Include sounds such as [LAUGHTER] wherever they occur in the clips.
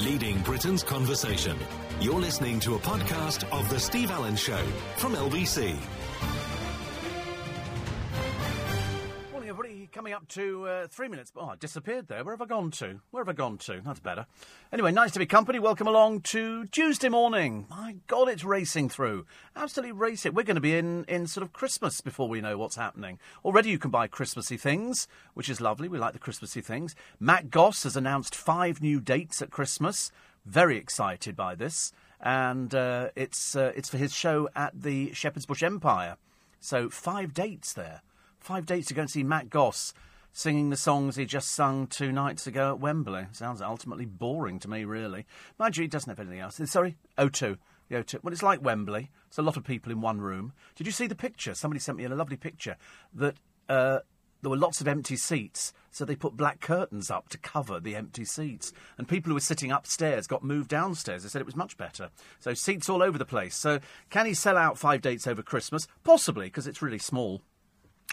leading Britain's conversation. You're listening to a podcast of The Steve Allen Show from LBC. To uh, three minutes. Oh, I disappeared there. Where have I gone to? Where have I gone to? That's better. Anyway, nice to be company. Welcome along to Tuesday morning. My God, it's racing through. Absolutely racing. We're going to be in, in sort of Christmas before we know what's happening. Already you can buy Christmassy things, which is lovely. We like the Christmassy things. Matt Goss has announced five new dates at Christmas. Very excited by this. And uh, it's, uh, it's for his show at the Shepherd's Bush Empire. So five dates there. Five dates to go and see Matt Goss singing the songs he just sung two nights ago at Wembley. Sounds ultimately boring to me, really. Mind you, he doesn't have anything else. Sorry, O2. The O2. Well, it's like Wembley. It's a lot of people in one room. Did you see the picture? Somebody sent me a lovely picture that uh, there were lots of empty seats, so they put black curtains up to cover the empty seats. And people who were sitting upstairs got moved downstairs. They said it was much better. So seats all over the place. So can he sell out five dates over Christmas? Possibly, because it's really small.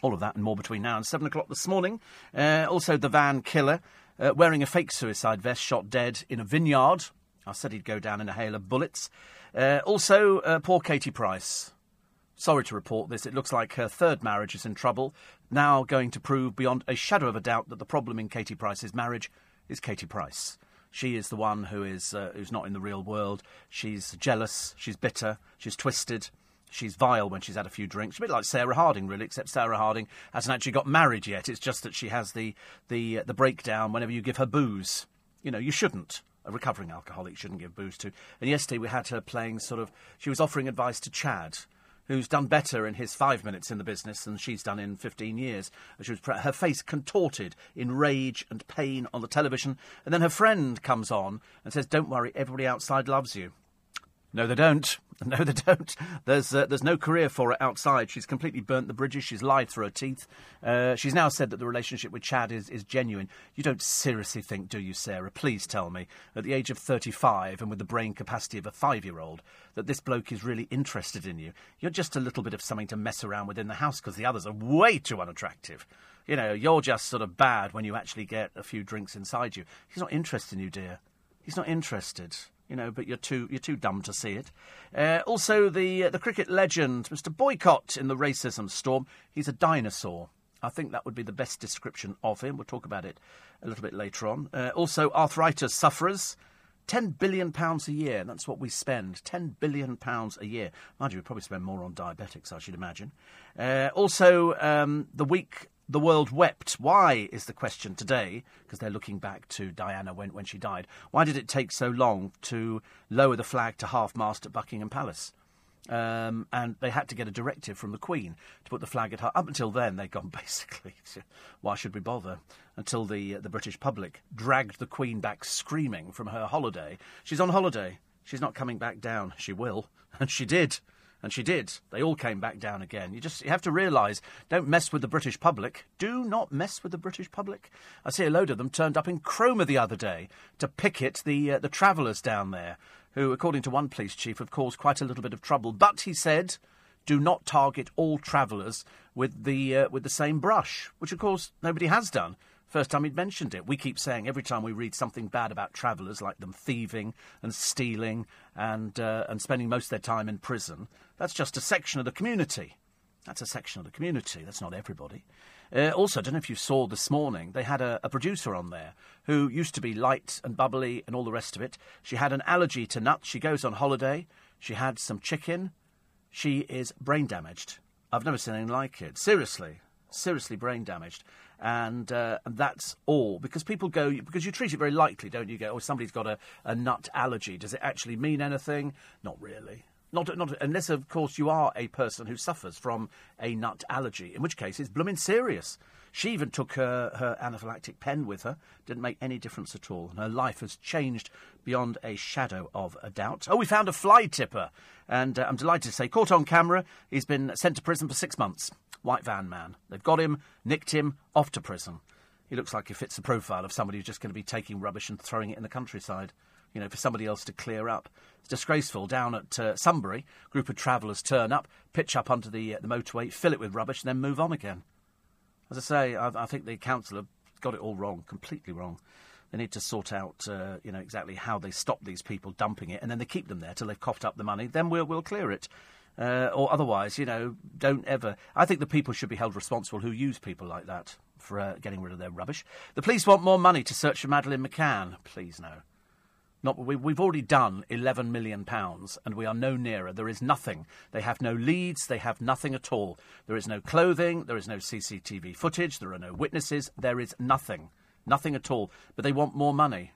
All of that and more between now and seven o'clock this morning. Uh, also, the van killer uh, wearing a fake suicide vest, shot dead in a vineyard. I said he'd go down in a hail of bullets. Uh, also, uh, poor Katie Price. Sorry to report this. It looks like her third marriage is in trouble. Now going to prove beyond a shadow of a doubt that the problem in Katie Price's marriage is Katie Price. She is the one who is uh, who's not in the real world. She's jealous. She's bitter. She's twisted. She's vile when she's had a few drinks. A bit like Sarah Harding, really, except Sarah Harding hasn't actually got married yet. It's just that she has the the uh, the breakdown whenever you give her booze. You know, you shouldn't. A recovering alcoholic shouldn't give booze to. And yesterday we had her playing sort of. She was offering advice to Chad, who's done better in his five minutes in the business than she's done in 15 years. She was, her face contorted in rage and pain on the television. And then her friend comes on and says, Don't worry, everybody outside loves you. No, they don't. [LAUGHS] No, they don't. There's uh, there's no career for her outside. She's completely burnt the bridges. She's lied through her teeth. Uh, she's now said that the relationship with Chad is, is genuine. You don't seriously think, do you, Sarah? Please tell me, at the age of 35 and with the brain capacity of a five year old, that this bloke is really interested in you. You're just a little bit of something to mess around with in the house because the others are way too unattractive. You know, you're just sort of bad when you actually get a few drinks inside you. He's not interested in you, dear. He's not interested you know, but you're too you're too dumb to see it. Uh, also, the uh, the cricket legend, Mr. Boycott, in the racism storm. He's a dinosaur. I think that would be the best description of him. We'll talk about it a little bit later on. Uh, also, arthritis sufferers. Ten billion pounds a year. That's what we spend. Ten billion pounds a year. Mind you, we probably spend more on diabetics, I should imagine. Uh, also, um, the week the world wept. Why is the question today? Because they're looking back to Diana when, when she died. Why did it take so long to lower the flag to half mast at Buckingham Palace? Um, and they had to get a directive from the Queen to put the flag at half. Up until then, they'd gone [LAUGHS] basically, why should we bother? Until the uh, the British public dragged the Queen back screaming from her holiday. She's on holiday. She's not coming back down. She will, [LAUGHS] and she did. And she did. They all came back down again. You just you have to realise, don't mess with the British public. Do not mess with the British public. I see a load of them turned up in Cromer the other day to picket the uh, the travellers down there, who, according to one police chief, have caused quite a little bit of trouble. But he said, do not target all travellers with the uh, with the same brush, which of course nobody has done. First time he'd mentioned it. We keep saying every time we read something bad about travellers, like them thieving and stealing and uh, and spending most of their time in prison, that's just a section of the community. That's a section of the community. That's not everybody. Uh, also, I don't know if you saw this morning, they had a, a, producer on there who used to be light and bubbly and all the rest of it. She had an allergy to nuts. She goes on holiday. She had some chicken. She is brain damaged. I've never seen anything like it. Seriously. Seriously brain damaged and, uh, and that's all. Because people go, because you treat it very lightly, don't you? Go, oh, somebody's got a, a nut allergy. Does it actually mean anything? Not really. Not, not unless, of course, you are a person who suffers from a nut allergy, in which case it's blooming serious. She even took her, her anaphylactic pen with her. Didn't make any difference at all. And her life has changed beyond a shadow of a doubt. Oh, we found a fly tipper. And uh, I'm delighted to say, caught on camera, he's been sent to prison for six months. White van man. They've got him, nicked him, off to prison. He looks like he fits the profile of somebody who's just going to be taking rubbish and throwing it in the countryside. You know, for somebody else to clear up. It's disgraceful. Down at uh, Sunbury, group of travellers turn up, pitch up onto the, uh, the motorway, fill it with rubbish, and then move on again. As I say, I, I think the council have got it all wrong, completely wrong. They need to sort out, uh, you know, exactly how they stop these people dumping it, and then they keep them there till they've coughed up the money. Then we'll we'll clear it. Uh, or otherwise, you know, don't ever. I think the people should be held responsible who use people like that for uh, getting rid of their rubbish. The police want more money to search for Madeleine McCann. Please no. Not, we, we've already done £11 million, and we are no nearer. There is nothing. They have no leads. They have nothing at all. There is no clothing. There is no CCTV footage. There are no witnesses. There is nothing. Nothing at all. But they want more money.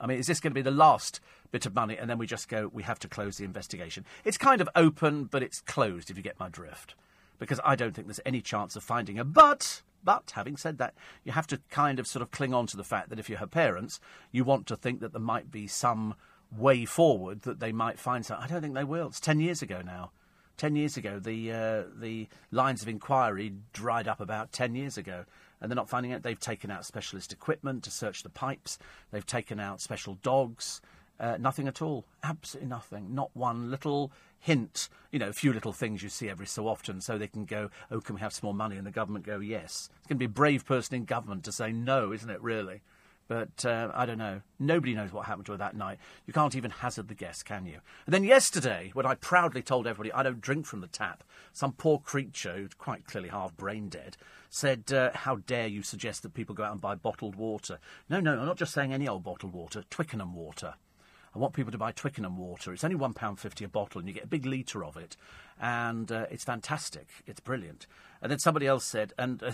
I mean, is this going to be the last bit of money, and then we just go, we have to close the investigation? It's kind of open, but it's closed, if you get my drift. Because I don't think there's any chance of finding her. But but having said that, you have to kind of sort of cling on to the fact that if you're her parents, you want to think that there might be some way forward that they might find something. I don't think they will. It's ten years ago now. Ten years ago, the uh, the lines of inquiry dried up about ten years ago, and they're not finding it. They've taken out specialist equipment to search the pipes. They've taken out special dogs. Uh, nothing at all. Absolutely nothing. Not one little hint. You know, a few little things you see every so often so they can go, oh, can we have some more money? And the government go, yes. It's going to be a brave person in government to say no, isn't it, really? But uh, I don't know. Nobody knows what happened to her that night. You can't even hazard the guess, can you? And then yesterday, when I proudly told everybody I don't drink from the tap, some poor creature, who's quite clearly half brain dead, said, uh, How dare you suggest that people go out and buy bottled water? No, no, I'm not just saying any old bottled water, Twickenham water. I want people to buy Twickenham water. It's only £1.50 a bottle, and you get a big litre of it. And uh, it's fantastic. It's brilliant. And then somebody else said, and uh,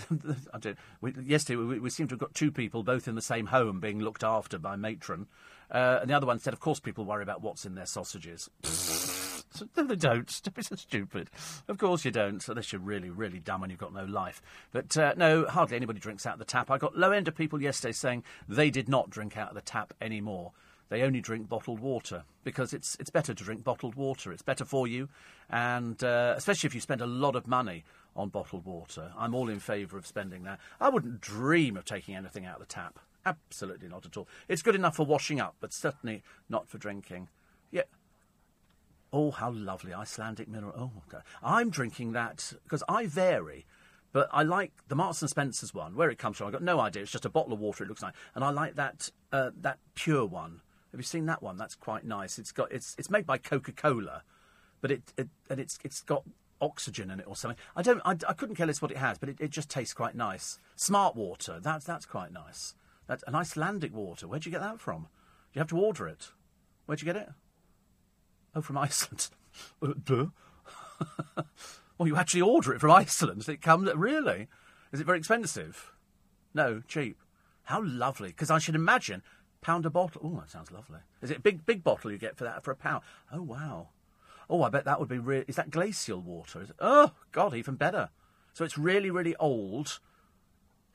[LAUGHS] we, yesterday we, we seem to have got two people both in the same home being looked after by matron. Uh, and the other one said, of course, people worry about what's in their sausages. [LAUGHS] No, they don't. [LAUGHS] Don't be so stupid. Of course you don't, unless you're really, really dumb and you've got no life. But uh, no, hardly anybody drinks out of the tap. I got low end of people yesterday saying they did not drink out of the tap anymore they only drink bottled water because it's it's better to drink bottled water. It's better for you, and uh, especially if you spend a lot of money on bottled water. I'm all in favour of spending that. I wouldn't dream of taking anything out of the tap. Absolutely not at all. It's good enough for washing up, but certainly not for drinking. Yeah. Oh, how lovely Icelandic mineral. Oh. I'm drinking that because I vary. But I like the Marks and Spencers one. Where it comes from, I've got no idea. It's just a bottle of water. It looks like, and I like that uh, that pure one have you seen that one? That's quite nice. It's got it's it's made by Coca Cola, but it, it and it's it's got oxygen in it or something. I don't I, I couldn't care less what it has, but it, it just tastes quite nice. Smart water. That's that's quite nice. That's an Icelandic water. Where'd you get that from? You have to order it. Where'd you get it? Oh, from [LAUGHS] Iceland. Uh, [LAUGHS] well, you actually order it from Iceland. It comes really. Is it very expensive? No, cheap. How lovely. Because I should imagine Pound a bottle. Oh, that sounds lovely. Is it a big, big bottle you get for that for a pound? Oh, wow. Oh, I bet that would be real. Is that glacial water? Is it? Oh, God, even better. So it's really, really old,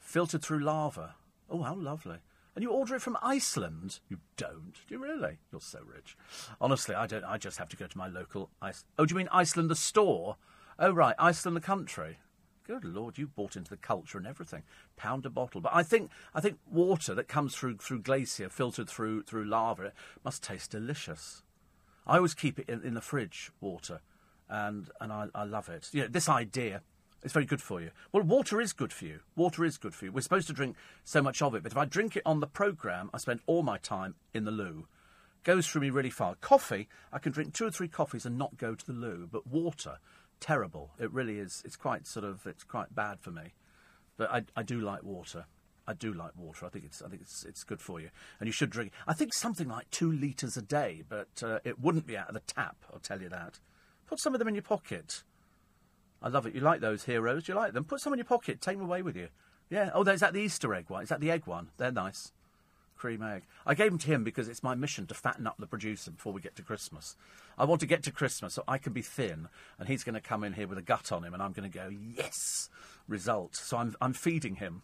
filtered through lava. Oh, how lovely. And you order it from Iceland? You don't. Do you really? You're so rich. Honestly, I don't. I just have to go to my local ice. Oh, do you mean Iceland the store? Oh, right. Iceland the country. Good Lord, you bought into the culture and everything. Pound a bottle. But I think I think water that comes through through glacier, filtered through through lava, must taste delicious. I always keep it in, in the fridge, water, and and I, I love it. You know, this idea it's very good for you. Well, water is good for you. Water is good for you. We're supposed to drink so much of it, but if I drink it on the programme, I spend all my time in the loo. Goes through me really far. Coffee, I can drink two or three coffees and not go to the loo, but water, terrible. It really is. It's quite sort of it's quite bad for me. But I, I do like water. I do like water. I think it's I think it's it's good for you, and you should drink. I think something like two litres a day, but uh, it wouldn't be out of the tap. I'll tell you that. Put some of them in your pocket. I love it. You like those heroes? You like them? Put some in your pocket. Take them away with you. Yeah. Oh, is that the Easter egg one? Is that the egg one? They're nice cream egg. I gave them to him because it's my mission to fatten up the producer before we get to Christmas. I want to get to Christmas so I can be thin, and he's going to come in here with a gut on him, and I'm going to go, yes, result. So I'm, I'm feeding him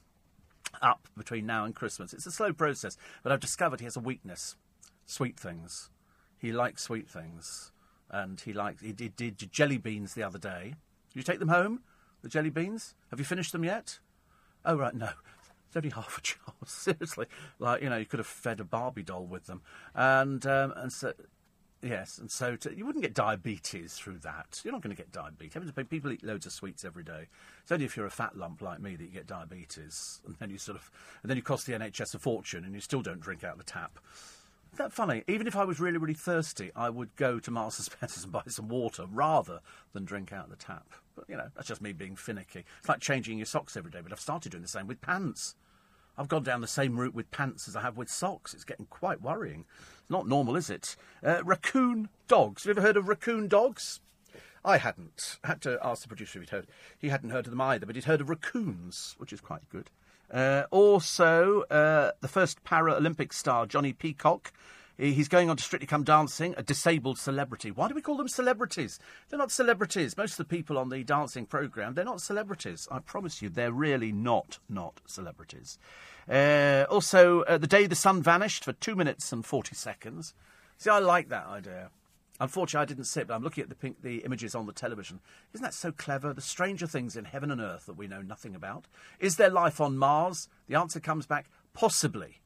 up between now and Christmas. It's a slow process, but I've discovered he has a weakness sweet things. He likes sweet things. And he likes, he did, did jelly beans the other day. Did you take them home? The jelly beans? Have you finished them yet? Oh, right, no. It's [LAUGHS] only half a chance, [LAUGHS] seriously. Like, you know, you could have fed a Barbie doll with them. And, um, and so, Yes, and so to, you wouldn't get diabetes through that. You're not going to get diabetes. People eat loads of sweets every day. It's only if you're a fat lump like me that you get diabetes, and then you sort of, and then you cost the NHS a fortune, and you still don't drink out the tap. Isn't that funny? Even if I was really, really thirsty, I would go to Marks and [LAUGHS] Spencer's and buy some water rather than drink out the tap. But you know, that's just me being finicky. It's like changing your socks every day. But I've started doing the same with pants. I've gone down the same route with pants as I have with socks. It's getting quite worrying. It's not normal, is it? Uh, raccoon dogs. Have you ever heard of raccoon dogs? I hadn't. I had to ask the producer if he'd heard. He hadn't heard of them either, but he'd heard of raccoons, which is quite good. Uh, also, uh, the first Paralympic star, Jonnie Peacock. He's going on to Strictly Come Dancing, a disabled celebrity. Why do we call them celebrities? They're not celebrities. Most of the people on the dancing programme, they're not celebrities. I promise you, they're really not, not celebrities. Uh, also, uh, The Day the Sun Vanished for 2 minutes and 40 seconds. See, I like that idea. Unfortunately, I didn't sit, but I'm looking at the, pink, the images on the television. Isn't that so clever? The stranger things in heaven and earth that we know nothing about. Is there life on Mars? The answer comes back possibly.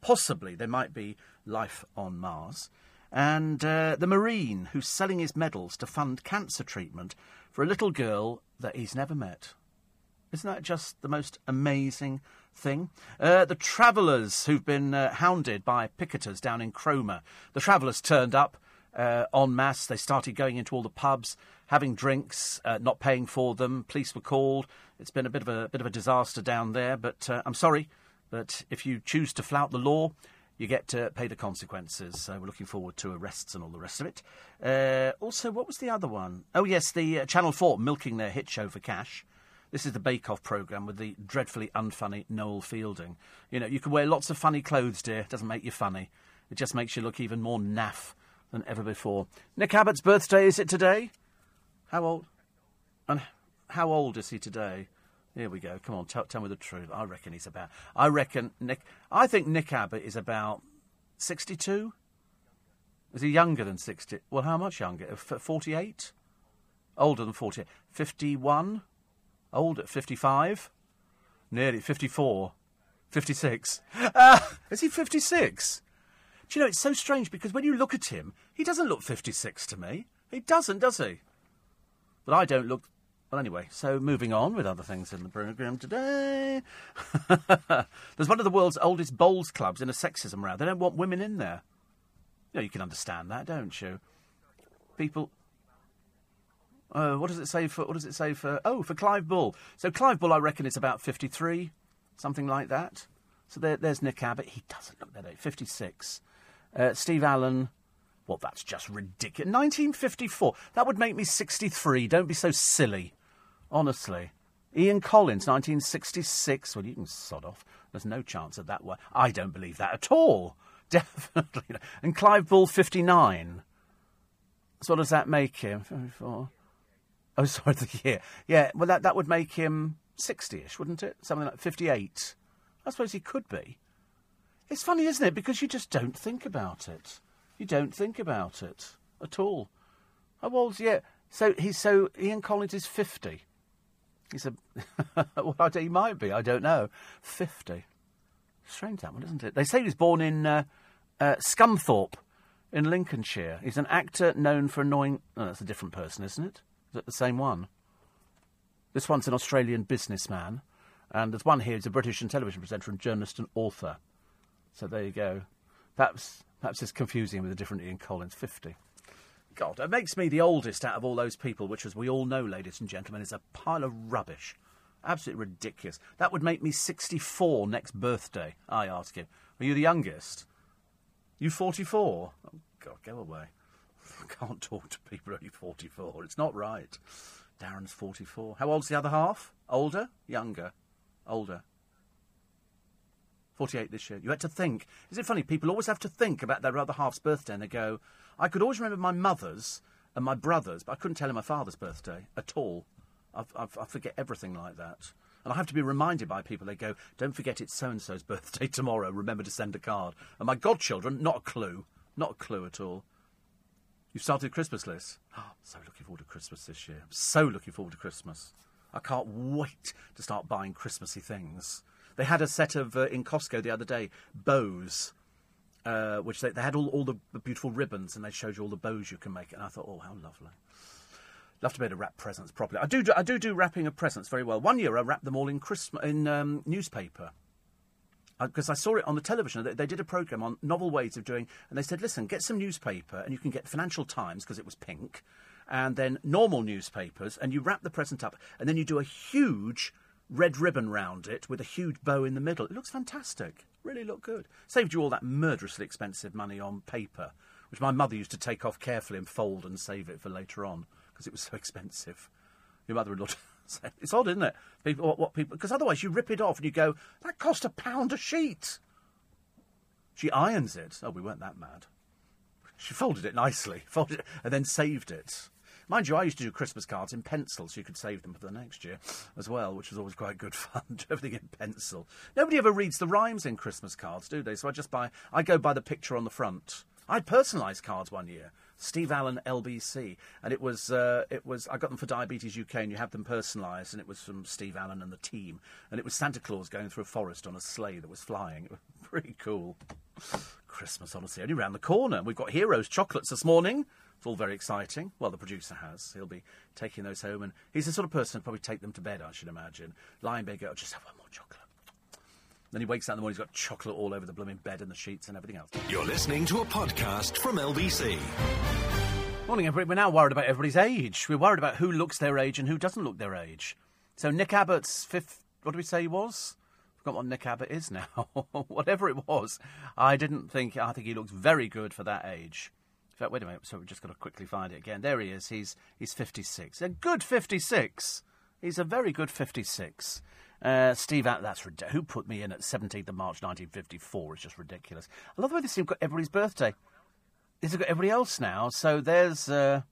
Possibly there might be life on Mars. And uh, the Marine who's selling his medals to fund cancer treatment for a little girl that he's never met. Isn't that just the most amazing thing? Uh, the travellers who've been uh, hounded by picketers down in Cromer. The travellers turned up uh, en masse. They started going into all the pubs, having drinks, uh, not paying for them. Police were called. It's been a bit of a bit of a disaster down there. But uh, I'm sorry, but if you choose to flout the law, you get to pay the consequences. So we're looking forward to arrests and all the rest of it. Uh, also, what was the other one? Oh yes, the uh, Channel Four milking their hit show for cash. This is the Bake Off programme with the dreadfully unfunny Noel Fielding. You know, you can wear lots of funny clothes, dear. It doesn't make you funny. It just makes you look even more naff than ever before. Nick Abbott's birthday, is it today? How old? And how old is he today? Here we go. Come on, tell, tell me the truth. I reckon he's about. I reckon Nick. I think Nick Abbott is about sixty-two. Is he younger than sixty? Well, how much younger? Forty-eight. Older than forty-eight. Fifty-one. Old at fifty-five. Nearly fifty-four. Fifty-six. Uh, [LAUGHS] is he fifty-six? Do you know, it's so strange because when you look at him, he doesn't look 56 to me. He doesn't, does he? But I don't look. Well, anyway, so moving on with other things in the programme today. [LAUGHS] There's one of the world's oldest bowls clubs in a sexism row. They don't want women in there. You know, you can understand that, don't you? People. Uh, what does it say for? What does it say for? Oh, for Clive Bull. So Clive Bull, I reckon, is about fifty-three, something like that. So there, there's Nick Abbott. He doesn't look that age. Fifty-six. Uh, Steve Allen. Well, that's just ridiculous. 1954. That would make me 63. Don't be so silly. Honestly. Ian Collins, 1966. Well, you can sod off. There's no chance of that. I don't believe that at all. [LAUGHS] Definitely. And Clive Bull, 59. So what does that make him? 54. Oh, [LAUGHS] sorry, the year. Yeah, well, that, that would make him 60 ish, wouldn't it? Something like 58. I suppose he could be. It's funny, isn't it? Because you just don't think about it. You don't think about it at all. How old's yeah? So he's so Ian Collins is fifty. He's a [LAUGHS] well, he might be. I don't know. Fifty. Strange that one, isn't it? They say he was born in uh, uh, Scunthorpe, in Lincolnshire. He's an actor known for annoying. Oh, that's a different person, isn't it? Is it the same one? This one's an Australian businessman, and there's one here who's a British and television presenter and journalist and author. So there you go. Perhaps, perhaps it's confusing with a different Ian Collins. 50. God, it makes me the oldest out of all those people, which, as we all know, ladies and gentlemen, is a pile of rubbish. Absolutely ridiculous. That would make me 64 next birthday, I ask you. Are you the youngest? You 44? Oh, God, go away. I [LAUGHS] can't talk to people only 44. It's not right. Darren's 44. How old's the other half? Older? Younger? Older. 48 this year. You had to think. Is it funny? People always have to think about their other half's birthday and they go, I could always remember my mother's and my brother's, but I couldn't tell him my father's birthday at all. I've, I've, i forget everything like that. And I have to be reminded by people. They go, don't forget it's so and so's [LAUGHS] birthday tomorrow. Remember to send a card. And my godchildren, not a clue. Not a clue at all. You've started Christmas list. Oh, [GASPS] so looking forward to Christmas this year. I'm so looking forward to Christmas. I can't wait to start buying Christmassy things. They had a set of uh, in Costco the other day bows, uh, which they, they had all, all the, beautiful ribbons and they showed you all the bows you can make. And I thought, oh, how lovely. Love to be able to wrap presents properly. I do, do I do do wrapping of presents very well. One year I wrapped them all in Christmas in um, newspaper because I saw it on the television. They did a program on novel ways of doing, and they said, "Listen, get some newspaper, and you can get Financial Times because it was pink, and then normal newspapers, and you wrap the present up, and then you do a huge red ribbon round it with a huge bow in the middle. It looks fantastic. Really look good. Saved you all that murderously expensive money on paper, which my mother used to take off carefully and fold and save it for later on because it was so expensive. Your mother-in-law. [LAUGHS] it's odd, isn't it? People, what, what people? Because otherwise, you rip it off and you go, "That cost a pound a sheet." She irons it. Oh, we weren't that mad. She folded it nicely, [LAUGHS] folded it, and then saved it. Mind you, I used to do Christmas cards in pencil, so you could save them for the next year as well, which was always quite good [LAUGHS] fun. do everything in pencil. Nobody ever reads the rhymes in Christmas cards, do they? So I just buy. I go by the picture on the front. I personalised cards one year. Steve Allen LBC, and it was uh, it was I got them for Diabetes UK, and you have them personalised, and it was from Steve Allen and the team, and it was Santa Claus going through a forest on a sleigh that was flying. [LAUGHS] It was pretty cool. Christmas, honestly, only round the corner. We've got Heroes chocolates this morning. It's all very exciting. Well, the producer has. He'll be taking those home, and he's the sort of person who'd probably take them to bed. I should imagine. Lie in bed, go, oh, just have one more chocolate. Then he wakes up in the morning, he's got chocolate all over the blooming bed and the sheets and everything else. You're listening to a podcast from LBC. Morning, everybody. We're now worried about everybody's age. We're worried about who looks their age and who doesn't look their age. So Nick Abbott's fifth. What do we say he was? Forgot what Nick Abbott is now. [LAUGHS] Whatever it was, I didn't think. I think he looks very good for that age. Fact, wait a minute. So we've just got to quickly find it again. There he is. He's he's 56. A good 56. He's a very good 56. Uh, Steve, that's. Who put me in at 17th of March 1954? It's just ridiculous. I love the way this team got everybody's birthday. This has got everybody else now. So there's uh,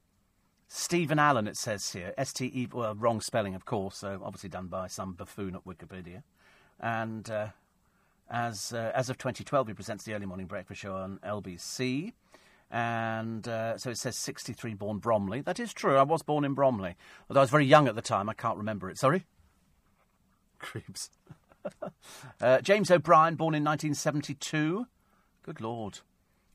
Stephen Allen, it says here. S T E, well, wrong spelling, of course. So obviously done by some buffoon at Wikipedia. And uh, as, uh, as of 2012, he presents the early morning breakfast show on LBC. And uh, so it says 63 born Bromley. That is true. I was born in Bromley. Although I was very young at the time, I can't remember it. Sorry? [LAUGHS] Creeps. [LAUGHS] uh, James O'Brien, born in 1972. Good lord.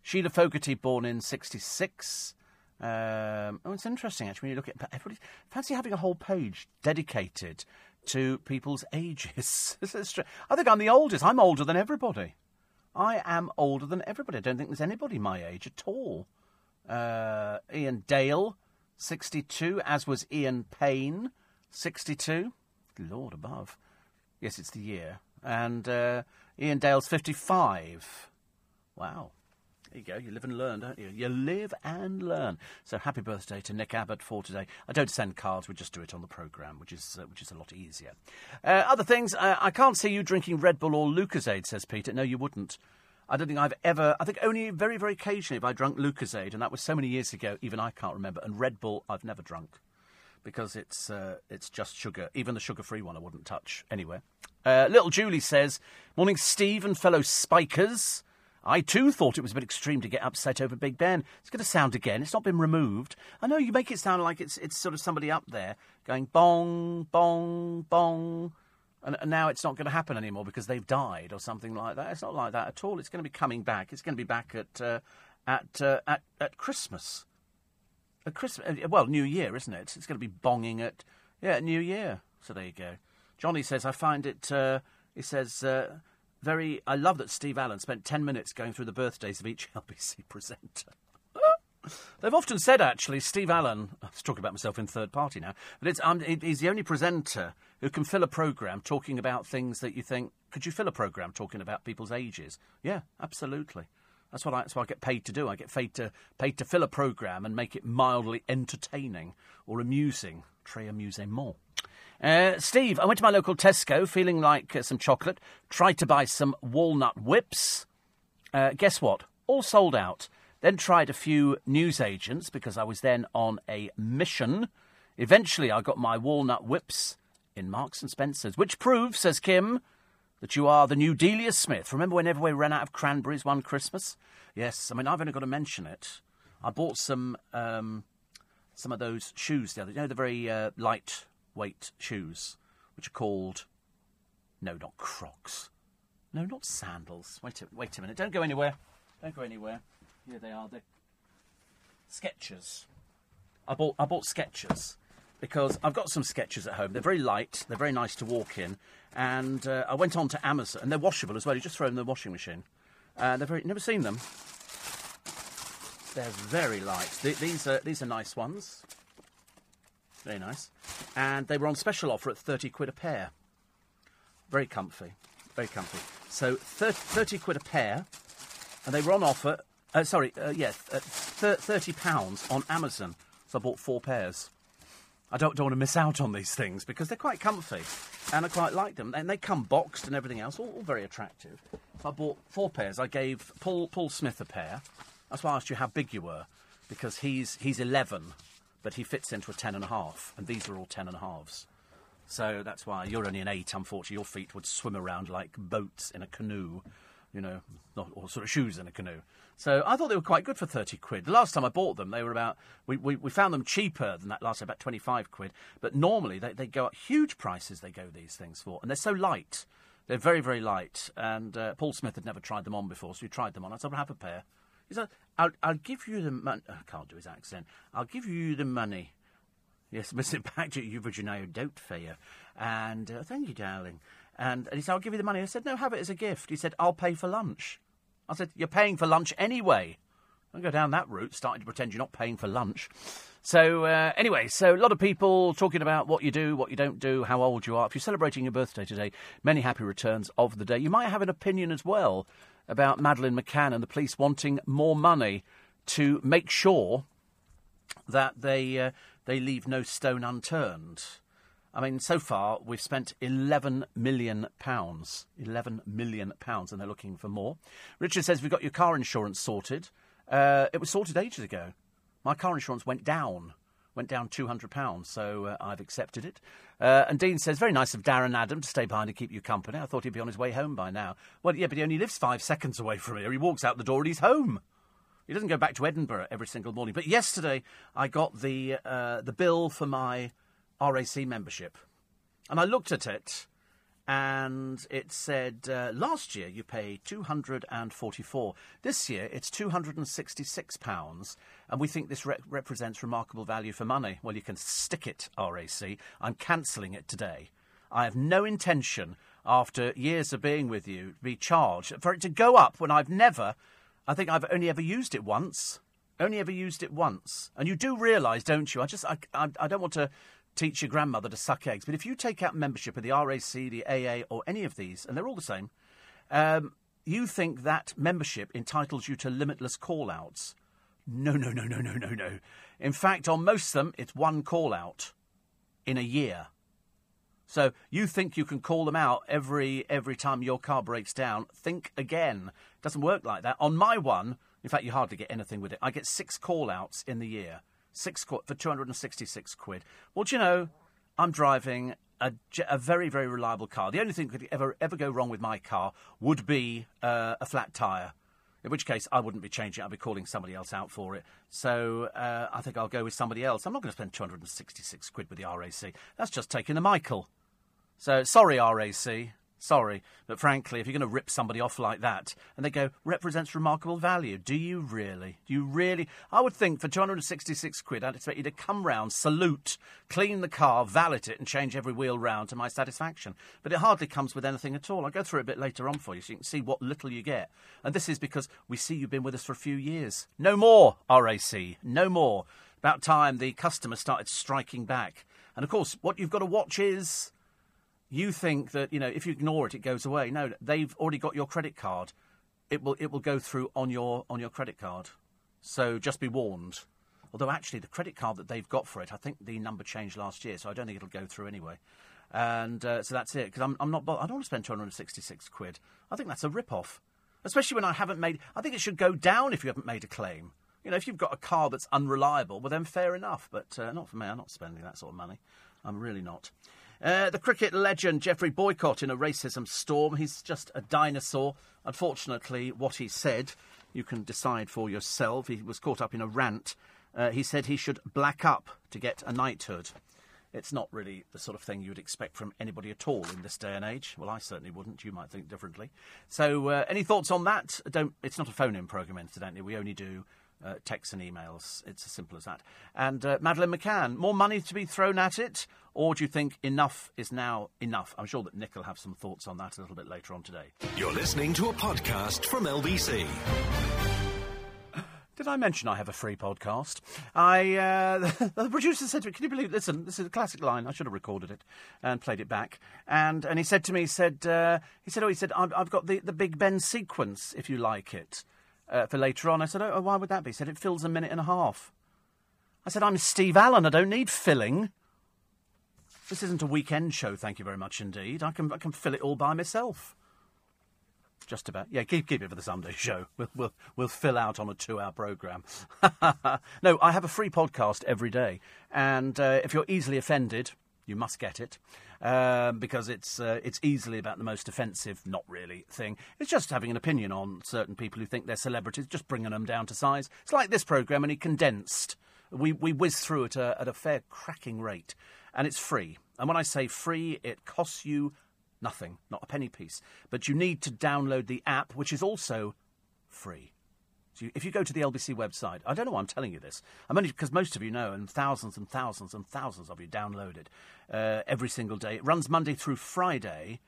Sheila Fogarty, born in 66. Um, oh, it's interesting actually when you look at everybody. Fancy having a whole page dedicated to people's ages. [LAUGHS] I think I'm the oldest. I'm older than everybody. I am older than everybody. I don't think there's anybody my age at all. Uh, Iain Dale, 62, as was Ian Payne, 62. Lord above. Yes, it's the year. And uh, Iain Dale's 55. Wow. There you go. You live and learn, don't you? You live and learn. So happy birthday to Nick Abbott for today. I don't send cards. We just do it on the programme, which is uh, which is a lot easier. Uh, other things. I can't see you drinking Red Bull or Lucozade, says Peter. No, you wouldn't. I don't think I've ever. I think only very, very occasionally have I drunk Lucozade, and that was so many years ago. Even I can't remember. And Red Bull, I've never drunk because it's uh, it's just sugar. Even the sugar-free one, I wouldn't touch anywhere. Uh, little Julie says, "Morning, Steve and fellow Spikers." I too thought it was a bit extreme to get upset over Big Ben. It's going to sound again. It's not been removed. I know you make it sound like it's it's sort of somebody up there going bong bong bong, and, and now it's not going to happen anymore because they've died or something like that. It's not like that at all. It's going to be coming back. It's going to be back at uh, at, uh, at at Christmas. At Christmas, uh, well, New Year, isn't it? It's going to be bonging at yeah, New Year. So there you go. Johnny says I find it. Uh, he says uh, very. I love that Steve Allen spent ten minutes going through the birthdays of each [LAUGHS] LBC presenter. [LAUGHS] They've often said, actually, Steve Allen. I was talking about myself in third party now, but it's um, he's the only presenter who can fill a program talking about things that you think. Could you fill a program talking about people's ages? Yeah, absolutely. That's what I, that's what I get paid to do. I get paid to paid to fill a program and make it mildly entertaining or amusing. Très amusement. Uh, Steve, I went to my local Tesco feeling like uh, some chocolate. Tried to buy some walnut whips. Uh, guess what? All sold out. Then tried a few newsagents because I was then on a mission. Eventually, I got my walnut whips in Marks and Spencers, which proves, says Kim, that you are the new Delia Smith. Remember when everybody ran out of cranberries one Christmas? Yes, I mean, I've only got to mention it. I bought some um, some of those shoes the other you know, the very uh, lightweight shoes, which are called. No, not Crocs. No, not sandals. Wait a, wait a minute. Don't go anywhere. Don't go anywhere. Here they are. They're Skechers. I bought I bought Skechers because I've got some Skechers at home. They're very light. They're very nice to walk in. And uh, I went on to Amazon, and they're washable as well. You just throw them in the washing machine. Uh, they're very never seen them. They're very light. Th- these are these are nice ones. Very nice. And they were on special offer at thirty quid a pair. Very comfy. Very comfy. So 30, 30 quid a pair, and they were on offer. Uh, sorry, uh, yeah, uh, thir- thirty pounds on Amazon. So I bought four pairs. I don't, don't want to miss out on these things because they're quite comfy, and I quite like them. And they come boxed and everything else, all, all very attractive. So I bought four pairs. I gave Paul Paul Smith a pair. That's why I asked you how big you were, because he's he's eleven, but he fits into a ten and a half, and these are all ten and a halves. So that's why you're only an eight. Unfortunately, your feet would swim around like boats in a canoe, you know, or sort of shoes in a canoe. So I thought they were quite good for thirty quid. The last time I bought them, they were about we, we, we found them cheaper than that last time, about twenty five quid. But normally they, they go at huge prices. They go these things for, and they're so light. They're very very light. And uh, Paul Smith had never tried them on before, so he tried them on. I said, "I'll have a pair." He said, "I'll, I'll give you the money." I can't do his accent. I'll give you the money. Yes, Mr. Paget, you've Virginia doubt for you. And uh, thank you, darling. And, and he said, I'll give you the money. I said, no, have it as a gift. He said, I'll pay for lunch. I said, you're paying for lunch anyway. Don't go down that route, starting to pretend you're not paying for lunch. So, uh, anyway, so a lot of people talking about what you do, what you don't do, how old you are. If you're celebrating your birthday today, many happy returns of the day. You might have an opinion as well about Madeleine McCann and the police wanting more money to make sure that they uh, they leave no stone unturned. I mean, so far we've spent 11 million pounds. 11 million pounds, and they're looking for more. Richard says we've got your car insurance sorted. Uh, it was sorted ages ago. My car insurance went down. Went down £200, so uh, I've accepted it. Uh, and Dean says, very nice of Darren Adam to stay behind and keep you company. I thought he'd be on his way home by now. Well, yeah, but he only lives five seconds away from here. He walks out the door and he's home. He doesn't go back to Edinburgh every single morning. But yesterday, I got the uh, the bill for my RAC membership, and I looked at it, and it said uh, last year you forty four. This year it's two hundred and sixty six pounds, and we think this re- represents remarkable value for money. Well, you can stick it, RAC. I'm cancelling it today. I have no intention, after years of being with you, to be charged for it to go up when I've never. I think I've only ever used it once. Only ever used it once. And you do realise, don't you? I just, I, I, I, don't want to teach your grandmother to suck eggs, but if you take out membership of the RAC, the AA, or any of these, and they're all the same, um, you think that membership entitles you to limitless call outs. No, no, no, no, no, no, no. In fact, on most of them, it's one call out in a year. So you think you can call them out every every time your car breaks down? Think again. It doesn't work like that. On my one, in fact, you hardly get anything with it. I get six call outs in the year, six call, for two hundred and sixty six quid. Well, do you know, I'm driving a, a, very very reliable car. The only thing that could ever ever go wrong with my car would be uh, a flat tyre. In which case, I wouldn't be changing it. I'd be calling somebody else out for it. So uh, I think I'll go with somebody else. I'm not going to spend 266 quid with the RAC. That's just taking the Michael. So sorry, RAC. Sorry, but frankly, if you're going to rip somebody off like that, and they go represents remarkable value, do you really? Do you really? I would think for 266 quid, I'd expect you to come round, salute, clean the car, valet it, and change every wheel round to my satisfaction. But it hardly comes with anything at all. I'll go through it a bit later on for you, so you can see what little you get. And this is because we see you've been with us for a few years. No more, RAC. No more. About time the customer started striking back. And of course, what you've got to watch is you think that you know if you ignore it, it goes away. No, they've already got your credit card. It will it will go through on your on your credit card. So just be warned. Although actually, the credit card that they've got for it, I think the number changed last year, so I don't think it'll go through anyway. And uh, so that's it. Because I'm, I'm not. I don't want to spend 266 quid. I think that's a rip off. Especially when I haven't made. I think it should go down if you haven't made a claim. You know, if you've got a car that's unreliable, well then fair enough. But uh, not for me. I'm not spending that sort of money. I'm really not. Uh, the cricket legend Geoffrey Boycott in a racism storm. He's just a dinosaur. Unfortunately, what he said, you can decide for yourself. He was caught up in a rant. Uh, he said he should black up to get a knighthood. It's not really the sort of thing you would expect from anybody at all in this day and age. Well, I certainly wouldn't. You might think differently. So, uh, any thoughts on that? Don't. It's not a phone-in program, incidentally. We only do uh, texts and emails. It's as simple as that. And uh, Madeleine McCann, more money to be thrown at it, or do you think enough is now enough? I'm sure that Nick will have some thoughts on that a little bit later on today. You're listening to a podcast from LBC. Did I mention I have a free podcast? I uh, [LAUGHS] the producer said to me, "Can you believe? Listen, this is a classic line. I should have recorded it and played it back." And and he said to me, he said uh, he said, "Oh, he said I've, I've got the the Big Ben sequence if you like it." Uh, for later on. I said, oh, why would that be? He said, it fills a minute and a half. I said, I'm Steve Allen. I don't need filling. This isn't a weekend show, thank you very much indeed. I can, I can fill it all by myself. Just about. Yeah, keep, keep it for the Sunday show. We'll, we'll, we'll fill out on a two hour programme. [LAUGHS] no, I have a free podcast every day. And uh, if you're easily offended, you must get it um, because it's uh, it's easily about the most offensive, not really thing. It's just having an opinion on certain people who think they're celebrities, just bringing them down to size. It's like this program, only condensed. We we whiz through it at a fair cracking rate, and it's free. And when I say free, it costs you nothing, not a penny piece. But you need to download the app, which is also free. So you, if you go to the LBC website, I don't know why I'm telling you this. I'm only because most of you know, and thousands and thousands and thousands of you download it uh, every single day. It runs Monday through Friday.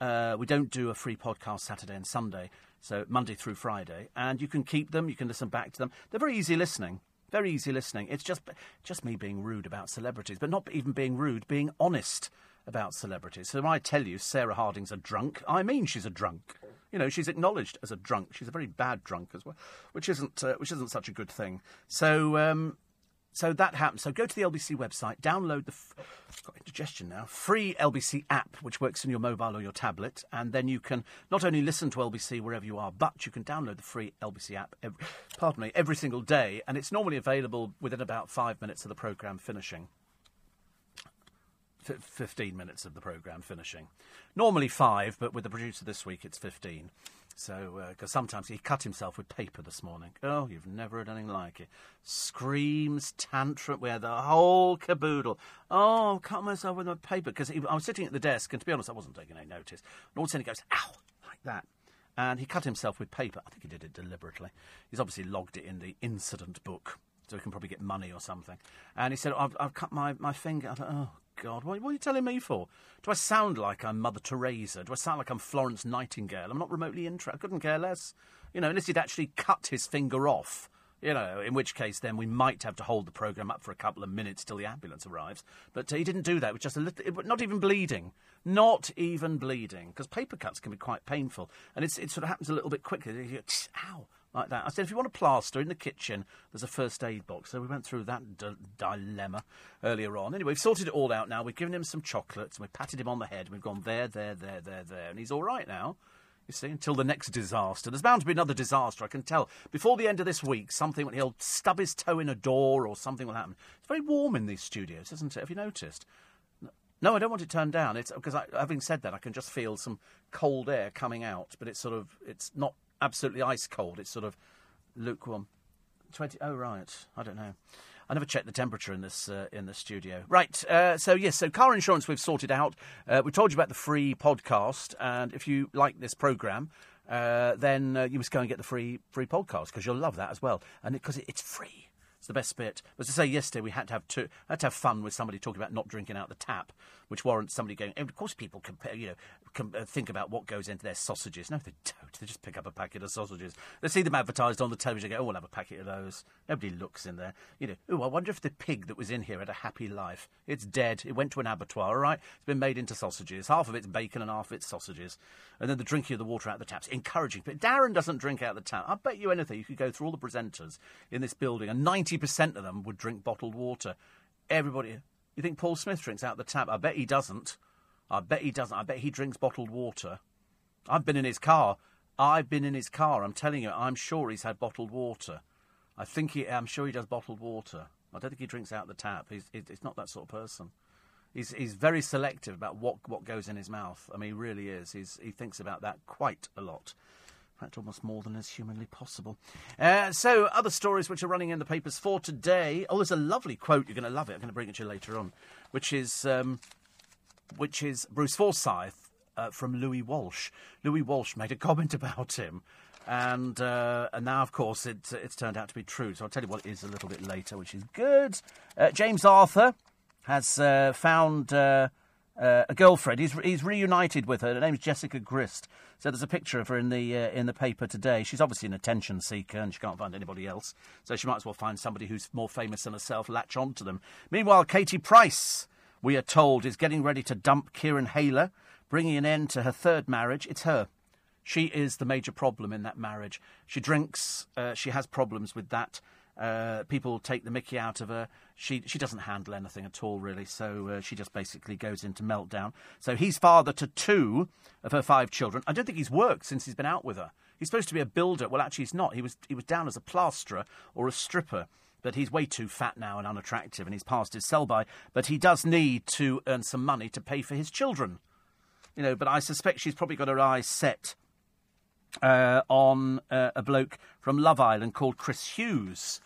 Uh, we don't do a free podcast Saturday and Sunday, so Monday through Friday, and you can keep them. You can listen back to them. They're very easy listening. Very easy listening. It's just just me being rude about celebrities, but not even being rude, being honest about celebrities. So when I tell you Sarah Harding's a drunk, I mean she's a drunk. You know, she's acknowledged as a drunk. She's a very bad drunk as well, which isn't uh, which isn't such a good thing. So um, so that happens. So go to the LBC website, download the got indigestion now free LBC app, which works on your mobile or your tablet, and then you can not only listen to LBC wherever you are, but you can download the free LBC app. Every, pardon me, every single day, and it's normally available within about five minutes of the program finishing. 15 minutes of the programme finishing. Normally five, but with the producer this week it's 15. So, because uh, sometimes he cut himself with paper this morning. Oh, you've never heard anything like it. Screams, tantrum, we had the whole caboodle. Oh, cut myself with my paper. Because I was sitting at the desk, and to be honest, I wasn't taking any notice. And all of a sudden he goes, ow, like that. And he cut himself with paper. I think he did it deliberately. He's obviously logged it in the incident book so he can probably get money or something. And he said, I've, I've cut my, my finger. I thought, oh, God, what, what, are you telling me for? Do I sound like I'm Mother Teresa? Do I sound like I'm Florence Nightingale? I'm not remotely interested. I couldn't care less. You know, unless he'd actually cut his finger off. You know, in which case then we might have to hold the programme up for a couple of minutes till the ambulance arrives. But uh, he didn't do that. It was just a little, it, not even bleeding. Not even bleeding. Because paper cuts can be quite painful. And it sort of happens a little bit quickly. Ow like that. I said, if you want a plaster in the kitchen, there's a first aid box. So we went through that d- dilemma earlier on. Anyway, we've sorted it all out now. We've given him some chocolates and we've patted him on the head. We've gone there, there, there, there, there. And he's all right now. You see, until the next disaster. There's bound to be another disaster, I can tell. Before the end of this week, something, he'll stub his toe in a door or something will happen. It's very warm in these studios, isn't it? Have you noticed? No, I don't want it turned down. It's because, having said that, I can just feel some cold air coming out, but it's sort of it's not absolutely ice cold. It's sort of lukewarm. Twenty. Oh right. I don't know. I never checked the temperature in this uh, in the studio. Right. Uh, so yes. So car insurance we've sorted out. Uh, we told you about the free podcast, and if you like this program. Uh, then uh, you must go and get the free free podcast because you'll love that as well, and because it, it's free. It's the best bit. As I say, yesterday we had to have two, had to have fun with somebody talking about not drinking out the tap, which warrants somebody going. And of course, people compare, you know, com- uh, think about what goes into their sausages. No, they don't. [LAUGHS] They just pick up a packet of sausages. They see them advertised on the television. They go, "Oh, we'll have a packet of those." Nobody looks in there. You know, oh, I wonder if the pig that was in here had a happy life. It's dead. It went to an abattoir. All right, it's been made into sausages. Half of it's bacon and half of it's sausages. And then the drinking of the water out the taps, encouraging. But Darren doesn't drink out of the tap. I bet you anything. You could go through all the presenters in this building, and ninety percent of them would drink bottled water. Everybody. You think Paul Smith drinks out the tap? I bet he doesn't. I bet he doesn't. I bet he drinks bottled water. I've been in his car. I've been in his car. I'm telling you, I'm sure he's had bottled water. I think he. I'm sure he does bottled water. I don't think he drinks out the tap. He's, he's not that sort of person. He's, he's very selective about what, what goes in his mouth. I mean, he really is. He's, he thinks about that quite a lot. In fact, almost more than is humanly possible. Uh, so, other stories which are running in the papers for today. Oh, there's a lovely quote. You're going to love it. I'm going to bring it to you later on, which is um, which is Bruce Forsyth uh, from Louis Walsh. Louis Walsh made a comment [LAUGHS] about him, and uh, and now, of course, it, it's turned out to be true. So I'll tell you what it is a little bit later, which is good. Uh, James Arthur has uh, found uh, a girlfriend. He's he's reunited with her. Her name's Jessica Grist. So there's a picture of her in the uh, in the paper today. She's obviously an attention seeker, and she can't find anybody else. So she might as well find somebody who's more famous than herself. Latch on to them. Meanwhile, Katie Price, we are told, is getting ready to dump Kieran Hayler, bringing an end to her third marriage. It's her. She is the major problem in that marriage. She drinks. Uh, she has problems with that. Uh, people take the mickey out of her. She she doesn't handle anything at all, really. So uh, she just basically goes into meltdown. So he's father to two of her five children. I don't think he's worked since he's been out with her. He's supposed to be a builder. Well, actually, he's not. He was he was down as a plasterer or a stripper. But he's way too fat now and unattractive, and he's past his sell by. But he does need to earn some money to pay for his children. You know, but I suspect she's probably got her eyes set uh, on uh, a bloke from Love Island called Chris Hughes.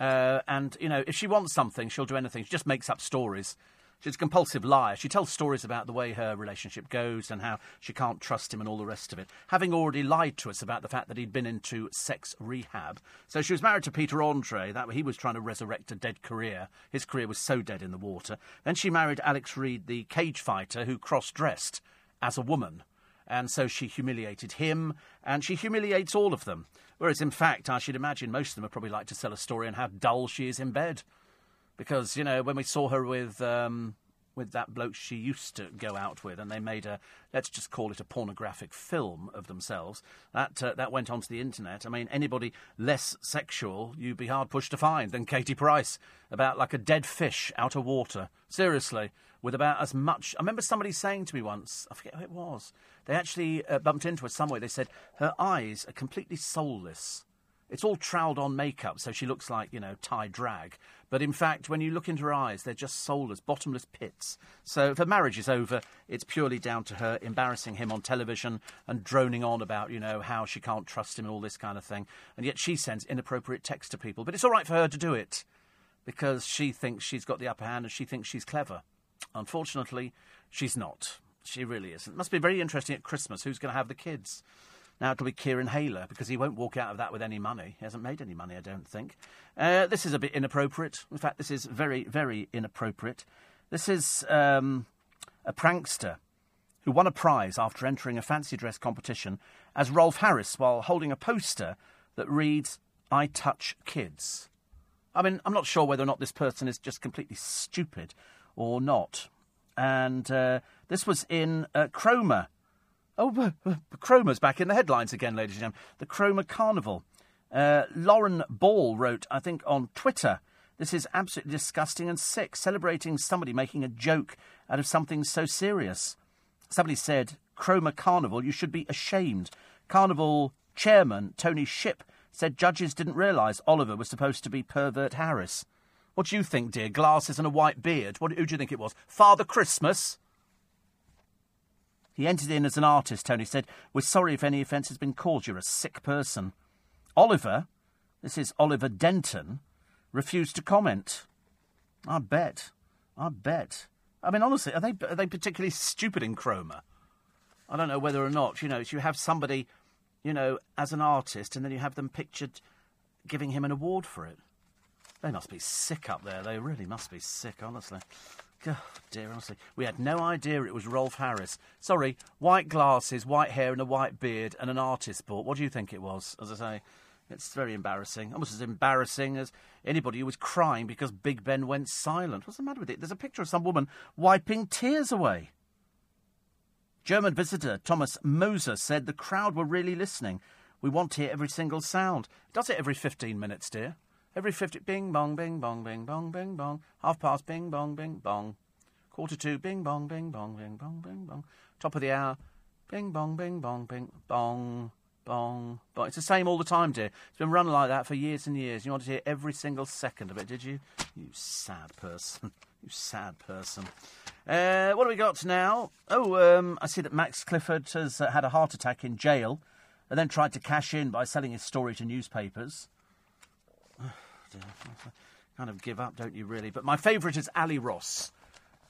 Uh, and, you know, if she wants something, she'll do anything. She just makes up stories. She's a compulsive liar. She tells stories about the way her relationship goes and how she can't trust him and all the rest of it, having already lied to us about the fact that he'd been into sex rehab. So she was married to Peter Andre. That he was trying to resurrect a dead career. His career was so dead in the water. Then she married Alex Reid, the cage fighter, who cross-dressed as a woman and so she humiliated him, and she humiliates all of them. Whereas, in fact, I should imagine most of them would probably like to sell a story on how dull she is in bed. Because, you know, when we saw her with. Um, with that bloke she used to go out with, and they made a let's just call it a pornographic film of themselves. That uh, that went onto the internet. I mean, anybody less sexual you'd be hard pushed to find than Katie Price about like a dead fish out of water. Seriously, with about as much. I remember somebody saying to me once, I forget who it was. They actually uh, bumped into her somewhere. They said her eyes are completely soulless. It's all troweled on makeup, so she looks like, you know, Thai drag. But in fact, when you look into her eyes, they're just soulless, bottomless pits. So if her marriage is over, it's purely down to her embarrassing him on television and droning on about, you know, how she can't trust him and all this kind of thing. And yet she sends inappropriate texts to people. But it's all right for her to do it because she thinks she's got the upper hand and she thinks she's clever. Unfortunately, she's not. She really isn't. Must be very interesting at Christmas who's going to have the kids. Now it'll be Kieran Hayler because he won't walk out of that with any money. He hasn't made any money, I don't think. Uh, this is a bit inappropriate. In fact, this is very, very inappropriate. This is um, a prankster who won a prize after entering a fancy dress competition as Rolf Harris while holding a poster that reads, I touch kids. I mean, I'm not sure whether or not this person is just completely stupid or not. And uh, this was in uh, Cromer. Oh, Cromer's back in the headlines again, ladies and gentlemen. The Cromer Carnival. Uh, Lauren Ball wrote, I think, on Twitter, this is absolutely disgusting and sick, celebrating somebody making a joke out of something so serious. Somebody said, Cromer Carnival, you should be ashamed. Carnival chairman Tony Ship said judges didn't realise Oliver was supposed to be pervert Harris. What do you think, dear? Glasses and a white beard. What, who do you think it was? Father Christmas? He entered in as an artist, Tony said. We're sorry if any offence has been caused. You're a sick person. Oliver, this is Oliver Denton, refused to comment. I bet. I bet. I mean, honestly, are they, are they particularly stupid in Cromer? I don't know whether or not, you know, you have somebody, you know, as an artist and then you have them pictured giving him an award for it. They must be sick up there. They really must be sick, honestly. God, dear, honestly. We had no idea it was Rolf Harris. Sorry, white glasses, white hair, and a white beard, and an artist sport. What do you think it was? As I say, it's very embarrassing. Almost as embarrassing as anybody who was crying because Big Ben went silent. What's the matter with it? There's a picture of some woman wiping tears away. German visitor Thomas Moser said the crowd were really listening. We want to hear every single sound. Does it every 15 minutes, dear? Every 50. Bing bong, bing bong, bing bong, bing bong. Half past, bing bong, bing bong. Quarter to, bing bong, bing bong, bing bong, bing bong. Top of the hour, bing bong, bing bong, bing bong, bong, bong. It's the same all the time, dear. It's been running like that for years and years. You wanted to hear every single second of it, did you? You sad person. you sad person. Uh, what have we got now? Oh, um, I see that Max Clifford has uh, had a heart attack in jail. and then tried to cash in by selling his story to newspapers. Kind of give up, don't you, really? But my favourite is Ally Ross.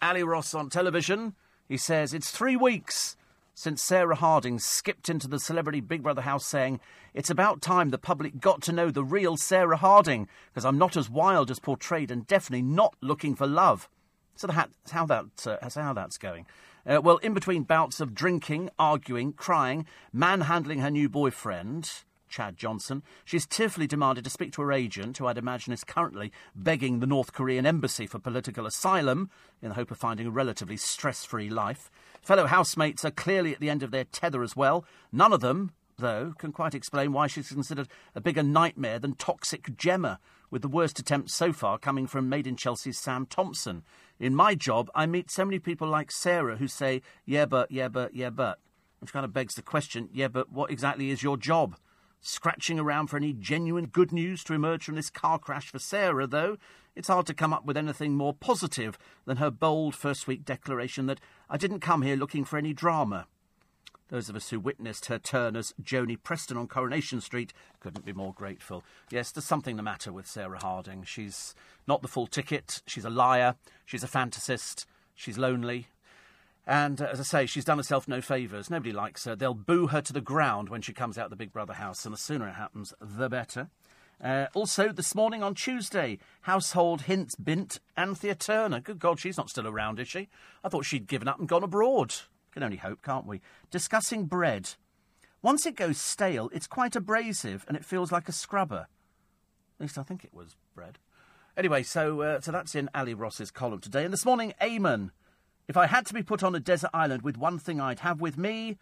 Ally Ross on television. He says, It's three weeks since Sarah Harding skipped into the celebrity Big Brother house saying, It's about time the public got to know the real Sarah Harding, because I'm not as wild as portrayed and definitely not looking for love. So that's how, that, uh, that's how that's going. Uh, well, in between bouts of drinking, arguing, crying, manhandling her new boyfriend, Chad Johnson, she's tearfully demanded to speak to her agent, who I'd imagine is currently begging the North Korean embassy for political asylum in the hope of finding a relatively stress free life. Fellow housemates are clearly at the end of their tether as well. None of them, though, can quite explain why she's considered a bigger nightmare than toxic Gemma, with the worst attempts so far coming from Made in Chelsea's Sam Thompson. In my job, I meet so many people like Sarah who say, yeah, but, yeah, but, yeah, but. Which kind of begs the question, yeah, but what exactly is your job? Scratching around for any genuine good news to emerge from this car crash for Sarah, though, it's hard to come up with anything more positive than her bold first week declaration that I didn't come here looking for any drama. Those of us who witnessed her turn as Joni Preston on Coronation Street couldn't be more grateful. Yes, there's something the matter with Sarah Harding. She's not the full ticket, she's a liar, she's a fantasist, she's lonely, and uh, as I say, she's done herself no favours. Nobody likes her. They'll boo her to the ground when she comes out the Big Brother house, and the sooner it happens, the better. Uh, also, this morning on Tuesday, household hints bint Anthea Turner. Good God, she's not still around, is she? I thought she'd given up and gone abroad. Can only hope, can't we? Discussing bread. Once it goes stale, it's quite abrasive and it feels like a scrubber. At least I think it was bread. Anyway, so uh, so that's in Ally Ross's column today. And this morning, Eamonn if I had to be put on a desert island with one thing I'd have with me,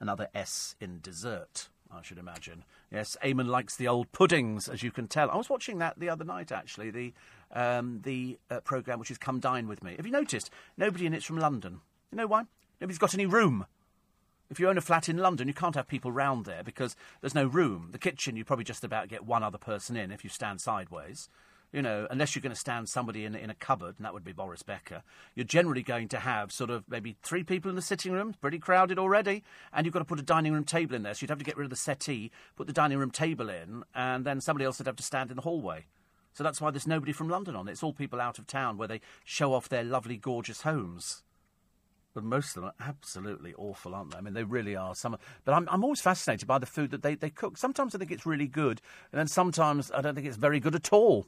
another S in dessert, I should imagine. Yes, Eamonn likes the old puddings, as you can tell. I was watching that the other night, actually, the, um, the uh, programme which is Come Dine With Me. Have you noticed? Nobody in it's from London. You know why? Nobody's got any room. If you own a flat in London, you can't have people round there because there's no room. The kitchen, you probably just about get one other person in if you stand sideways you know, unless you're going to stand somebody in, in a cupboard, and that would be Boris Becker, you're generally going to have sort of maybe three people in the sitting room, pretty crowded already, and you've got to put a dining room table in there. So you'd have to get rid of the settee, put the dining room table in, and then somebody else would have to stand in the hallway. So that's why there's nobody from London on it. It's all people out of town where they show off their lovely, gorgeous homes. But most of them are absolutely awful, aren't they? I mean, they really are. Some, but I'm, I'm always fascinated by the food that they, they cook. Sometimes I think it's really good, and then sometimes I don't think it's very good at all.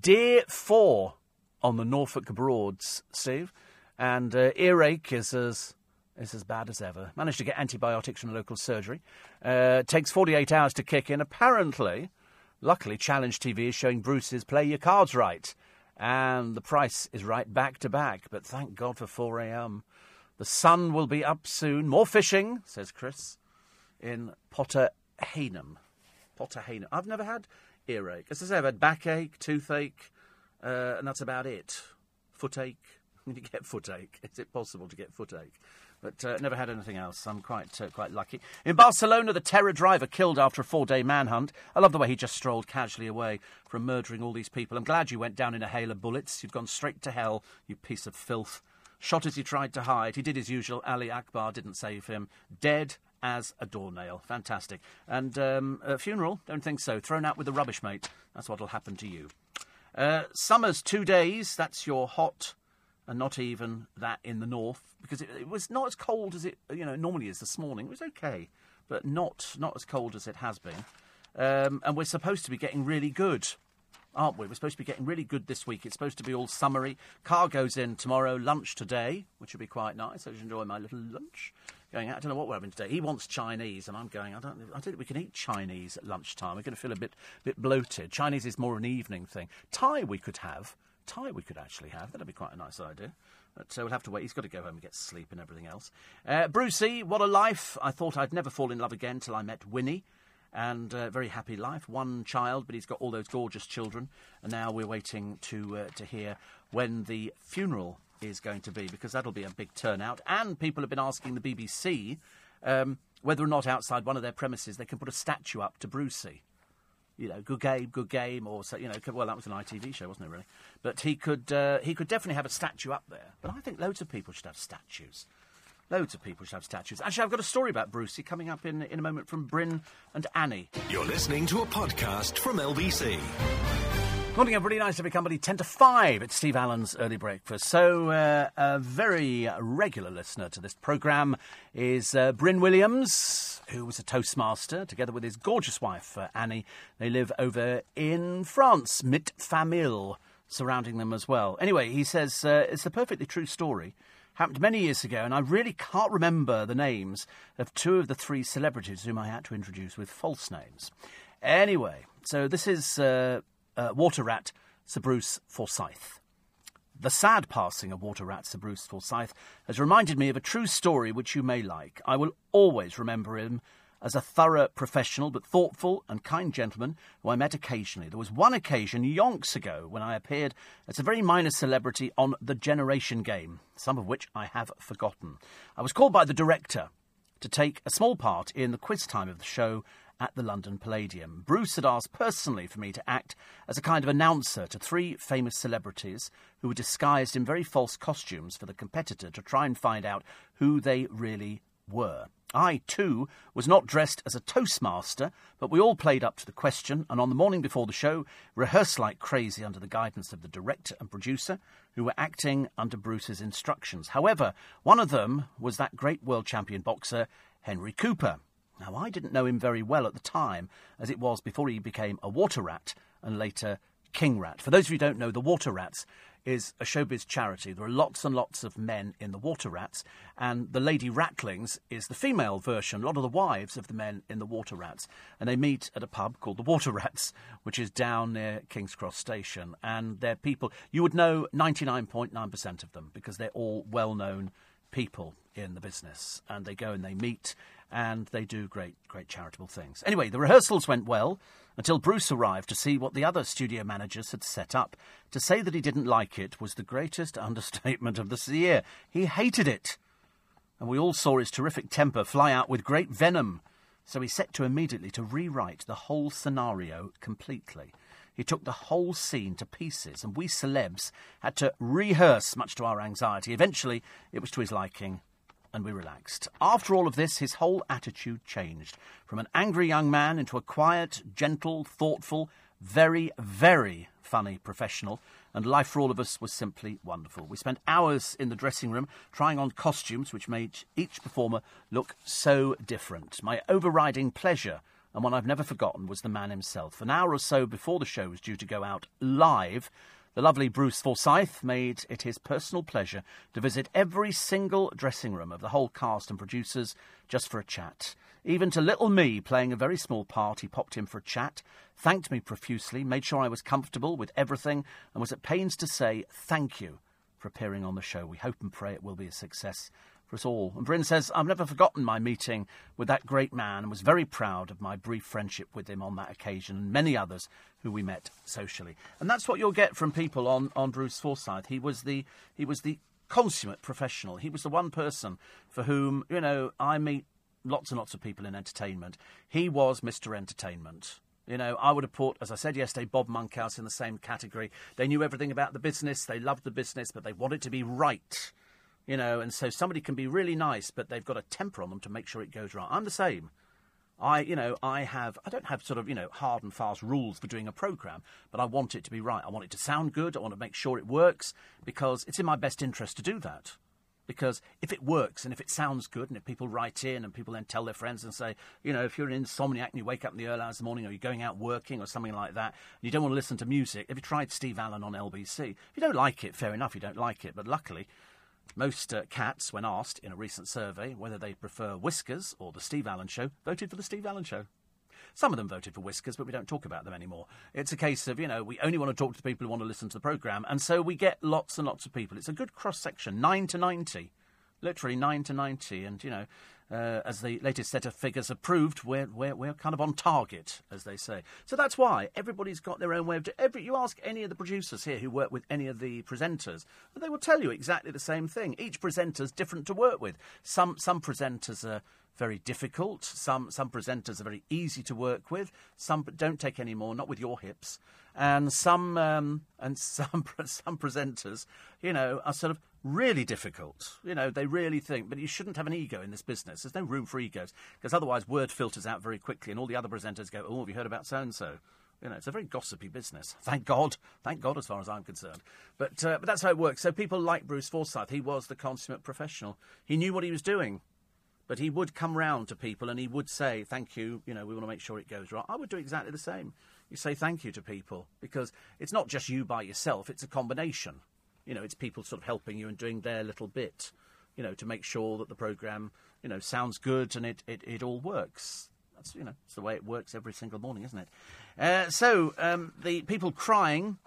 Deer 4 on the Norfolk Broads, Steve. And uh, earache is as, is as bad as ever. Managed to get antibiotics from local surgery. Uh, takes 48 hours to kick in. Apparently, luckily, Challenge TV is showing Bruce's Play Your Cards Right. And the price is right back to back. But thank God for 4 a.m. The sun will be up soon. More fishing, says Chris, in Potter Heigham. Potter Heigham. I've never had earache. As I say, I've had backache, toothache, uh, and that's about it. Footache. When [LAUGHS] you get footache. Is it possible to get footache? But uh, never had anything else. I'm quite uh, quite lucky. In Barcelona, the terror driver killed after a four-day manhunt. I love the way he just strolled casually away from murdering all these people. I'm glad you went down in a hail of bullets. You've gone straight to hell, you piece of filth. Shot as he tried to hide. He did his usual. Ali Akbar didn't save him. Dead as a doornail. Fantastic. And um, a funeral? Don't think so. Thrown out with the rubbish, mate. That's what'll happen to you. Uh, summer's two days. That's your hot, and not even that in the north because it, it, was not as cold as it you know normally is this morning. It was okay, but not not as cold as it has been. Um, and we're supposed to be getting really good aren't we? We're supposed to be getting really good this week. It's supposed to be all summery. Car goes in tomorrow, lunch today, which will be quite nice. I should enjoy my little lunch. Going I don't know what we're having today. He wants Chinese, and I'm going. I don't. I don't think we can eat Chinese at lunchtime. We're going to feel a bit, bit bloated. Chinese is more an evening thing. Thai we could have. Thai we could actually have. That'd be quite a nice idea. But uh, we'll have to wait. He's got to go home and get sleep and everything else. Uh, Brucey, what a life! I thought I'd never fall in love again till I met Winnie and uh, very happy life. One child, but he's got all those gorgeous children. And now we're waiting to uh, to hear when the funeral is going to be, because that'll be a big turnout. And people have been asking the BBC um, whether or not outside one of their premises they can put a statue up to Brucey. You know, good game, good game, or so, you know. Well, that was an ITV show, wasn't it? Really, but he could uh, he could definitely have a statue up there. But I think loads of people should have statues. Loads of people should have statues. Actually, I've got a story about Brucey coming up in, in a moment from Bryn and Annie. You're listening to a podcast from LBC. Morning, everybody. Nice to be company. 10 to 5. It's Steve Allen's Early Breakfast. So, uh, a very regular listener to this programme is uh, Bryn Williams, who was a Toastmaster, together with his gorgeous wife, uh, Annie. They live over in France, Mit Famille, surrounding them as well. Anyway, he says uh, it's a perfectly true story. Happened many years ago, and I really can't remember the names of two of the three celebrities whom I had to introduce with false names. Anyway, so this is uh, uh, water rat Sir Bruce Forsyth. The sad passing of water rat Sir Bruce Forsyth has reminded me of a true story which you may like. I will always remember him as a thorough professional but thoughtful and kind gentleman who I met occasionally. There was one occasion yonks ago when I appeared as a very minor celebrity on The Generation Game, some of which I have forgotten. I was called by the director to take a small part in the quiz time of the show at the London Palladium. Bruce had asked personally for me to act as a kind of announcer to three famous celebrities who were disguised in very false costumes for the competitor to try and find out who they really were. I, too, was not dressed as a Toastmaster, but we all played up to the question, and on the morning before the show, rehearsed like crazy under the guidance of the director and producer, who were acting under Bruce's instructions. However, one of them was that great world champion boxer, Henry Cooper. Now, I didn't know him very well at the time, as it was before he became a water rat and later king rat. For those of you who don't know, the water rats is a showbiz charity. There are lots and lots of men in the water rats, and the Lady Ratlings is the female version, a lot of the wives of the men in the water rats. And they meet at a pub called the Water Rats, which is down near King's Cross Station. And they're people, you would know 99.9% of them because they're all well known people in the business. And they go and they meet and they do great, great charitable things. Anyway, the rehearsals went well until Bruce arrived to see what the other studio managers had set up. To say that he didn't like it was the greatest [LAUGHS] understatement of the year. He hated it. And we all saw his terrific temper fly out with great venom. So he set to immediately to rewrite the whole scenario completely. He took the whole scene to pieces, and we celebs had to rehearse, much to our anxiety. Eventually, it was to his liking, and we relaxed. After all of this, his whole attitude changed from an angry young man into a quiet, gentle, thoughtful, very, very funny professional, and life for all of us was simply wonderful. We spent hours in the dressing room trying on costumes which made each performer look so different. My overriding pleasure, and one I've never forgotten, was the man himself. An hour or so before the show was due to go out live, the lovely Bruce Forsyth made it his personal pleasure to visit every single dressing room of the whole cast and producers just for a chat. Even to little me playing a very small part, he popped in for a chat, thanked me profusely, made sure I was comfortable with everything, and was at pains to say thank you for appearing on the show. We hope and pray it will be a success for us all. And Bryn says, I've never forgotten my meeting with that great man and was very proud of my brief friendship with him on that occasion and many others who we met socially. And that's what you'll get from people on, on Bruce Forsyth. He was the he was the consummate professional. He was the one person for whom, you know, I meet lots and lots of people in entertainment. He was Mr. Entertainment. You know, I would have put, as I said yesterday, Bob Monkhouse in the same category. They knew everything about the business, they loved the business, but they wanted to be right. You know, and so somebody can be really nice, but they've got a temper on them to make sure it goes right. I'm the same. I, you know, I have, I don't have sort of, you know, hard and fast rules for doing a program, but I want it to be right. I want it to sound good. I want to make sure it works because it's in my best interest to do that. Because if it works and if it sounds good and if people write in and people then tell their friends and say, you know, if you're an insomniac and you wake up in the early hours of the morning or you're going out working or something like that, and you don't want to listen to music, have you tried Steve Allen on LBC? If you don't like it, fair enough, you don't like it. But luckily, most uh, cats, when asked in a recent survey whether they prefer Whiskas or The Steve Allen Show, voted for The Steve Allen Show. Some of them voted for Whiskas, but we don't talk about them anymore. It's a case of, you know, we only want to talk to people who want to listen to the programme, and so we get lots and lots of people. It's a good cross section, 9 to 90. Literally 9 to 90, and, you know, uh, as the latest set of figures have proved, we're, we're, we're kind of on target, as they say. So that's why everybody's got their own way of doing every You ask any of the producers here who work with any of the presenters, and they will tell you exactly the same thing. Each presenter's different to work with. Some, some presenters are very difficult. Some some presenters are very easy to work with. Some don't take any more, not with your hips. And some um, and [LAUGHS] some some presenters, you know, are sort of really difficult. You know, they really think, but you shouldn't have an ego in this business. There's no room for egos because otherwise word filters out very quickly, and all the other presenters go, "Oh, have you heard about so and so?" You know, it's a very gossipy business. Thank God, thank God, as far as I'm concerned. But uh, but that's how it works. So people like Bruce Forsyth, he was the consummate professional. He knew what he was doing. But he would come round to people and he would say, Thank you, you know, we want to make sure it goes right. I would do exactly the same. You say thank you to people because it's not just you by yourself, it's a combination. You know, it's people sort of helping you and doing their little bit, you know, to make sure that the programme, you know, sounds good and it, it, it all works. That's, you know, it's the way it works every single morning, isn't it? Uh, so, um, the people crying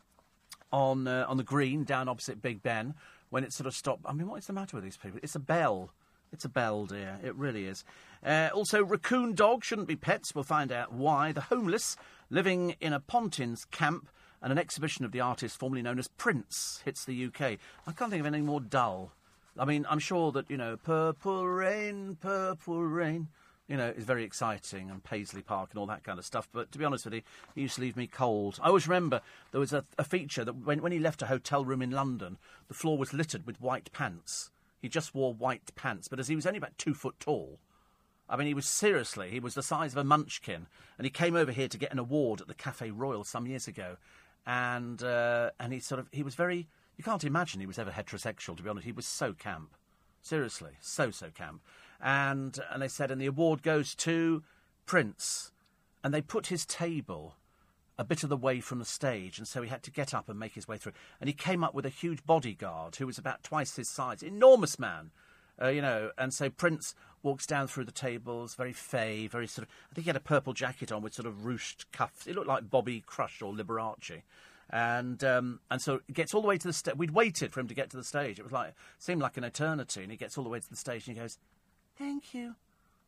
on, uh, on the green down opposite Big Ben when it sort of stopped. I mean, what is the matter with these people? It's a bell. It's a bell, dear. It really is. Uh, also, raccoon dogs shouldn't be pets. We'll find out why. The homeless living in a Pontins camp and an exhibition of the artist formerly known as Prince hits the UK. I can't think of anything more dull. I mean, I'm sure that, you know, Purple Rain, Purple Rain, you know, is very exciting and Paisley Park and all that kind of stuff. But to be honest with you, he used to leave me cold. I always remember there was a, a feature that when, when he left a hotel room in London, the floor was littered with white pants. He just wore white pants, but as he was only about two foot tall, I mean, he was seriously, he was the size of a munchkin. And he came over here to get an award at the Cafe Royal some years ago. And, uh, and he sort of, he was very, you can't imagine he was ever heterosexual, to be honest. He was so camp. Seriously, so, so camp. And, and they said, and the award goes to Prince. And they put his table a bit of the way from the stage, and so he had to get up and make his way through. And he came up with a huge bodyguard who was about twice his size, enormous man, uh, you know. And so Prince walks down through the tables, very fey, very sort of. I think he had a purple jacket on with sort of ruched cuffs. It looked like Bobby Crush or Liberace. And um, and so he gets all the way to the stage. We'd waited for him to get to the stage. It was like seemed like an eternity. And he gets all the way to the stage and he goes, "Thank you,"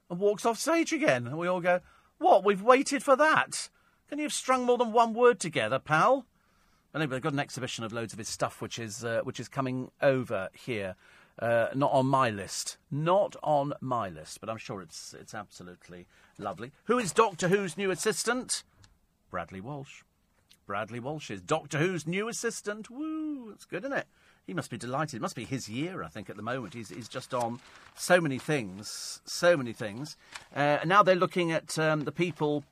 and walks off stage again. And we all go, "What? We've waited for that?" Can you have strung more than one word together, pal? Anyway, they've got an exhibition of loads of his stuff, which is uh, which is coming over here. Uh, not on my list. Not on my list, but I'm sure it's it's absolutely lovely. Who is Doctor Who's new assistant? Bradley Walsh. Bradley Walsh is Doctor Who's new assistant. Woo! It's good, isn't it? He must be delighted. It must be his year, I think, at the moment. He's, he's just on so many things, so many things. Uh, now they're looking at um, the people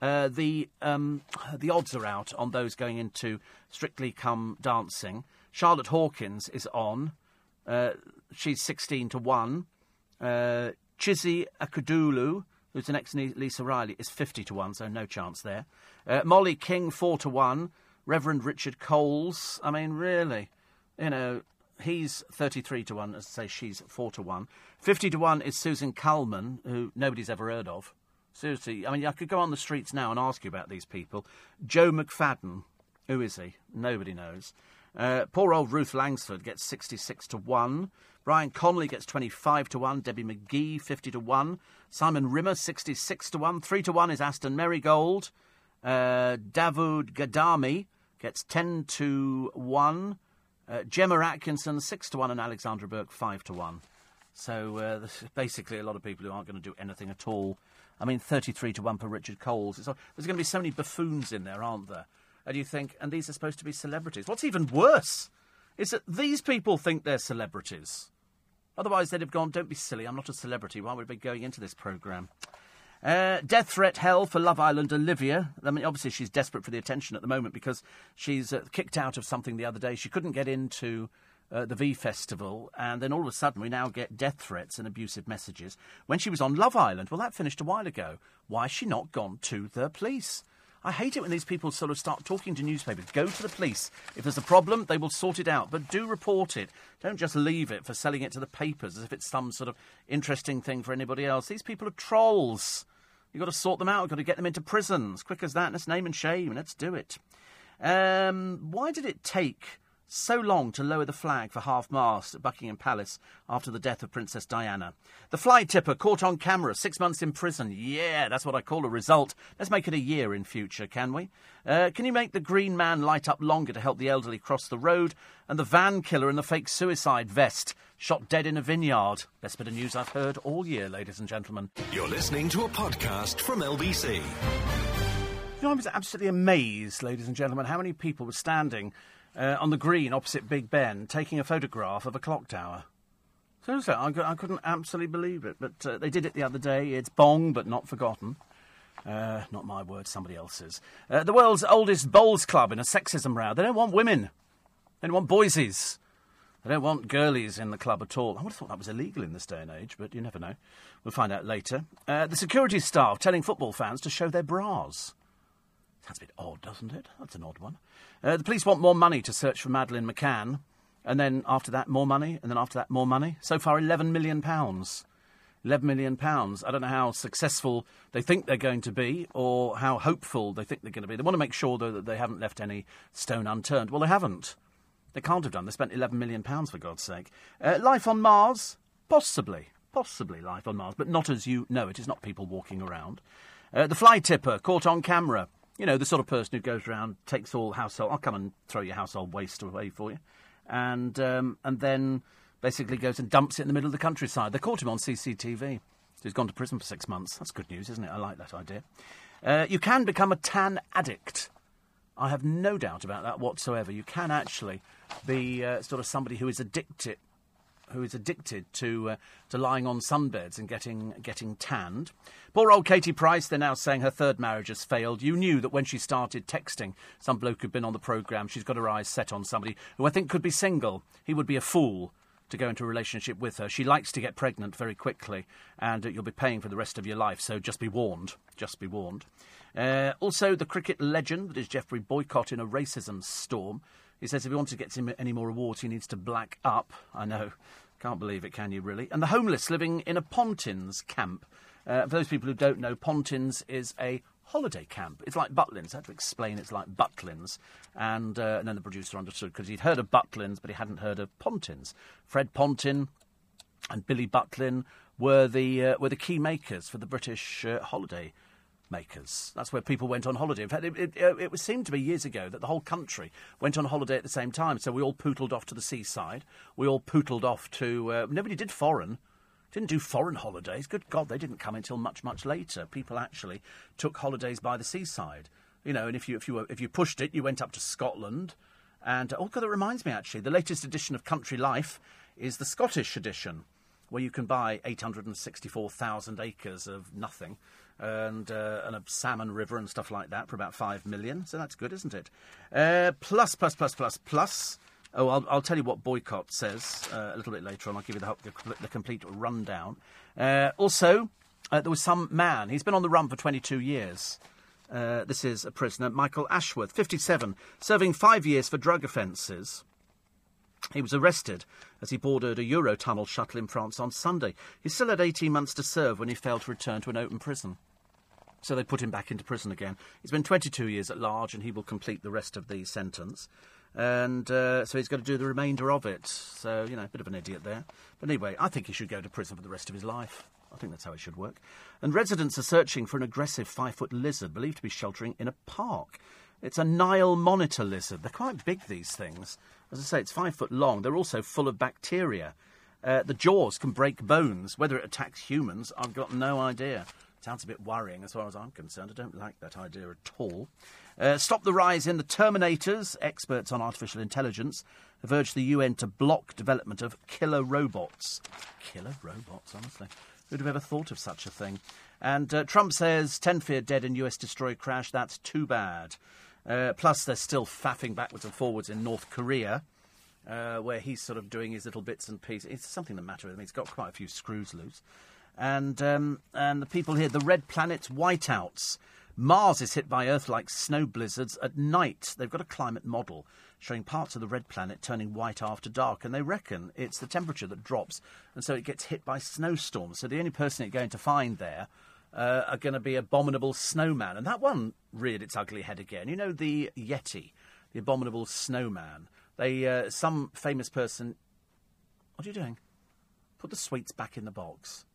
uh, the um, the odds are out on those going into Strictly Come Dancing. Charlotte Hawkins is on. Uh, she's sixteen to one. Uh, Chizzy Akudolu, who's the next Lisa Riley, is fifty to one, so no chance there. Uh, Molly King four to one. Reverend Richard Coles. I mean, really, you know, he's 33 to 1, as I say, she's 4 to 1. 50 to 1 is Susan Calman, who nobody's ever heard of. Seriously, I mean, I could go on the streets now and ask you about these people. Joe McFadden, who is he? Nobody knows. Uh, poor old Ruth Langsford gets 66 to 1. Brian Conley gets 25 to 1. Debbie McGee, 50 to 1. Simon Rimmer, 66 to 1. 3 to 1 is Aston Merrygold. Uh, Davood Ghadami gets 10 to 1. Uh, Gemma Atkinson, 6 to 1. And Alexandra Burke, 5 to 1. So uh, [LAUGHS] basically a lot of people who aren't going to do anything at all I mean, 33 to 1 for Richard Coles. It's, there's going to be so many buffoons in there, aren't there? And you think, and these are supposed to be celebrities. What's even worse is that these people think they're celebrities. Otherwise, they'd have gone, don't be silly, I'm not a celebrity. Why would I be going into this programme? Uh, death threat hell for Love Island Olivia. I mean, obviously, she's desperate for the attention at the moment because she's uh, kicked out of something the other day. She couldn't get into uh, the V Festival, and then all of a sudden we now get death threats and abusive messages. When she was on Love Island, well, that finished a while ago. Why has she not gone to the police? I hate it when these people sort of start talking to newspapers. Go to the police. If there's a problem, they will sort it out. But do report it. Don't just leave it for selling it to the papers as if it's some sort of interesting thing for anybody else. These people are trolls. You've got to sort them out. You've got to get them into prisons. Quick as that. Let's name and shame. Let's do it. Um, why did it take so long to lower the flag for half mast at Buckingham Palace after the death of Princess Diana. The fly tipper caught on camera, six months in prison. Yeah, that's what I call a result. Let's make it a year in future, can we? Uh, can you make the green man light up longer to help the elderly cross the road? And the van killer in the fake suicide vest shot dead in a vineyard. Best bit of news I've heard all year, ladies and gentlemen. You're listening to a podcast from LBC. You know, I was absolutely amazed, ladies and gentlemen, how many people were standing uh, on the green opposite Big Ben taking a photograph of a clock tower. Seriously, I, I couldn't absolutely believe it. But uh, they did it the other day. It's bong, but not forgotten. Uh, not my word, somebody else's. Uh, the world's oldest bowls club in a sexism row. They don't want women. They don't want boysies. They don't want girlies in the club at all. I would have thought that was illegal in this day and age, but you never know. We'll find out later. Uh, the security staff telling football fans to show their bras. Sounds a bit odd, doesn't it? That's an odd one. Uh, the police want more money to search for Madeleine McCann, and then after that, more money, and then after that, more money. So far, £11 million. £11 million. I don't know how successful they think they're going to be or how hopeful they think they're going to be. They want to make sure, though, that they haven't left any stone unturned. Well, they haven't. They can't have done. They spent £11 million, for God's sake. Uh, life on Mars? Possibly. Possibly life on Mars, but not as you know it. It's not people walking around. Uh, the fly tipper caught on camera. You know, the sort of person who goes around, takes all household. I'll come and throw your household waste away for you. And, um, and then basically goes and dumps it in the middle of the countryside. They caught him on CCTV. So he's gone to prison for six months. That's good news, isn't it? I like that idea. Uh, you can become a tan addict. I have no doubt about that whatsoever. You can actually be uh, sort of somebody who is addicted, who is addicted to uh, to lying on sunbeds and getting getting tanned. Poor old Katie Price. They're now saying her third marriage has failed. You knew that when she started texting some bloke who'd been on the programme. She's got her eyes set on somebody who I think could be single. He would be a fool to go into a relationship with her. She likes to get pregnant very quickly, and uh, you'll be paying for the rest of your life. So just be warned. Just be warned. Uh, also, the cricket legend that is Geoffrey Boycott in a racism storm. He says if he wants to get him any more awards, he needs to black up. I know. Can't believe it, can you, really? And the homeless living in a Pontins camp. Uh, for those people who don't know, Pontins is a holiday camp. It's like Butlins. I had to explain it's like Butlins. And, uh, and then the producer understood because he'd heard of Butlins, but he hadn't heard of Pontins. Fred Pontin and Billy Butlin were the, uh, were the key makers for the British uh, holiday makers. That's where people went on holiday. In fact, it, it, it, seemed to be years ago that the whole country went on holiday at the same time. So we all pootled off to the seaside. We all pootled off to. Uh, nobody did foreign. Didn't do foreign holidays. Good God, they didn't come until much, much later. People actually took holidays by the seaside. You know, and if you if you were, if you pushed it, you went up to Scotland. And oh God, that reminds me actually, the latest edition of Country Life is the Scottish edition, where you can buy 864,000 acres of nothing and, uh, and a salmon river and stuff like that for about five million. So that's good, isn't it? Uh, plus, plus, plus, plus, plus. Oh, I'll, I'll tell you what Boycott says uh, a little bit later on. I'll give you the, the, the complete rundown. Uh, also, uh, there was some man. He's been on the run for 22 years. Uh, this is a prisoner, Michael Ashworth, 57, serving five years for drug offences. He was arrested as he boarded a Eurotunnel shuttle in France on Sunday. He still had 18 months to serve when he failed to return to an open prison. So they put him back into prison again. He's been 22 years at large and he will complete the rest of the sentence. And uh, so he's got to do the remainder of it. So, you know, a bit of an idiot there. But anyway, I think he should go to prison for the rest of his life. I think that's how it should work. And residents are searching for an aggressive five foot lizard believed to be sheltering in a park. It's a Nile monitor lizard. They're quite big, these things. As I say, it's five foot long. They're also full of bacteria. Uh, the jaws can break bones. Whether it attacks humans, I've got no idea. Sounds a bit worrying as far as I'm concerned. I don't like that idea at all. Uh, stop the rise in the Terminators. Experts on artificial intelligence have urged the UN to block development of killer robots. Killer robots, honestly. Who'd have ever thought of such a thing? And uh, Trump says 10 feared dead in US destroyer crash. That's too bad. Uh, plus, they're still faffing backwards and forwards in North Korea, uh, where he's sort of doing his little bits and pieces. It's something the matter with him. He's got quite a few screws loose. And, um, and the people here, the red planet's whiteouts. Mars is hit by Earth like snow blizzards at night. They've got a climate model showing parts of the red planet turning white after dark, and they reckon it's the temperature that drops, and so it gets hit by snowstorms. So the only person it's going to find there uh, are going to be abominable snowman. And that one reared its ugly head again. You know, the Yeti, the abominable snowman. They, uh, some famous person. What are you doing? Put the sweets back in the box.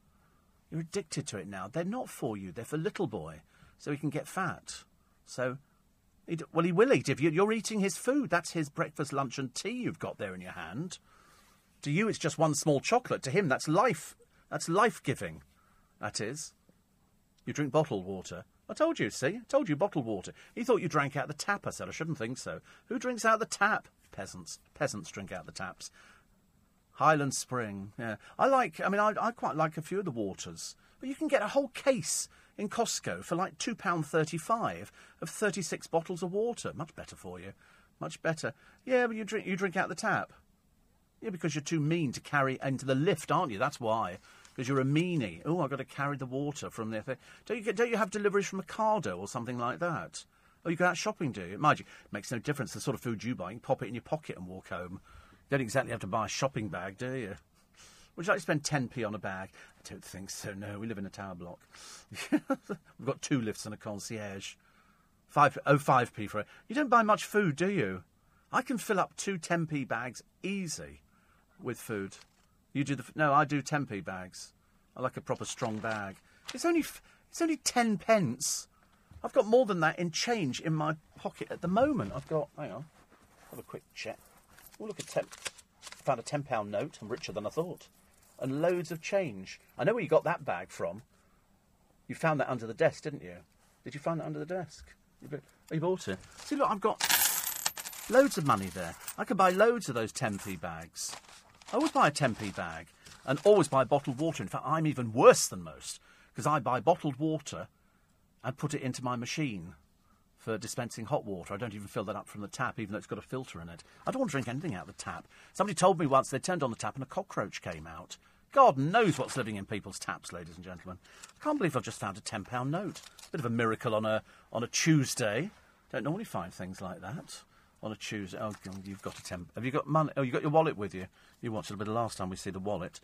You're addicted to it now. They're not for you, they're for little boy, so he can get fat. So, he'd, well, he will eat if you, you're eating his food. That's his breakfast, lunch, and tea you've got there in your hand. To you, it's just one small chocolate. To him, that's life. That's life giving. That is. You drink bottled water. I told you, see? I told you bottled water. He thought you drank out the tap. I said, I shouldn't think so. Who drinks out the tap? Peasants. Peasants drink out the taps. Highland Spring. Yeah, I like. I mean, I, I quite like a few of the waters, but you can get a whole case in Costco for like two pound thirty-five of thirty-six bottles of water. Much better for you. Much better. Yeah, but you drink. You drink out the tap. Yeah, because you're too mean to carry into the lift, aren't you? That's why. Because you're a meanie. Oh, I've got to carry the water from there. Don't you, get, don't you have deliveries from Ocado or something like that? Oh, you go out shopping, do you? Mind you, it makes no difference the sort of food you buy. You pop it in your pocket and walk home. You don't exactly have to buy a shopping bag, do you? Would you like to spend 10p on a bag? I don't think so, no. We live in a tower block. [LAUGHS] We've got two lifts and a concierge. Five, oh, 5p for it. You don't buy much food, do you? I can fill up two 10p bags easy with food. You do the. No, I do 10p bags. I like a proper strong bag. It's only, it's only 10 pence. I've got more than that in change in my pocket at the moment. I've got. Hang on. Have a quick check. Oh, look at 10. Found a £10 note. I'm richer than I thought. And loads of change. I know where you got that bag from. You found that under the desk, didn't you? Did you find that under the desk? You bought it. See, look, I've got loads of money there. I could buy loads of those 10p bags. I always buy a 10p bag and always buy bottled water. In fact, I'm even worse than most because I buy bottled water and put it into my machine for dispensing hot water. I don't even fill that up from the tap, even though it's got a filter in it. I don't want to drink anything out of the tap. Somebody told me once they turned on the tap and a cockroach came out. God knows what's living in people's taps, ladies and gentlemen. I can't believe I've just found a £10 note. Bit of a miracle on a, on a Tuesday. Don't normally find things like that on a Tuesday. Oh, you've got a ten. Have you got money? Oh, you got your wallet with you. You watched a bit of last time we see the wallet.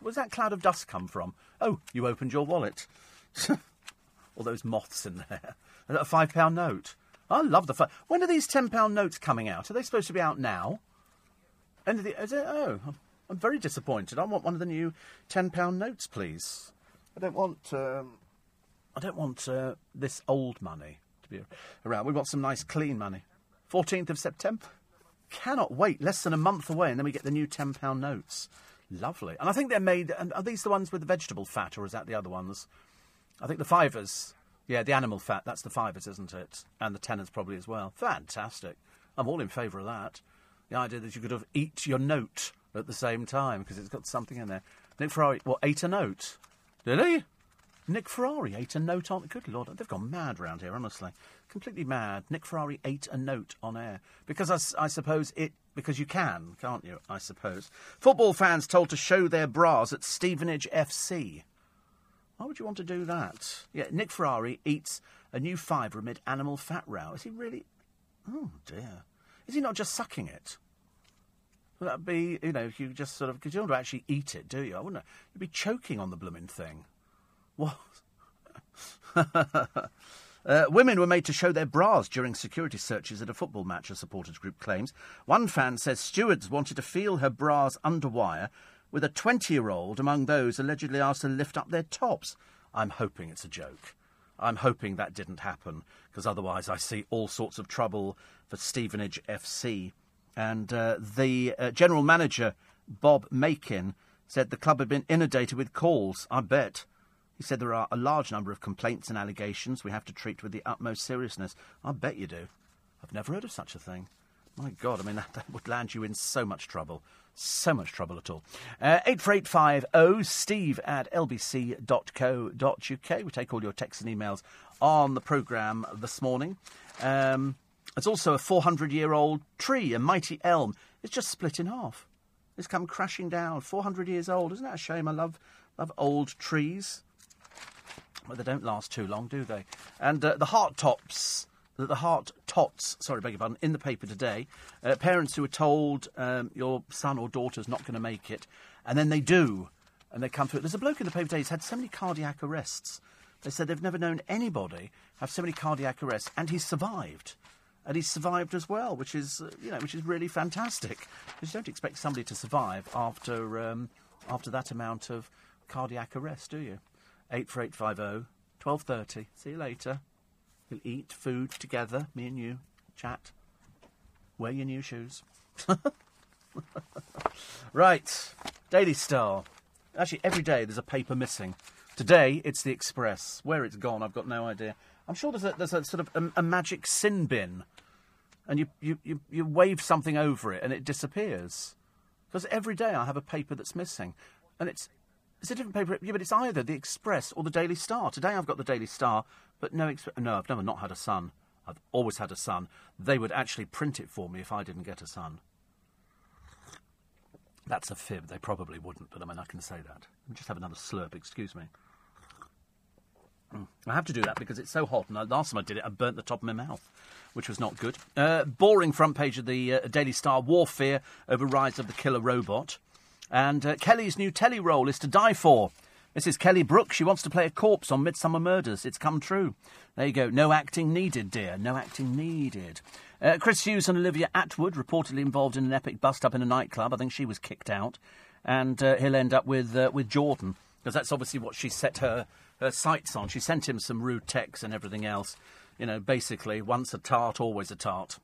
Where's that cloud of dust come from? Oh, you opened your wallet. [LAUGHS] All those moths in there. Is that a five pound note? I love the. Fi- when are these ten pound notes coming out? Are they supposed to be out now? End of the. Is it? Oh, I'm very disappointed. I want one of the new ten pound notes, please. I don't want. Um, I don't want uh, this old money to be around. We want some nice, clean money. 14th of September. Cannot wait. Less than a month away, and then we get the new £10 notes. Lovely. And I think they're made. And are these the ones with the vegetable fat, or is that the other ones? I think the fivers. Yeah, the animal fat. That's the fivers, isn't it? And the tenners probably as well. Fantastic. I'm all in favour of that. The idea that you could have eat your note at the same time because it's got something in there. Nick Ferrari, what, ate a note? Did he? Nick Ferrari ate a note on. Good lord, they've gone mad round here, honestly completely mad. Nick Ferrari ate a note on air because I, I, suppose it because you can, can't you? I suppose football fans told to show their bras at Stevenage FC. Why would you want to do that? Yeah, Nick Ferrari eats a new fibre amid animal fat row. Is he really? Oh dear. Is he not just sucking it? Would that be, you know, if you just sort of, because you don't actually eat it, do you? I wouldn't. You'd be choking on the blooming thing. [LAUGHS] Uh, women were made to show their bras during security searches at a football match, a supporters group claims. One fan says stewards wanted to feel her bras under wire, with a 20 year old among those allegedly asked to lift up their tops. I'm hoping it's a joke. I'm hoping that didn't happen, because otherwise I see all sorts of trouble for Stevenage FC. And uh, the uh, general manager, Bob Makin, said the club had been inundated with calls. I bet. He said there are a large number of complaints and allegations we have to treat with the utmost seriousness. I bet you do. I've never heard of such a thing. My God, I mean, [LAUGHS] that, that would land you in so much trouble. So much trouble at all. Uh, 84850 steve at lbc.co.uk. We take all your texts and emails on the programme this morning. Um, it's also a 400 year old tree, a mighty elm. It's just split in half. It's come crashing down. 400 years old. Isn't that a shame? I love, love old trees. Well, they don't last too long, do they? And uh, the heart tops, the heart tots, sorry, beg your pardon, in the paper today. Uh, parents who are told um, your son or daughter's not going to make it, and then they do, and they come through. There's a bloke in the paper today who's had so many cardiac arrests. They said they've never known anybody have so many cardiac arrests, and he's survived. And he's survived as well, which is, uh, you know, which is really fantastic. Because you don't expect somebody to survive after, um, after that amount of cardiac arrest, do you? 84850 12.30. See you later. We'll eat food together, me and you. Chat. Wear your new shoes. [LAUGHS] right. Daily Star. Actually, every day there's a paper missing. Today it's the Express. Where it's gone, I've got no idea. I'm sure there's a, there's a sort of a, a magic sin bin and you, you, you, you wave something over it and it disappears. Because every day I have a paper that's missing. And it's, it's a different paper. Yeah, but it's either the Express or the Daily Star. Today I've got the Daily Star, but no Express. No, I've never not had a son. I've always had a son. They would actually print it for me if I didn't get a son. That's a fib. They probably wouldn't, but I mean, I can say that. Just have another slurp, excuse me. Mm. I have to do that because it's so hot, and last time I did it, I burnt the top of my mouth, which was not good. Uh, boring front page of the uh, Daily Star: War fear over rise of the killer robot, and uh, Kelly's new telly role is to die for. Mrs. Kelly Brook. She wants to play a corpse on Midsomer Murders. It's come true. There you go. No acting needed, dear. No acting needed. Uh, Chris Hughes and Olivia Attwood, reportedly involved in an epic bust up in a nightclub. I think she was kicked out, and uh, he'll end up with uh, with Jordan because that's obviously what she set her her sights on. She sent him some rude texts and everything else. You know, basically, once a tart, always a tart.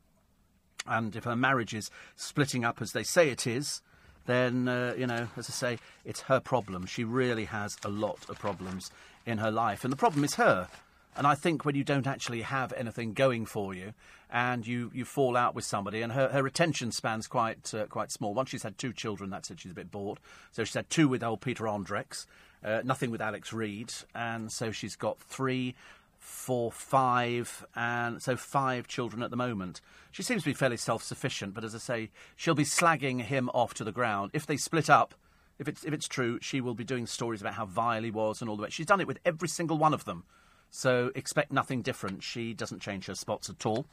And if her marriage is splitting up as they say it is, then, uh, you know, as I say, it's her problem. She really has a lot of problems in her life. And the problem is her. And I think when you don't actually have anything going for you and you, you fall out with somebody, and her, her attention span's quite, uh, quite small. Once she's had two children, that's it, she's a bit bored. So she's had two with old Peter Andrex, uh, nothing with Alex Reid. And so she's got three, four, five, and so five children at the moment. She seems to be fairly self sufficient, but as I say, she'll be slagging him off to the ground. If they split up, if it's, if it's true, she will be doing stories about how vile he was and all the way. She's done it with every single one of them. So expect nothing different. She doesn't change her spots at all.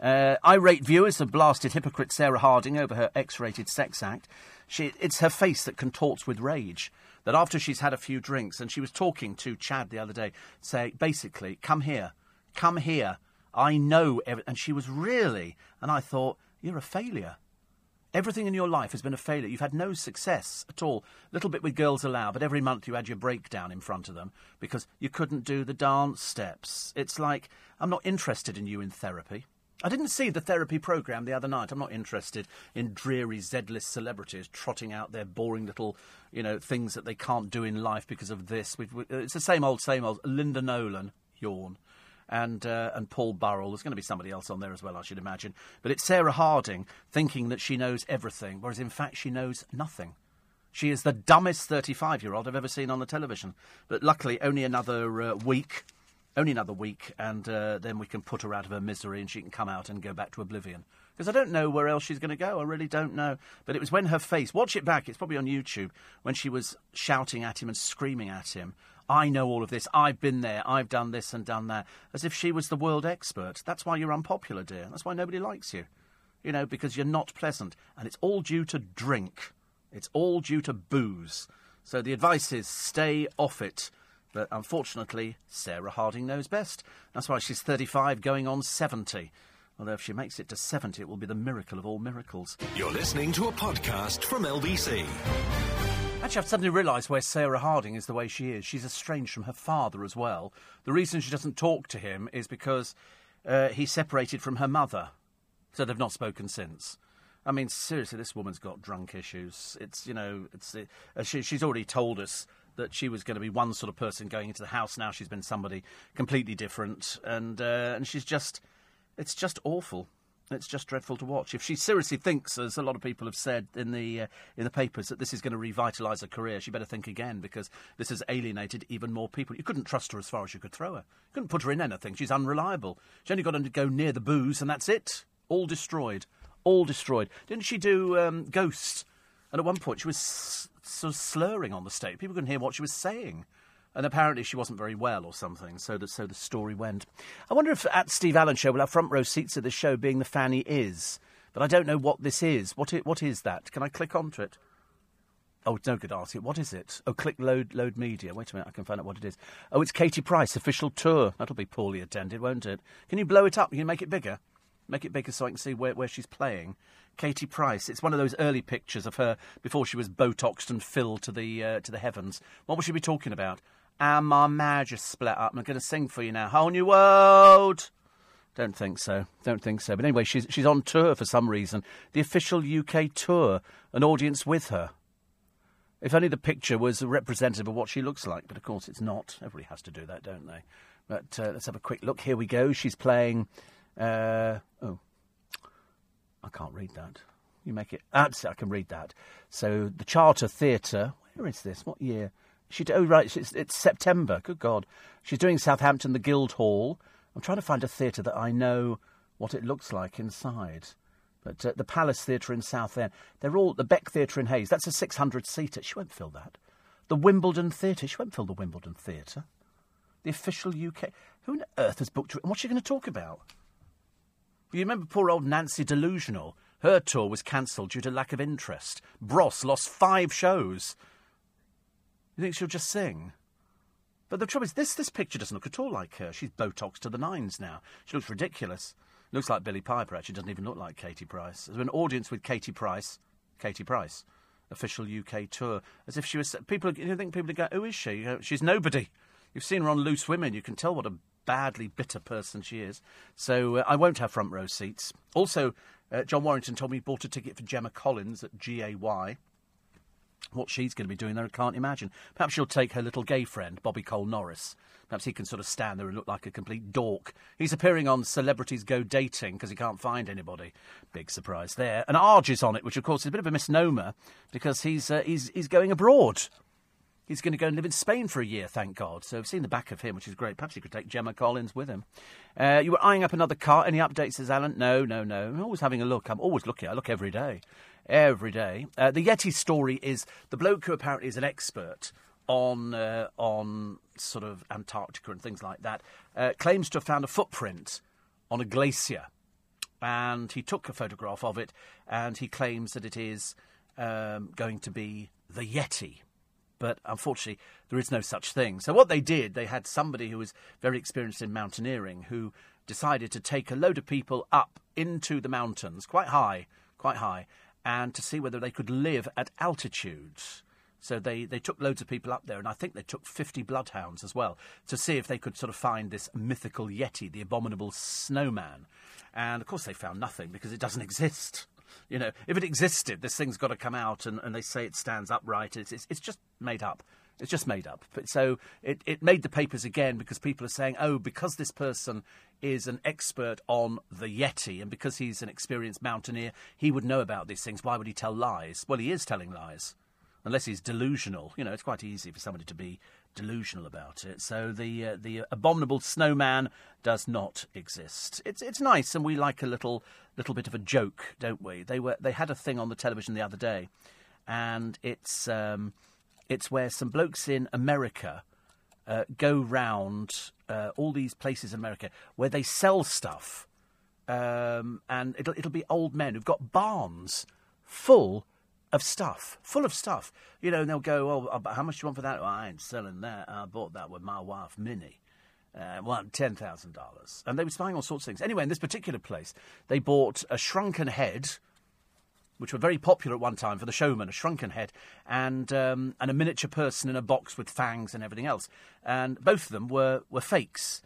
Uh, irate viewers have blasted hypocrite Sarah Harding over her X rated sex act. She, it's her face that contorts with rage. That after she's had a few drinks, and she was talking to Chad the other day, say, basically, come here, come here. I know. Every-. And she was really, and I thought, you're a failure. Everything in your life has been a failure. You've had no success at all. A little bit with Girls Aloud, but every month you had your breakdown in front of them because you couldn't do the dance steps. It's like, I'm not interested in you in therapy. I didn't see the therapy programme the other night. I'm not interested in dreary Z-list celebrities trotting out their boring little, you know, things that they can't do in life because of this. We've, we, it's the same old, same old. Linda Nolan, yawn and uh, and Paul Burrell. There's going to be somebody else on there as well, I should imagine. But it's Sarah Harding thinking that she knows everything, whereas in fact she knows nothing. She is the dumbest 35 year old I've ever seen on the television. But luckily, only another uh, week. Only another week, and uh, then we can put her out of her misery and she can come out and go back to oblivion. Because I don't know where else she's going to go. I really don't know. But it was when her face, watch it back, it's probably on YouTube, when she was shouting at him and screaming at him. I know all of this. I've been there. I've done this and done that. As if she was the world expert. That's why you're unpopular, dear. That's why nobody likes you. You know, because you're not pleasant. And it's all due to drink. It's all due to booze. So the advice is stay off it. But unfortunately, Sarah Harding knows best. That's why she's 35 going on 70. Although if she makes it to 70, it will be the miracle of all miracles. You're listening to a podcast from LBC. Actually, I've suddenly realised where Sarah Harding is the way she is. She's estranged from her father as well. The reason she doesn't talk to him is because uh, he separated from her mother. So they've not spoken since. I mean, seriously, this woman's got drunk issues. It's, you know, it's uh, she, she's already told us that she was going to be one sort of person going into the house. Now she's been somebody completely different, and uh, and she's just, it's just awful. It's just dreadful to watch. If she seriously thinks, as a lot of people have said in the uh, in the papers, that this is going to revitalise her career, she better think again because this has alienated even more people. You couldn't trust her as far as you could throw her. You couldn't put her in anything. She's unreliable. She only got to go near the booze, and that's it. All destroyed. All destroyed. Didn't she do um, Ghosts? And at one point, she was sort of slurring on the stage. People couldn't hear what she was saying and apparently she wasn't very well or something. So that so the story went. I wonder if at Steve Allen show we'll have front row seats at this show, being the fan he is. But I don't know what this is. What it, what is that? Can I click onto it? Oh, it's no good asking. What is it? Oh, click load load media. Wait a minute, I can find out what it is. Oh, it's Katie Price official tour. That'll be poorly attended, won't it? Can you blow it up? Can you make it bigger? Make it bigger so I can see where, where she's playing. Katie Price. It's one of those early pictures of her before she was botoxed and filled to the uh, to the heavens. What will she be talking about? and my marriage is split up. I'm going to sing for you now. Whole new world. Don't think so. Don't think so. But anyway, she's she's on tour for some reason. The official UK tour, an audience with her. If only the picture was representative of what she looks like, but of course it's not. Everybody has to do that, don't they? But uh, let's have a quick look. Here we go. She's playing. Uh, oh, can't read that. You make it. Absolutely, I can read that. So the Charter Theatre. Where is this? What year? She. Oh, right. It's, it's September. Good God. She's doing Southampton, the Guildhall. I'm trying to find a theatre that I know what it looks like inside. But uh, the Palace Theatre in Southend, they're all the Beck Theatre in Hayes. That's a 600 seater. She won't fill that. The Wimbledon Theatre. She won't fill the Wimbledon Theatre. The official UK. Who on earth has booked? And what's she going to talk about? You remember poor old Nancy Delusional? Her tour was cancelled due to lack of interest. Bros lost five shows. You think she'll just sing? But the trouble is, this this picture doesn't look at all like her. She's Botox to the nines now. She looks ridiculous. Looks like Billie Piper, actually. Doesn't even look like Katie Price. There's an audience with Katie Price. Katie Price. Official UK tour. As if she was. People, you think people go, who is she? She's nobody. You've seen her on Loose Women. You can tell what a badly bitter person she is. So uh, I won't have front row seats. Also, uh, John Warrington told me he bought a ticket for Gemma Collins at GAY. What she's going to be doing there, I can't imagine. Perhaps she'll take her little gay friend, Bobby Cole Norris. Perhaps he can sort of stand there and look like a complete dork. He's appearing on Celebrities Go Dating because he can't find anybody. Big surprise there. And Arg is on it, which of course is a bit of a misnomer because he's, uh, he's, he's going abroad. He's going to go and live in Spain for a year, thank God. So I've seen the back of him, which is great. Perhaps he could take Gemma Collins with him. Uh, you were eyeing up another car. Any updates, says Alan? No, no, no. I'm always having a look. I'm always looking. I look every day. Every day. Uh, the Yeti story is the bloke who apparently is an expert on uh, on sort of Antarctica and things like that uh, claims to have found a footprint on a glacier, and he took a photograph of it, and he claims that it is um, going to be the Yeti but unfortunately, there is no such thing. So, what they did, they had somebody who was very experienced in mountaineering who decided to take a load of people up into the mountains, quite high, quite high, and to see whether they could live at altitudes. So they, they took loads of people up there, and I think they took 50 bloodhounds as well, to see if they could sort of find this mythical Yeti, the abominable snowman. And of course, they found nothing because it doesn't [LAUGHS] exist. You know, if it existed, this thing's got to come out, and, and they say it stands upright. It's, it's, it's just made up. It's just made up. But so it, it made the papers again because people are saying, oh, because this person is an expert on the Yeti and because he's an experienced mountaineer, he would know about these things. Why would he tell lies? Well, he is telling lies. Unless he's delusional. You know, it's quite easy for somebody to be delusional about it. So the uh, the abominable snowman does not exist. It's it's nice, and we like a little little bit of a joke, don't we? They were they had a thing on the television the other day, and it's um, it's where some blokes in America uh, go round uh, all these places in America where they sell stuff, um, and it'll it'll be old men who've got barns full of stuff, full of stuff. You know, and they'll go, "Oh, how much do you want for that?" Oh, I ain't selling that. I bought that with my wife, Minnie. Uh, well, ten thousand dollars, and they were buying all sorts of things. Anyway, in this particular place, they bought a shrunken head, which were very popular at one time for the showman, a shrunken head, and um, and a miniature person in a box with fangs and everything else. And both of them were were fakes,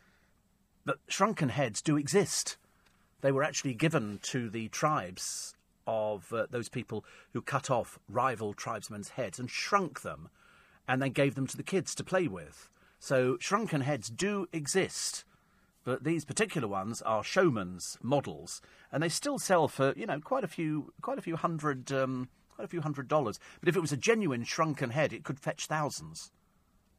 but shrunken heads do exist. They were actually given to the tribes of uh, those people who cut off rival tribesmen's heads and shrunk them and then gave them to the kids to play with. So shrunken heads do exist. But these particular ones are showman's models, and they still sell for you know quite a few, quite a few hundred, um, quite a few hundred dollars. But if it was a genuine shrunken head, it could fetch thousands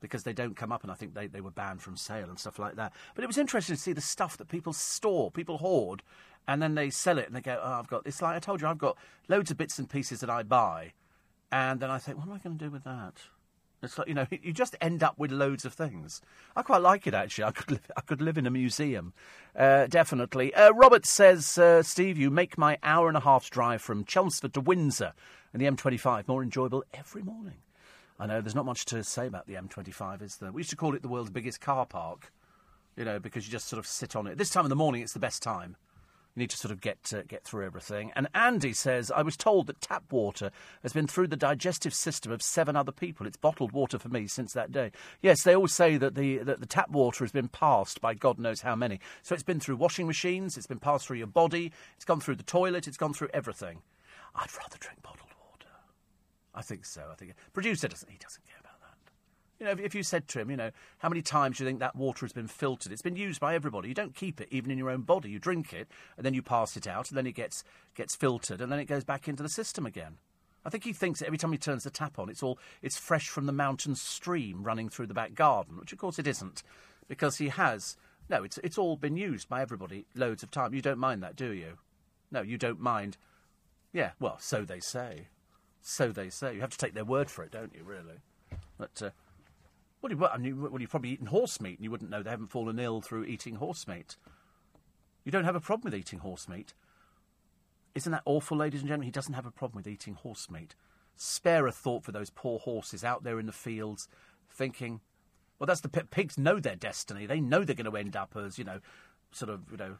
because they don't come up, and I think they, they were banned from sale and stuff like that. But it was interesting to see the stuff that people store, people hoard, and then they sell it and they go, oh, I've got, it's like I told you, I've got loads of bits and pieces that I buy. And then I think, what am I going to do with that? It's like, you know, [LAUGHS] you just end up with loads of things. I quite like it, actually. I could live, I could live in a museum, uh, definitely. Uh, Robert says, uh, Steve, you make my hour and a half drive from Chelmsford to Windsor and the M25 more enjoyable every morning. I know there's not much to say about the M25, is there? We used to call it the world's biggest car park, you know, because you just sort of sit on it. This time of the morning, it's the best time. You need to sort of get uh, get through everything. And Andy says, I was told that tap water has been through the digestive system of seven other people. It's bottled water for me since that day. Yes, they always say that the that the tap water has been passed by God knows how many. So it's been through washing machines, it's been passed through your body, it's gone through the toilet, it's gone through everything. I'd rather drink bottled water. I think so. I think producer doesn't. He doesn't care. You know, if, if you said to him, you know, how many times do you think that water has been filtered? It's been used by everybody. You don't keep it even in your own body. You drink it, and then you pass it out, and then it gets gets filtered, and then it goes back into the system again. I think he thinks that every time he turns the tap on, it's all it's fresh from the mountain stream running through the back garden, which of course it isn't, because he has no. It's it's all been used by everybody loads of time. You don't mind that, do you? No, you don't mind. Yeah, well, so they say. So they say. You have to take their word for it, don't you? Really? But uh, well, you, I mean, well, you've probably eaten horse meat, and you wouldn't know they haven't fallen ill through eating horse meat. You don't have a problem with eating horse meat. Isn't that awful, ladies and gentlemen? He doesn't have a problem with eating horse meat. Spare a thought for those poor horses out there in the fields, thinking, well, that's the pigs know their destiny. They know they're going to end up as you know, sort of you know,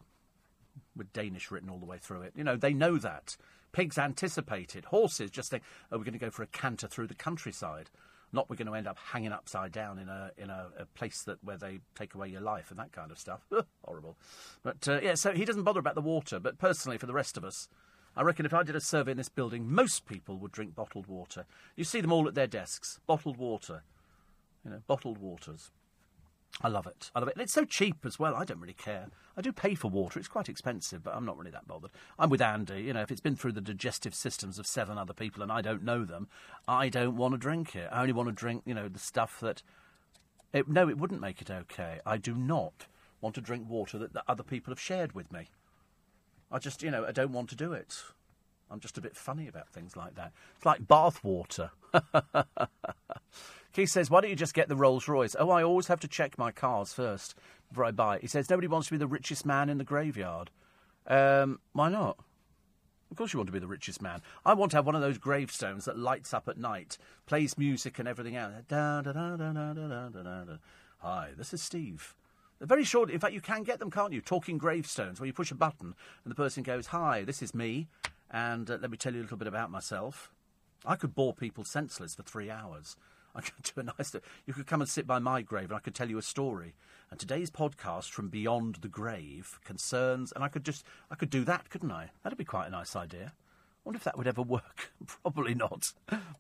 with Danish written all the way through it. You know, they know that. Pigs anticipate it. Horses just think, oh, we're going to go for a canter through the countryside. Not we're going to end up hanging upside down in a in a, a place that where they take away your life and that kind of stuff. [LAUGHS] Horrible. But uh, yeah, so he doesn't bother about the water. But personally, for the rest of us, I reckon if I did a survey in this building, most people would drink bottled water. You see them all at their desks. Bottled water. You know, bottled waters. I love it. I love it. And it's so cheap as well. I don't really care. I do pay for water. It's quite expensive, but I'm not really that bothered. I'm with Andy. You know, if it's been through the digestive systems of seven other people and I don't know them, I don't want to drink it. I only want to drink, you know, the stuff that. It, no, it wouldn't make it okay. I do not want to drink water that, that other people have shared with me. I just, you know, I don't want to do it. I'm just a bit funny about things like that. It's like bath water. [LAUGHS] Keith says, why don't you just get the Rolls Royce? Oh, I always have to check my cars first before I buy it. He says, nobody wants to be the richest man in the graveyard. Um, why not? Of course you want to be the richest man. I want to have one of those gravestones that lights up at night, plays music and everything else. Hi, this is Steve. They're very short. In fact, you can get them, can't you? Talking gravestones, where you push a button and the person goes, Hi, this is me, and uh, let me tell you a little bit about myself. I could bore people senseless for three hours. [LAUGHS] I could do a nice. You could come and sit by my grave, and I could tell you a story. And today's podcast from beyond the grave concerns, and I could just, I could do that, couldn't I? That'd be quite a nice idea. I wonder if that would ever work. [LAUGHS] Probably not.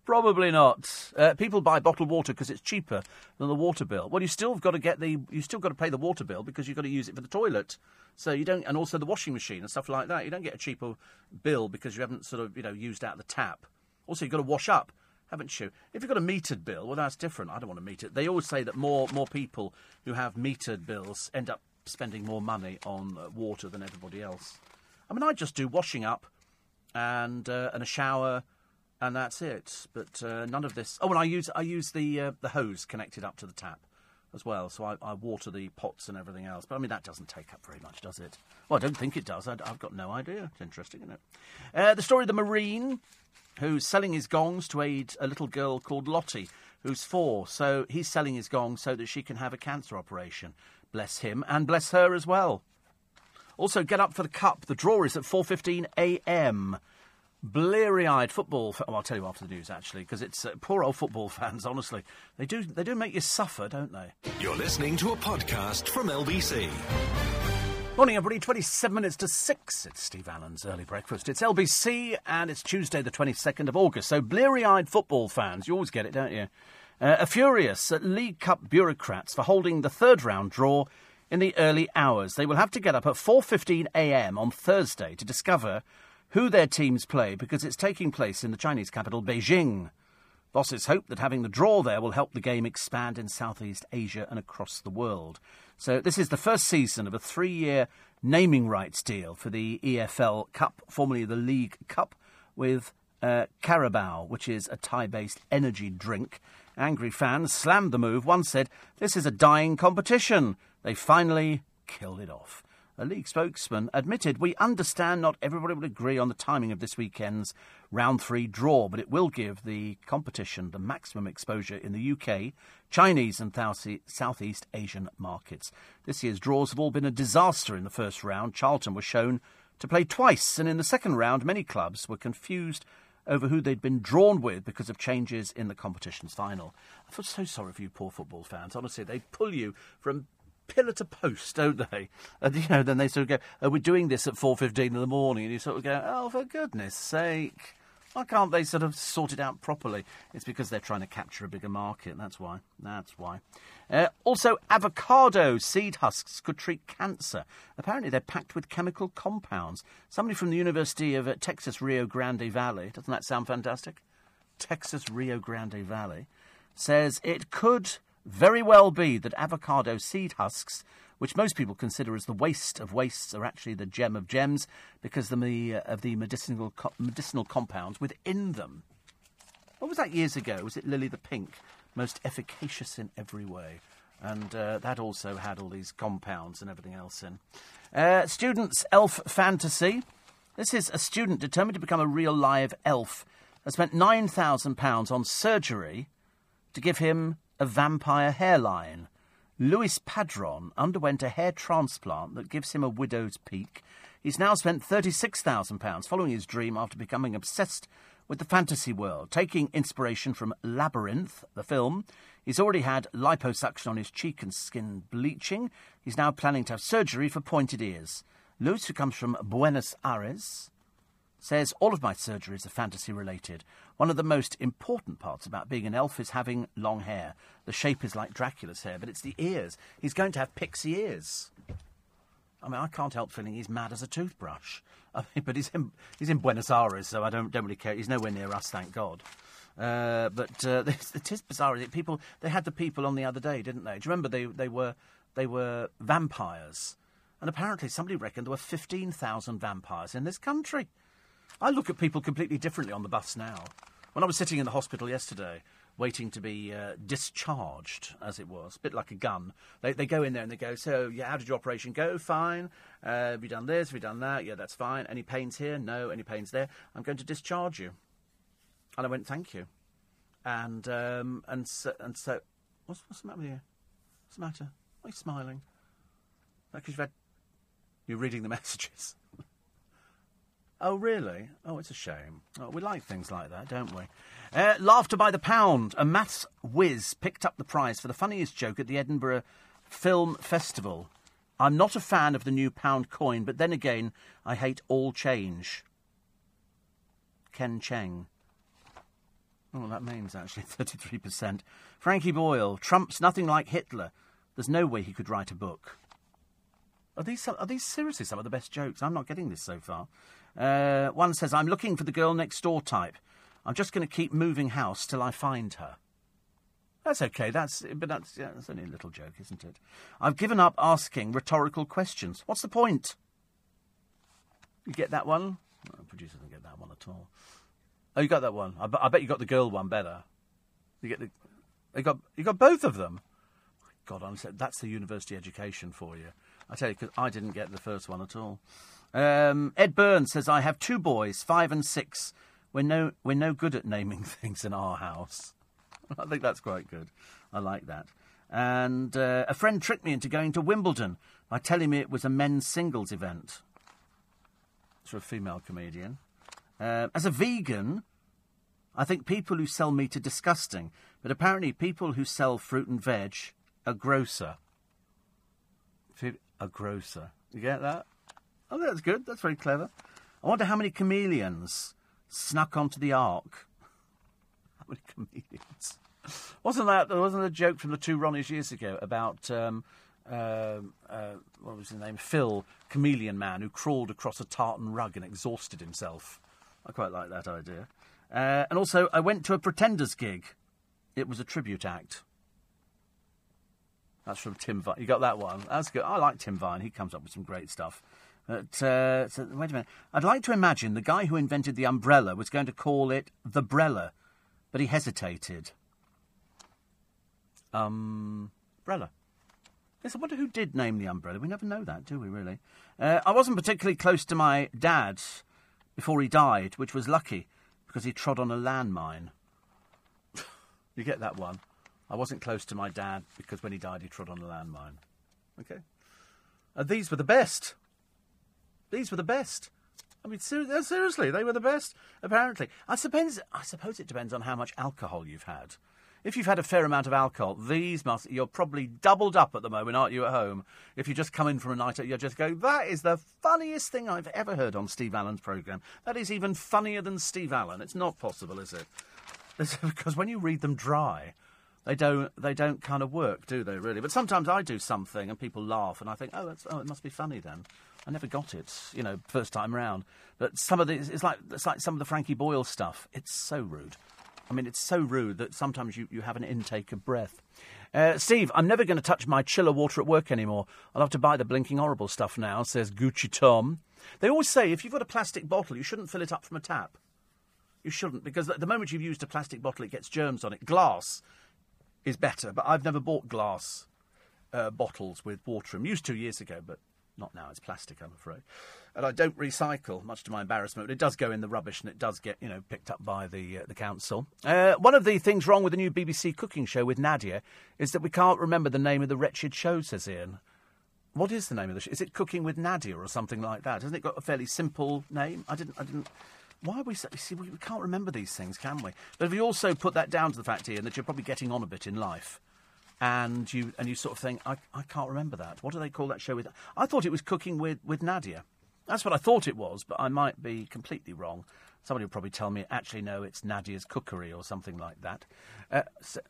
Probably not. Uh, people buy bottled water because it's cheaper than the water bill. Well, you still got to get the, you still got to pay the water bill because you've got to use it for the toilet. So you don't, and also the washing machine and stuff like that. You don't get a cheaper bill because you haven't sort of, you know, used out the tap. Also, you've got to wash up haven't you? If you've got a metered bill, well, that's different. I don't want to meter it. They always say that more more people who have metered bills end up spending more money on uh, water than everybody else. I mean, I just do washing up and uh, and a shower, and that's it. But uh, none of this. Oh, and I use I use the uh, the hose connected up to the tap as well. So I, I, water the pots and everything else. But I mean, that doesn't take up very much, does it? Well, I don't think it does. I, have got no idea. It's interesting, isn't it? Uh, the story of the Marine who's selling his gongs to aid a little girl called Lottie, who's four. So he's selling his gongs so that she can have a cancer operation. Bless him and bless her as well. Also, get up for the cup. The draw is at 4:15 a.m. Bleary-eyed football. Oh, I'll tell you after the news, actually, because it's uh, poor old football [LAUGHS] fans. Honestly, they do they do make you suffer, don't they? You're listening to a podcast from LBC. Morning, everybody. 27 minutes to 6. It's Steve Allen's early breakfast. It's LBC and it's Tuesday, the 22nd of August. So, bleary eyed football fans, you always get it, don't you? Uh, are furious at League Cup bureaucrats for holding the third round draw in the early hours. They will have to get up at 4:15 a.m. on Thursday to discover who their teams play because it's taking place in the Chinese capital Beijing. Bosses hope that having the draw there will help the game expand in Southeast Asia and across the world. So, this is the first season of a three year naming rights deal for the EFL Cup, formerly the League Cup, with uh, Carabao, which is a Thai based energy drink. Angry fans slammed the move. One said, This is a dying competition. They finally killed it off. A league spokesman admitted, We understand not everybody will agree on the timing of this weekend's round three draw, but it will give the competition the maximum exposure in the UK, Chinese, and Southeast Asian markets. This year's draws have all been a disaster in the first round. Charlton was shown to play twice, and in the second round, many clubs were confused over who they'd been drawn with because of changes in the competition's final. I feel so sorry for you poor football fans. Honestly, they pull you from pillar to post, don't they? And you know, then they sort of go, "Oh, we're doing this at four fifteen in the morning," and you sort of go, "Oh, for goodness' sake." Why can't they sort of sort it out properly? It's because they're trying to capture a bigger market. That's why. That's why. Uh, also, avocado seed husks could treat cancer. Apparently, they're packed with chemical compounds. Somebody from the University of uh, Texas Rio Grande Valley, doesn't that sound fantastic? Texas Rio Grande Valley, says it could very well be that avocado seed husks which most people consider as the waste of wastes, are actually the gem of gems because of the, uh, of the medicinal, co- medicinal compounds within them. What was that years ago? Was it Lily the Pink? Most efficacious in every way. And uh, that also had all these compounds and everything else in. Uh, students' elf fantasy. This is a student determined to become a real live elf has spent £9,000 on surgery to give him a vampire hairline. Luis Padron underwent a hair transplant that gives him a widow's peak. He's now spent £36,000 following his dream after becoming obsessed with the fantasy world. Taking inspiration from Labyrinth, the film, he's already had liposuction on his cheek and skin bleaching. He's now planning to have surgery for pointed ears. Luis, who comes from Buenos Aires, says all of my surgeries are fantasy related. One of the most important parts about being an elf is having long hair. The shape is like Dracula's hair, but it's the ears. He's going to have pixie ears. I mean, I can't help feeling he's mad as a toothbrush. [LAUGHS] I mean, but he's in, he's in Buenos Aires, so I don't, don't really care. He's nowhere near us, thank God. Uh, but uh, [LAUGHS] it is bizarre. People, they had the people on the other day, didn't they? Do you remember they, they were they were vampires, and apparently somebody reckoned there were fifteen thousand vampires in this country. I look at people completely differently on the bus now. When I was sitting in the hospital yesterday, waiting to be uh, discharged, as it was, a bit like a gun. They, they go in there and they go, So, yeah, how did your operation go? Fine. Uh, have you done this? Have you done that? Yeah, that's fine. Any pains here? No. Any pains there? I'm going to discharge you. And I went, Thank you. And, um, and, so, and so, what's, what's the matter with you? What's the matter? Why are you smiling? Because you've had, you're reading the [LAUGHS] messages. Oh, really? Oh, it's a shame. Oh, we like things like that, don't we? Uh, laughter by the pound. A maths whiz picked up the prize for the funniest joke at the Edinburgh Film Festival. I'm not a fan of the new pound coin, but then again, I hate all change. Ken Cheng. Oh, that means actually [LAUGHS] 33%. Frankie Boyle. Trump's nothing like Hitler. There's no way he could write a book. Are these, are these seriously some of the best jokes? I'm not getting this so far. Uh, one says, I'm looking for the girl next door type. I'm just going to keep moving house till I find her. That's okay. That's but that's yeah, that's only a little joke, isn't it? I've given up asking rhetorical questions. What's the point? You get that one? Oh, producer doesn't get that one at all. Oh, you got that one. I, I bet you got the girl one better. You get the. You got you got both of them. God, honestly, that's the university education for you. I tell you, because I didn't get the first one at all. Um, Ed Burns says, I have two boys, five and six. We're no, we're no good at naming [LAUGHS] things in our house. [LAUGHS] I think that's quite good. I like that. And uh, a friend tricked me into going to Wimbledon by telling me it was a men's singles event. For a female comedian. Uh, as a vegan, I think people who sell meat are disgusting, but apparently people who sell fruit and veg are grosser. A grocer. You get that? Oh, that's good. That's very clever. I wonder how many chameleons snuck onto the ark. [LAUGHS] How many chameleons? Wasn't that there wasn't a joke from the two Ronnies years ago about um, uh, uh, what was his name? Phil, chameleon man, who crawled across a tartan rug and exhausted himself. I quite like that idea. Uh, and also, I went to a Pretenders gig. It was a tribute act. That's from Tim Vine. You got that one? That's good. I like Tim Vine. He comes up with some great stuff. But, uh, so, wait a minute. I'd like to imagine the guy who invented the umbrella was going to call it the Brella, but he hesitated. Um. Yes, I wonder who did name the umbrella. We never know that, do we, really? Uh, I wasn't particularly close to my dad before he died, which was lucky because he trod on a landmine. [LAUGHS] you get that one? I wasn't close to my dad because when he died, he trod on a landmine. Okay. Uh, these were the best. These were the best. I mean, ser- seriously, they were the best. Apparently, I suppose. I suppose it depends on how much alcohol you've had. If you've had a fair amount of alcohol, these must. You're probably doubled up at the moment, aren't you, at home? If you just come in from a night out, you just go, that is the funniest thing I've ever heard on Steve Allen's programme. That is even funnier than Steve Allen. It's not possible, is it? [LAUGHS] because when you read them dry, they don't they don't kind of work, do they? Really? But sometimes I do something and people laugh, and I think, oh, that's oh, it must be funny then. I never got it, you know, first time round. But some of the it's like it's like some of the Frankie Boyle stuff. It's so rude. I mean, it's so rude that sometimes you, you have an intake of breath. Uh, Steve, I'm never going to touch my chiller water at work anymore. I'll have to buy the blinking horrible stuff now, says Gucci Tom. They always say if you've got a plastic bottle, you shouldn't fill it up from a tap. You shouldn't, because the moment you've used a plastic bottle, it gets germs on it. Glass is better, but I've never bought glass uh, bottles with water in. Used to years ago, but not now. It's plastic, I'm afraid. And I don't recycle, much to my embarrassment. But it does go in the rubbish, and it does get you know picked up by the uh, the council. Uh, one of the things wrong with the new BBC cooking show with Nadiya is that we can't remember the name of the wretched show. Says Ian. What is the name of the show? Is it Cooking with Nadiya or something like that? Hasn't it got a fairly simple name? I didn't. I didn't. Why are we? so. See, we can't remember these things, can we? But you also put that down to the fact, Ian, that you're probably getting on a bit in life and you and you sort of think, I, I can't remember that. What do they call that show with? I thought it was Cooking with, with Nadiya. That's what I thought it was, but I might be completely wrong. Somebody will probably tell me, actually, no, it's Nadiya's Cookery or something like that. Uh, so,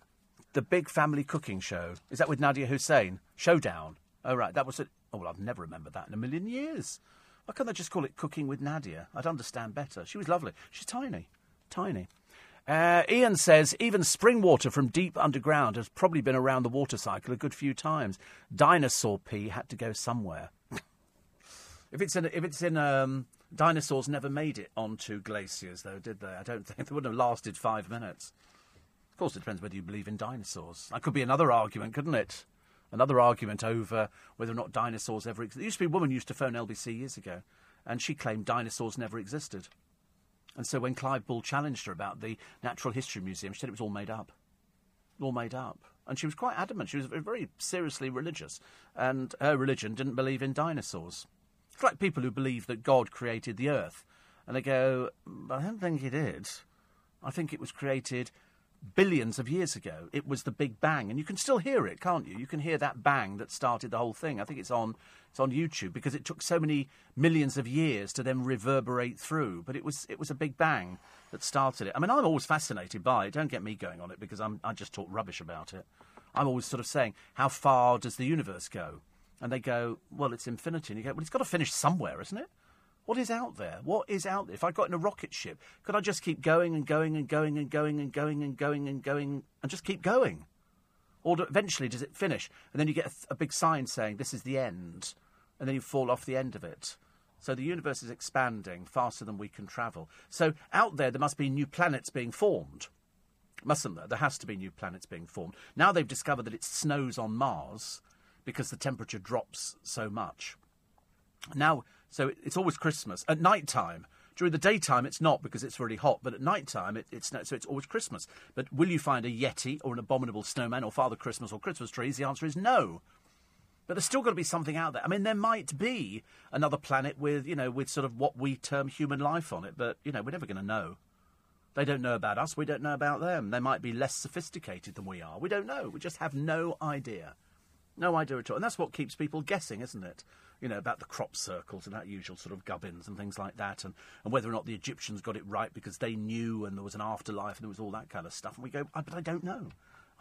the Big Family Cooking Show. Is that with Nadiya Hussain? Showdown. Oh, right. That was it. Oh, well, I've never remembered that in a million years. Why can't they just call it Cooking with Nadiya? I'd understand better. She was lovely. She's tiny. Tiny. Uh, Ian says even spring water from deep underground has probably been around the water cycle a good few times. Dinosaur pee had to go somewhere. [LAUGHS] if it's in, if it's in, um, dinosaurs never made it onto glaciers, though, did they? I don't [LAUGHS] think they wouldn't have lasted five minutes. Of course, it depends whether you believe in dinosaurs. That could be another argument, couldn't it? Another argument over whether or not dinosaurs ever existed. There used to be a woman who used to phone LBC years ago, and she claimed dinosaurs never existed. And so when Clive Bull challenged her about the Natural History Museum, she said it was all made up. All made up. And she was quite adamant. She was very seriously religious. And her religion didn't believe in dinosaurs. It's like people who believe that God created the earth. And they go, mm, I don't think he did. I think it was created billions of years ago. It was the Big Bang, and you can still hear it, can't you? You can hear that bang that started the whole thing. I think it's on it's on YouTube because it took so many millions of years to then reverberate through. But it was it was a Big Bang that started it. I mean, I'm always fascinated by it. Don't get me going on it because I'm I just talk rubbish about it. I'm always sort of saying, how far does the universe go? And they go, well, it's infinity. And you go, well, it's got to finish somewhere, isn't it? What is out there? What is out there? If I got in a rocket ship, could I just keep going and going and going and going and going and going and going and just keep going? Or do, eventually does it finish? And then you get a, a big sign saying this is the end, and then you fall off the end of it. So the universe is expanding faster than we can travel. So out there, there must be new planets being formed. Mustn't there? There has to be new planets being formed. Now they've discovered that it snows on Mars because the temperature drops so much. Now so it's always Christmas. At night time, during the daytime, it's not because it's really hot, but at night time, it, it's so it's always Christmas. But will you find a Yeti or an abominable snowman or Father Christmas or Christmas trees? The answer is no. But there's still got to be something out there. I mean, there might be another planet with, you know, with sort of what we term human life on it, but, you know, we're never going to know. They don't know about us, we don't know about them. They might be less sophisticated than we are. We don't know. We just have no idea. No idea at all. And that's what keeps people guessing, isn't it? you know, about the crop circles and that usual sort of gubbins and things like that, and, and whether or not the Egyptians got it right because they knew and there was an afterlife and there was all that kind of stuff. And we go, but I don't know.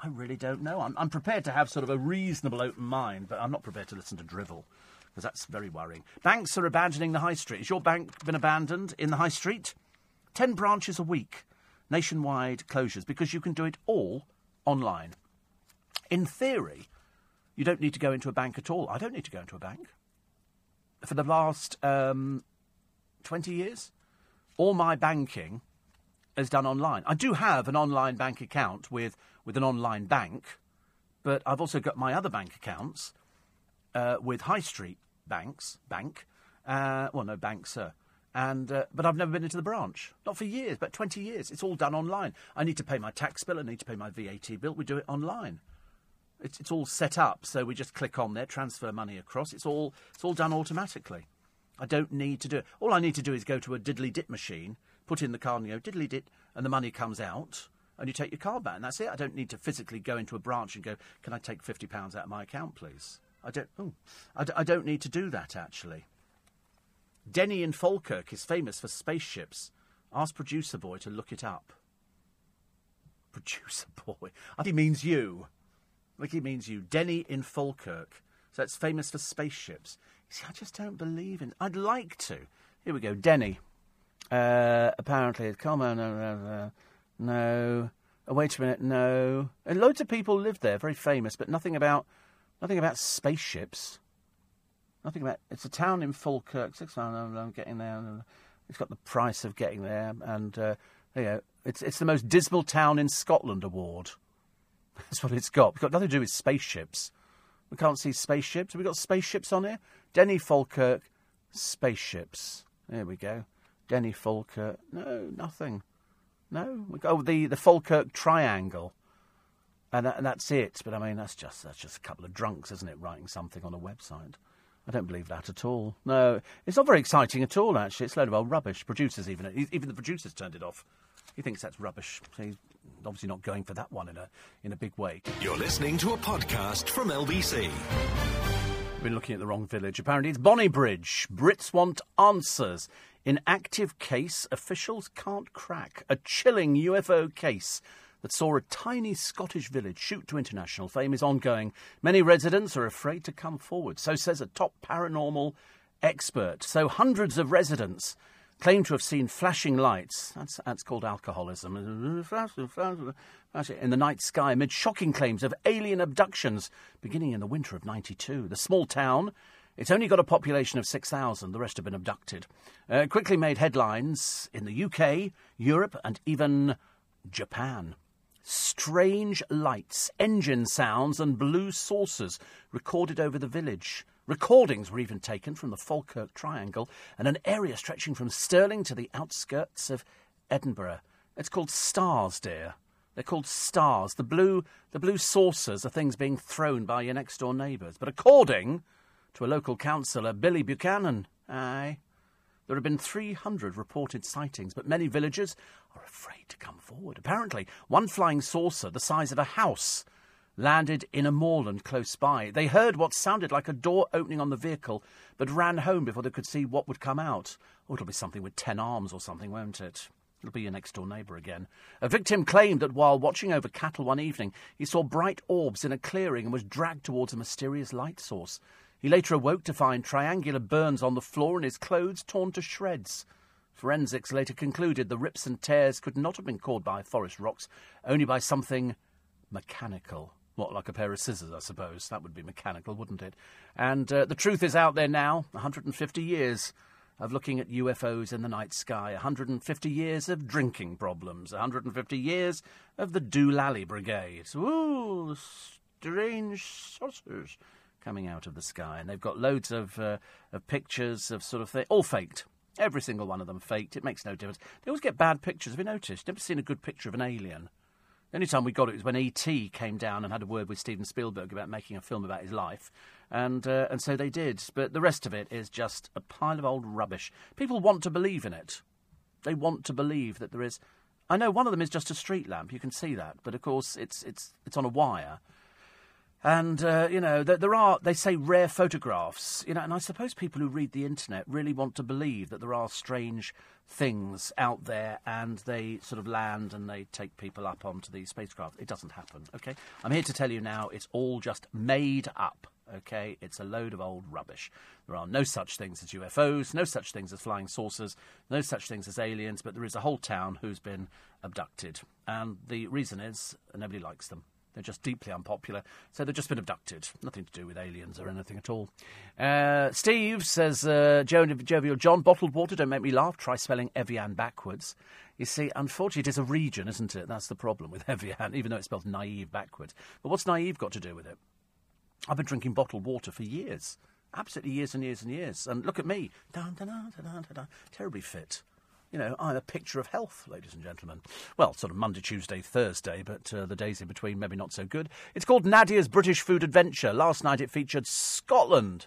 I really don't know. I'm, I'm prepared to have sort of a reasonable open mind, but I'm not prepared to listen to drivel because that's very worrying. Banks are abandoning the high street. Has your bank been abandoned in the high street? Ten branches a week, nationwide closures because you can do it all online. In theory, you don't need to go into a bank at all. I don't need to go into a bank for the last um, 20 years, all my banking is done online. I do have an online bank account with, with an online bank, but I've also got my other bank accounts uh, with high street banks, bank, uh, well, no, banks, sir. And, uh, but I've never been into the branch. Not for years, but 20 years. It's all done online. I need to pay my tax bill, I need to pay my VAT bill. We do it online. It's, it's all set up, so we just click on there, transfer money across. It's all, it's all done automatically. I don't need to do it. All I need to do is go to a diddly dit machine, put in the card and go diddly dit, and the money comes out. and you take your card back, and that's it. I don't need to physically go into a branch and go, "Can I take fifty pounds out of my account, please?" I don't. Oh, I, d- I don't need to do that actually. Denny in Falkirk is famous for spaceships. Ask producer boy to look it up. Producer [LAUGHS] boy. I think he means you. He means you. Denny in Falkirk. So it's famous for spaceships. You see, I just don't believe in. I'd like to. Here we go. Denny. Uh, apparently, come on, no, no. Oh, wait a minute, no. And loads of people live there, very famous, but nothing about, nothing about spaceships. Nothing about. It's a town in Falkirk. Six. I'm getting there. It's got the price of getting there, and uh, you know, it's it's the most dismal town in Scotland award. That's what it's got. It's got nothing to do with spaceships. We can't see spaceships. Have we got spaceships on here? Denny Falkirk, spaceships. There we go. Denny Falkirk. No, nothing. No. We go, oh, the, the Falkirk Triangle. And, that, and that's it. But I mean, that's just, that's just a couple of drunks, isn't it, writing something on a website. I don't believe that at all. No, it's not very exciting at all, actually. It's a load of old rubbish. Producers, even, even the producers turned it off. He thinks that's rubbish. Obviously not going for that one in a, in a big way. You're listening to a podcast from LBC. We've been looking at the wrong village. Apparently, it's Bonnybridge. Brits want answers. In active case, officials can't crack. A chilling UFO case that saw a tiny Scottish village shoot to international fame is ongoing. Many residents are afraid to come forward, so says a top paranormal expert. So hundreds of residents claim to have seen flashing lights. That's, that's called alcoholism. In the night sky, amid shocking claims of alien abductions beginning in the winter of 92. The small town it's only got a population of 6,000, the rest have been abducted. Uh, quickly made headlines in the UK, Europe, and even Japan. Strange lights, engine sounds, and blue saucers recorded over the village. Recordings were even taken from the Falkirk Triangle and an area stretching from Stirling to the outskirts of Edinburgh. It's called stars, dear. They're called stars. The blue, the blue saucers are things being thrown by your next door neighbours. But according to a local councillor, Billy Buchanan, aye, there have been 300 reported sightings, but many villagers are afraid to come forward. Apparently, one flying saucer the size of a house landed in a moorland close by. They heard what sounded like a door opening on the vehicle, but ran home before they could see what would come out. Oh, it'll be something with ten arms or something, won't it? It'll be your next door neighbour again. A victim claimed that while watching over cattle one evening, he saw bright orbs in a clearing and was dragged towards a mysterious light source. He later awoke to find triangular burns on the floor and his clothes torn to shreds. Forensics later concluded the rips and tears could not have been caused by forest rocks, only by something mechanical. What, like a pair of scissors, I suppose? That would be mechanical, wouldn't it? And uh, the truth is out there now 150 years of looking at UFOs in the night sky, 150 years of drinking problems, 150 years of the Doolally Brigade. Ooh, strange saucers coming out of the sky, and they've got loads of uh, of pictures of sort of thing, all faked. Every single one of them faked. It makes no difference. They always get bad pictures. Have you noticed? Never seen a good picture of an alien. The only time we got it was when E.T. came down and had a word with Steven Spielberg about making a film about his life, and uh, and so they did. But the rest of it is just a pile of old rubbish. People want to believe in it. They want to believe that there is. I know one of them is just a street lamp. You can see that, but of course it's it's it's on a wire, and, uh, you know, there are, they say, rare photographs. You know, and I suppose people who read the internet really want to believe that there are strange things out there and they sort of land and they take people up onto these spacecraft. It doesn't happen, okay? I'm here to tell you now it's all just made up, okay? It's a load of old rubbish. There are no such things as UFOs, no such things as flying saucers, no such things as aliens, but there is a whole town who's been abducted. And the reason is nobody likes them. They're just deeply unpopular. So they've just been abducted. Nothing to do with aliens or anything at all. Uh, Steve says, uh, Jovial John, bottled water, don't make me laugh. Try spelling Evian backwards. You see, unfortunately, it is a region, isn't it? That's the problem with [LAUGHS] Evian, even though it's spelled naive backwards. But what's naive got to do with it? I've been drinking bottled water for years. Absolutely years and years and years. And look at me. Dun, dun, dun, terribly fit you know, I'm a picture of health, ladies and gentlemen. Well, sort of Monday, Tuesday, Thursday, but uh, the days in between maybe not so good. It's called Nadiya's British Food Adventure. Last night it featured Scotland.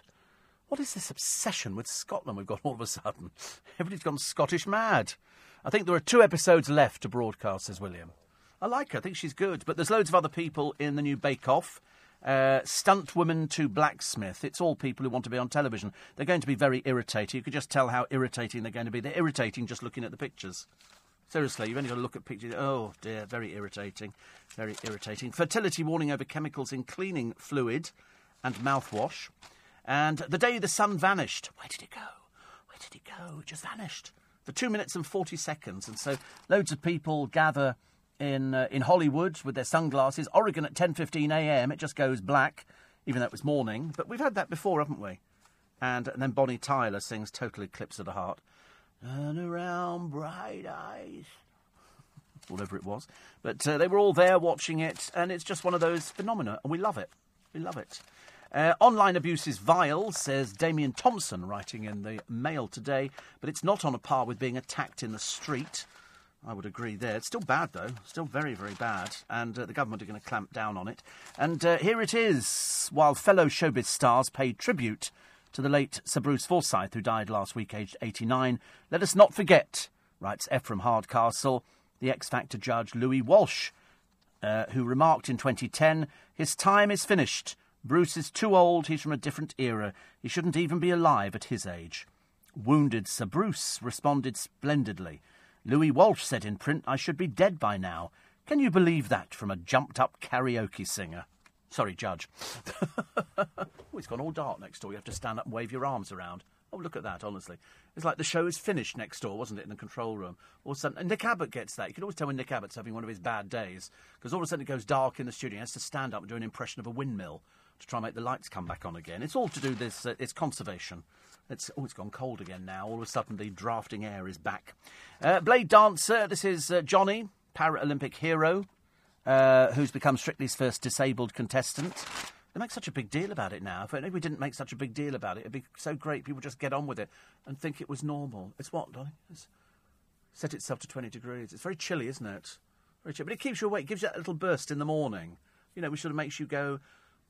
What is this obsession with Scotland we've got all of a sudden? [LAUGHS] Everybody's gone Scottish mad. I think there are two episodes left to broadcast, says William. I like her. I think she's good. But there's loads of other people in the new Bake Off. Uh, stunt woman to blacksmith. It's all people who want to be on television. They're going to be very irritating. You could just tell how irritating they're going to be. They're irritating just looking at the pictures. Seriously, you've only got to look at pictures. Oh dear, very irritating. Very irritating. Fertility warning over chemicals in cleaning fluid and mouthwash. And the day the sun vanished. Where did it go? Where did it go? It just vanished. For two minutes and 40 seconds. And so loads of people gather in uh, in Hollywood with their sunglasses. Oregon at 10:15 a.m. It just goes black, even though it was morning. But we've had that before, haven't we? And, and then Bonnie Tyler sings "Total Eclipse of the Heart." Turn around, bright eyes. [LAUGHS] Whatever it was, but uh, they were all there watching it, and it's just one of those phenomena, and we love it. We love it. Uh, online abuse is vile, says Damian Thompson, writing in the Mail today, but it's not on a par with being attacked in the street. I would agree there. It's still bad, though. Still very, very bad. And uh, the government are going to clamp down on it. And uh, here it is. While fellow showbiz stars paid tribute to the late Sir Bruce Forsyth, who died last week, aged 89, let us not forget, writes Ephraim Hardcastle, the X Factor judge Louis Walsh, uh, who remarked in 2010 His time is finished. Bruce is too old. He's from a different era. He shouldn't even be alive at his age. Wounded Sir Bruce responded splendidly. Louis Walsh said in print, I should be dead by now. Can you believe that from a jumped up karaoke singer? Sorry, Judge. [LAUGHS] oh, it's gone all dark next door. You have to stand up and wave your arms around. Oh, look at that, honestly. It's like the show is finished next door, wasn't it, in the control room? all Or something. And Nick Abbott gets that. You can always tell when Nick Abbott's having one of his bad days, because all of a sudden it goes dark in the studio. He has to stand up and do an impression of a windmill to try and make the lights come back on again. It's all to do with this. Uh, it's conservation. It's, oh, it's gone cold again now. All of a sudden, the drafting air is back. Uh, Blade Dancer, this is uh, Jonnie, Paralympic hero, uh, who's become Strictly's first disabled contestant. They make such a big deal about it now. If we didn't make such a big deal about it, it'd be so great. People just get on with it and think it was normal. It's what, Donny? It's set itself to 20 degrees. It's very chilly, isn't it? Very chilly. But it keeps you awake, it gives you that little burst in the morning. You know, which sort of makes you go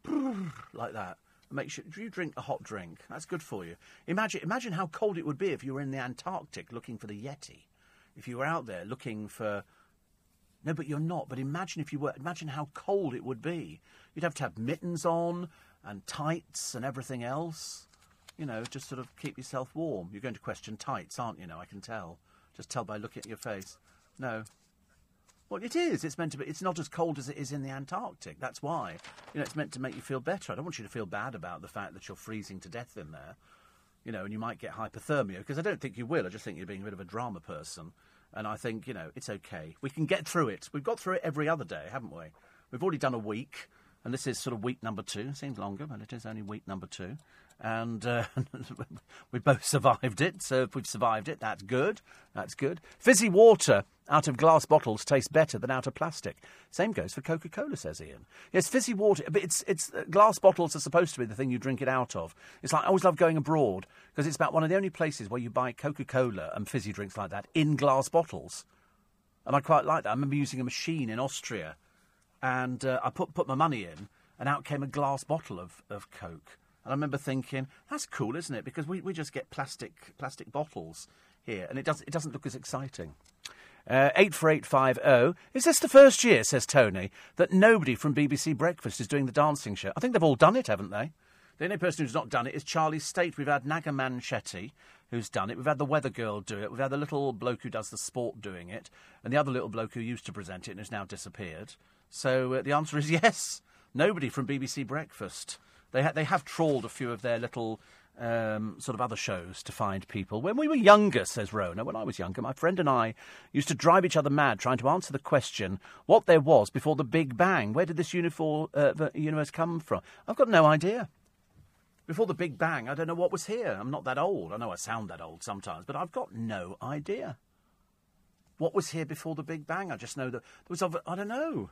[LAUGHS] like that. Make sure you drink a hot drink. That's good for you. Imagine, imagine how cold it would be if you were in the Antarctic looking for the Yeti. If you were out there looking for no, but you're not. But imagine if you were. Imagine how cold it would be. You'd have to have mittens on and tights and everything else. You know, just sort of keep yourself warm. You're going to question tights, aren't you? Now I can tell. Just tell by looking at your face. No. Well, it is. It's meant to be. It's not as cold as it is in the Antarctic. That's why. You know, it's meant to make you feel better. I don't want you to feel bad about the fact that you're freezing to death in there. You know, and you might get hypothermia because I don't think you will. I just think you're being a bit of a drama person. And I think, you know, it's okay. We can get through it. We've got through it every other day, haven't we? We've already done a week, and this is sort of week number two. It seems longer, but it is only week number two and uh, [LAUGHS] we both survived it. So if we've survived it, that's good. That's good. Fizzy water out of glass bottles tastes better than out of plastic. Same goes for Coca Cola, says Ian. Yes, fizzy water, but it's it's uh, glass bottles are supposed to be the thing you drink it out of. It's like I always love going abroad because it's about one of the only places where you buy Coca Cola and fizzy drinks like that in glass bottles, and I quite like that. I remember using a machine in Austria, and uh, I put put my money in, and out came a glass bottle of of Coke and I remember thinking, that's cool, isn't it? Because we, we just get plastic plastic bottles here, and it, does, it doesn't look as exciting. Uh, 84850. Is this the first year, says Tony, that nobody from BBC Breakfast is doing the dancing show? I think they've all done it, haven't they? The only person who's not done it is Charlie Stayt. We've had Naga Munchetty, who's done it. We've had the weather girl do it. We've had the little bloke who does the sport doing it. And the other little bloke who used to present it and has now disappeared. So uh, the answer is [LAUGHS] yes. Nobody from BBC Breakfast. They, ha- they have trawled a few of their little um, sort of other shows to find people. When we were younger, says Rona, when I was younger, my friend and I used to drive each other mad trying to answer the question what there was before the Big Bang. Where did this unifor- uh, universe come from? I've got no idea. Before the Big Bang, I don't know what was here. I'm not that old. I know I sound that old sometimes, but I've got no idea. What was here before the Big Bang? I just know that there was, I don't know.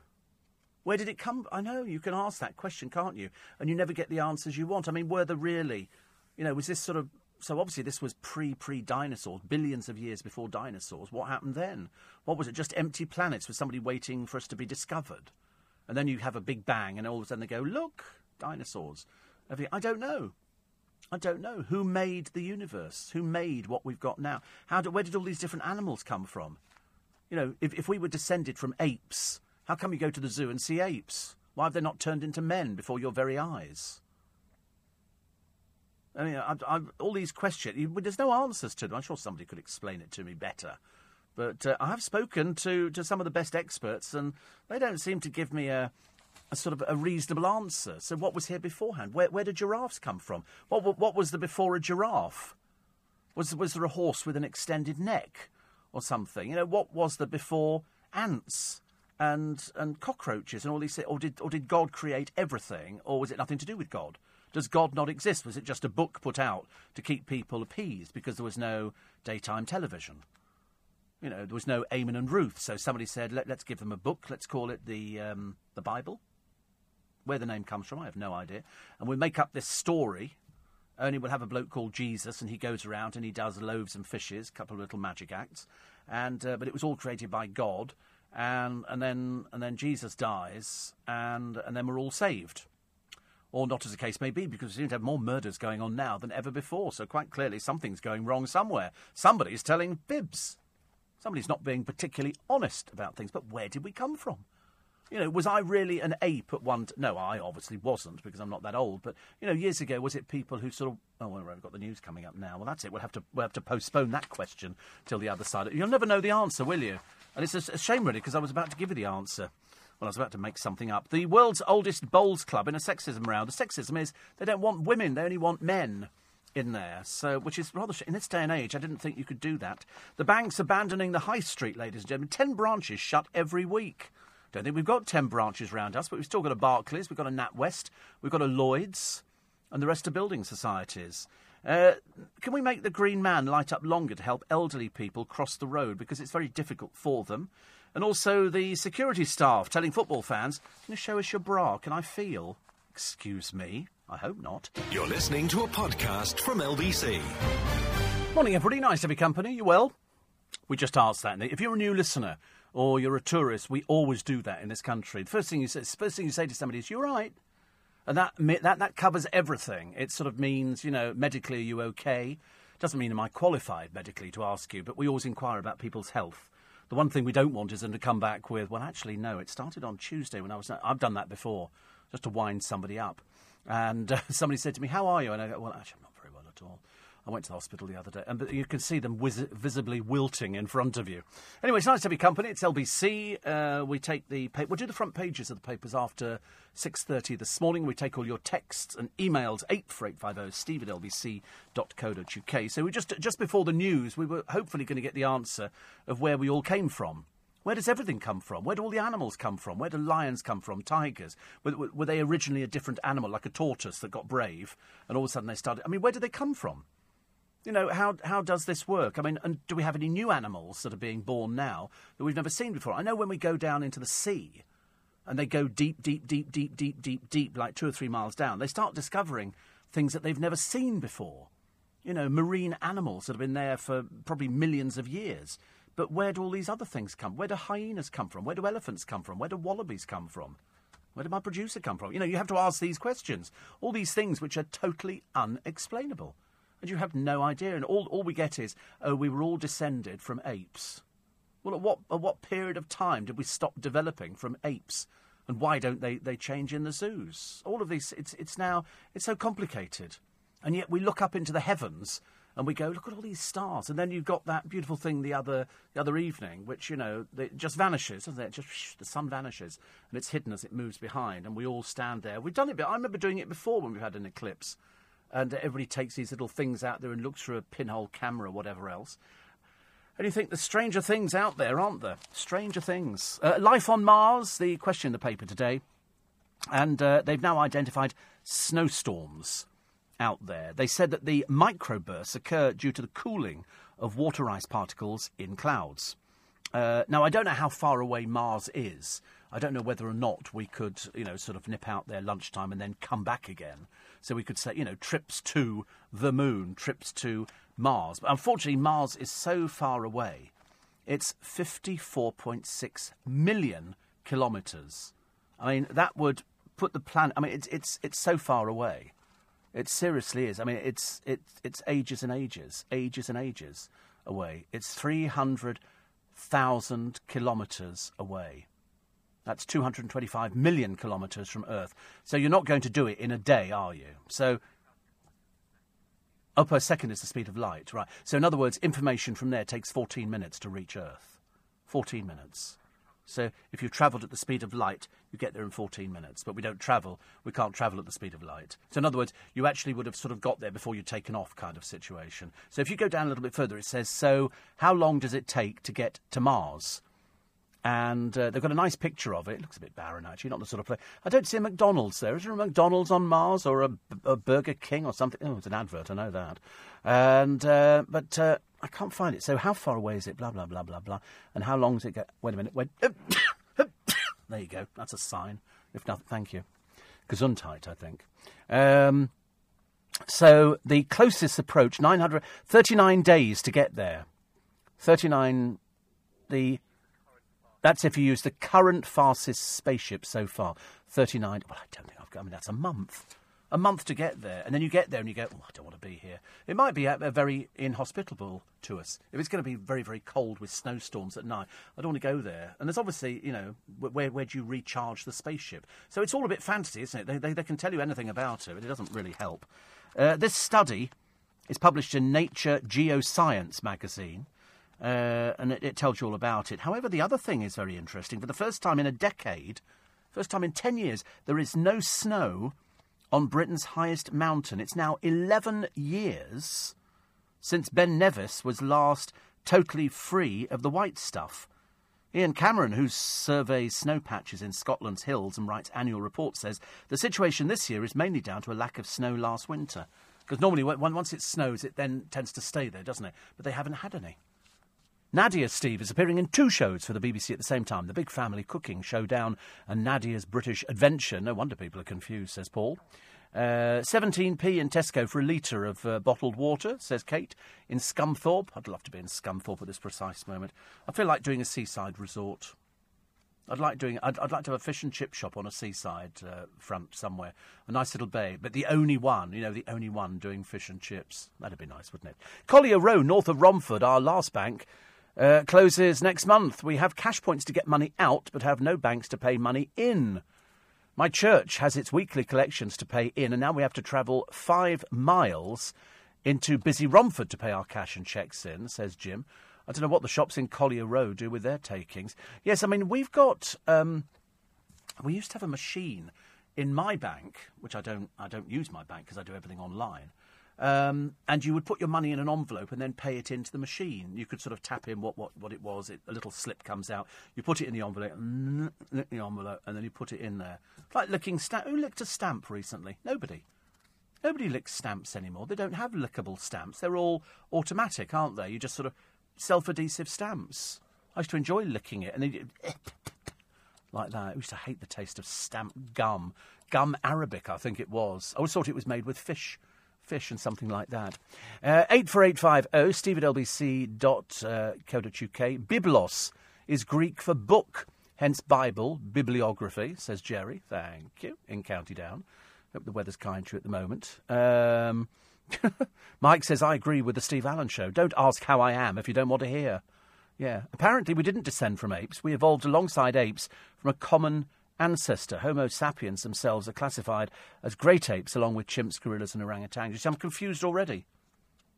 Where did it come? I know you can ask that question, can't you? And you never get the answers you want. I mean, were there really, you know, was this sort of so obviously this was pre pre dinosaurs, billions of years before dinosaurs. What happened then? What was it? Just empty planets with somebody waiting for us to be discovered, and then you have a big bang, and all of a sudden they go, look, dinosaurs. I don't know. I don't know who made the universe. Who made what we've got now? How? Do, where did all these different animals come from? You know, if if we were descended from apes How come you go to the zoo and see apes? Why have they not turned into men before your very eyes? I mean, I, I, all these questions, there's no answers to them. I'm sure somebody could explain it to me better. But uh, I have spoken to, to some of the best experts, and they don't seem to give me a, a sort of a reasonable answer. So, what was here beforehand? Where, where did giraffes come from? What, what was there before a giraffe? Was, was there a horse with an extended neck or something? You know, what was there before ants? And and cockroaches and all these or did or did God create everything or was it nothing to do with God? Does God not exist? Was it just a book put out to keep people appeased because there was no daytime television? You know, there was no Eamonn and Ruth, so somebody said, Let, us give them a book. Let's call it the um, the Bible. Where the name comes from, I have no idea. And we make up this story. Only we'll have a bloke called Jesus, and he goes around and he does loaves and fishes, a couple of little magic acts. And uh, but it was all created by God and and then and then Jesus dies, and and then we're all saved, or not as the case may be, because we seem to have more murders going on now than ever before. So quite clearly, something's going wrong somewhere. Somebody's telling fibs. Somebody's not being particularly honest about things. But where did we come from? You know, was I really an ape at one? T- no, I obviously wasn't because I'm not that old. But you know, years ago, was it people who sort of? Oh, well, we've got the news coming up now. Well, that's it. We'll have to we'll have to postpone that question till the other side. You'll never know the answer, will you? And it's a, shame, really, because I was about to give you the answer. Well, I was about to make something up. The world's oldest bowls club in a sexism round. The sexism is they don't want women; they only want men in there. So, which is rather in this day and age, I didn't think you could do that. The bank's abandoning the high street, ladies and gentlemen. Ten branches shut every week. Don't think we've got ten branches round us, but we've still got a Barclays, we've got a NatWest, we've got a Lloyd's, and the rest are building societies. Uh, can we make the Green Man light up longer to help elderly people cross the road because it's very difficult for them? And also the security staff telling football fans, "Can you show us your bra? Can I feel?" Excuse me. I hope not. You're listening to a podcast from LBC. Morning, everybody. Nice to be company. You well? We just asked that. If you're a new listener or you're a tourist, we always do that in this country. The first thing you say, first thing you say to somebody is, "You're right." And that, that, that covers everything. It sort of means, you know, medically, are you okay? Doesn't mean am I qualified medically to ask you, but we always inquire about people's health. The one thing we don't want is them to come back with, well, actually, no, it started on Tuesday when I was. I've done that before, just to wind somebody up. And uh, [LAUGHS] somebody said to me, How are you? And I go, Well, actually, I'm not very well at all. I went to the hospital the other day, and you can see them vis- visibly wilting in front of you. Anyway, it's nice to be company. It's LBC. Uh, we take the pa- we'll do the front pages of the papers after six thirty this morning. We take all your texts and emails eight four eight five zero steve at lbc.co.uk. So we just just before the news, we were hopefully going to get the answer of where we all came from. Where does everything come from? Where do all the animals come from? Where do lions come from? Tigers? Were, were, they originally a different animal, like a tortoise that got brave, and all of a sudden they started? I mean, where did they come from? You know, how, how does this work? I mean, and do we have any new animals that are being born now that we've never seen before? I know when we go down into the sea and they go deep, deep, deep, deep, deep, deep, deep, like two or three miles down, they start discovering things that they've never seen before. You know, marine animals that have been there for probably millions of years. But where do all these other things come? Where do hyenas come from? Where do elephants come from? Where do wallabies come from? Where did my producer come from? You know, you have to ask these questions. All these things which are totally unexplainable and you have no idea. And all, all we get is, oh, we were all descended from apes. Well, at what, at what period of time did we stop developing from apes? And why don't they, they change in the zoos? All of these, it's, it's now, it's so complicated. And yet we look up into the heavens and we go, look at all these stars. And then you've got that beautiful thing the other, the other evening, which, you know, it just vanishes, doesn't it? Just whoosh, the sun vanishes and it's hidden as it moves behind. And we all stand there. We've done it, I remember doing it before when we've had an eclipse and everybody takes these little things out there and looks through a pinhole camera whatever else. And you think there's stranger things out there, aren't there? Stranger things. Uh, life on Mars, the question in the paper today. And uh, they've now identified snowstorms out there. They said that the microbursts occur due to the cooling of water ice particles in clouds. Uh, now, I don't know how far away Mars is. I don't know whether or not we could, you know, sort of nip out there lunchtime and then come back again. So we could say, you know, trips to the moon, trips to Mars. But unfortunately, Mars is so far away. It's 54.6 million kilometres. I mean, that would put the planet. I mean, it's it's it's so far away. It seriously is. I mean, it's it's it's ages and ages, ages and ages away. It's three hundred thousand kilometres away. That's 225 million kilometres from Earth. So you're not going to do it in a day, are you? So. Oh, per second is the speed of light, right. So, in other words, information from there takes 14 minutes to reach Earth. 14 minutes. So, if you've travelled at the speed of light, you get there in 14 minutes. But we don't travel. We can't travel at the speed of light. So, in other words, you actually would have sort of got there before you'd taken off, kind of situation. So, if you go down a little bit further, it says, So, how long does it take to get to Mars? And uh, they've got a nice picture of it. It looks a bit barren, actually, not the sort of place. I don't see a McDonald's there. Is there a McDonald's on Mars or a, a Burger King or something? Oh, it's an advert, I know that. And uh, but uh, I can't find it. So how far away is it? Blah blah blah blah blah. And how long does it get? Wait a minute. Wait. [COUGHS] there you go. That's a sign. If nothing, thank you. Gesundheit, I think. Um, so the closest approach, 939 days to get there. 39. The that's if you use the current fastest spaceship so far. 39. Well, I don't think I've got. I mean, that's a month. A month to get there. And then you get there and you go, oh, I don't want to be here. It might be a, a very inhospitable to us. If it's going to be very, very cold with snowstorms at night, I don't want to go there. And there's obviously, you know, where, where do you recharge the spaceship? So it's all a bit fantasy, isn't it? They, they, they can tell you anything about it, but it doesn't really help. Uh, this study is published in Nature Geoscience magazine. Uh, and it, it, tells you all about it. However, the other thing is very interesting. For the first time in a decade, first time in 10 years, there is no snow on Britain's highest mountain. It's now 11 years since Ben Nevis was last totally free of the white stuff. Ian Cameron, who surveys snow patches in Scotland's hills and writes annual reports, says the situation this year is mainly down to a lack of snow last winter. Because normally, once it snows, it then tends to stay there, doesn't it? But they haven't had any. Nadiya Steve is appearing in two shows for the BBC at the same time The Big Family Cooking Showdown and Nadiya's British Adventure. No wonder people are confused, says Paul. Uh, 17p in Tesco for a litre of uh, bottled water, says Kate. In Scunthorpe. I'd love to be in Scunthorpe at this precise moment. I feel like doing a seaside resort. I'd like doing. I'd, I'd, like to have a fish and chip shop on a seaside uh, front somewhere, a nice little bay, but the only one, you know, the only one doing fish and chips. That'd be nice, wouldn't it? Collier Row, north of Romford, our last bank, uh, closes next month. We have cash points to get money out, but have no banks to pay money in. My church has its weekly collections to pay in, and now we have to travel five miles into busy Romford to pay our cash and cheques in, says Jim. I don't know what the shops in Collier Row do with their takings. Yes, I mean, we've got. Um, we used to have a machine in my bank, which I don't, I don't use my bank because I do everything online. Um, and you would put your money in an envelope and then pay it into the machine. You could sort of tap in what, what, what it was. It, a little slip comes out. You put it in the envelope, [LAUGHS] the envelope, and then you put it in there. Like licking stamp. Who licked a stamp recently? Nobody. Nobody licks stamps anymore. They don't have lickable stamps. They're all automatic, aren't they? You just sort of self-adhesive stamps. I used to enjoy licking it, and then [LAUGHS] like that. I used to hate the taste of stamp gum, gum arabic, I think it was. I always thought it was made with fish fish and something like that. Uh, 84850 steve at lbc.co.uk. Uh, Biblos is Greek for book, hence Bible, bibliography, says Jerry. Thank you, in County Down. Hope the weather's kind to you at the moment. Um, [LAUGHS] Mike says, I agree with the Steve Allen show. Don't ask how I am if you don't want to hear. Yeah. Apparently, we didn't descend from apes. We evolved alongside apes from a common ancestor, Homo sapiens themselves, are classified as great apes along with chimps, gorillas, and orangutans. You see, I'm confused already.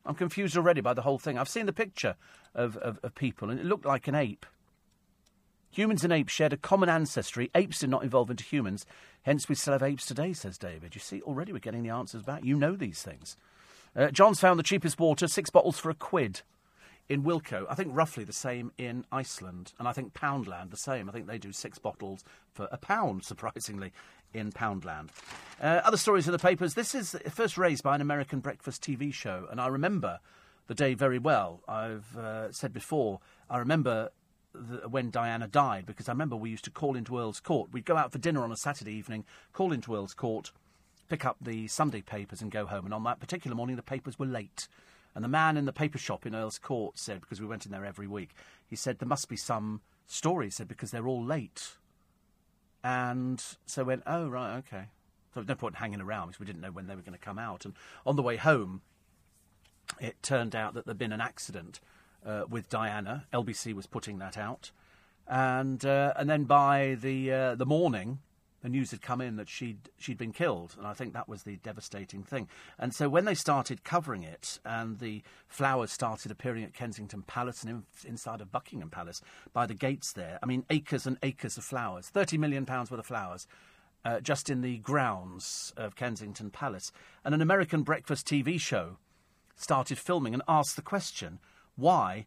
I'm confused already by the whole thing. I've seen the picture of, of, of people, and it looked like an ape. Humans and apes shared a common ancestry. Apes did not evolve into humans, hence we still have apes today, says David. You see, already we're getting the answers back. You know these things. Uh, John's found the cheapest water, six bottles for a quid in Wilko. I think roughly the same in Iceland, and I think Poundland the same. I think they do six bottles for a pound, [LAUGHS] surprisingly, in Poundland. Uh, other stories in the papers. This is first raised by an American breakfast TV show, and I remember the day very well. I've uh, said before, I remember when Diana died because I remember we used to call into Earl's Court. We'd go out for dinner on a Saturday evening, call into Earl's Court, pick up the Sunday papers, and go home. And on that particular morning, the papers were late. And the man in the paper shop in Earl's Court said, because we went in there every week, he said, there must be some story, he said, because they're all late. And so went, oh, right, okay. So there's no point hanging around because we didn't know when they were going to come out. And on the way home, it turned out that there'd been an accident uh, with Diana. LBC was putting that out. and uh, and then by the uh, the morning, the news had come in that she'd she'd been killed, and I think that was the devastating thing. And so when they started covering it, and the flowers started appearing at Kensington Palace and in, inside of Buckingham Palace by the gates there, I mean acres and acres of flowers, thirty million pounds worth of flowers. Uh, just in the grounds of Kensington Palace. And an American breakfast TV show started filming and asked the question why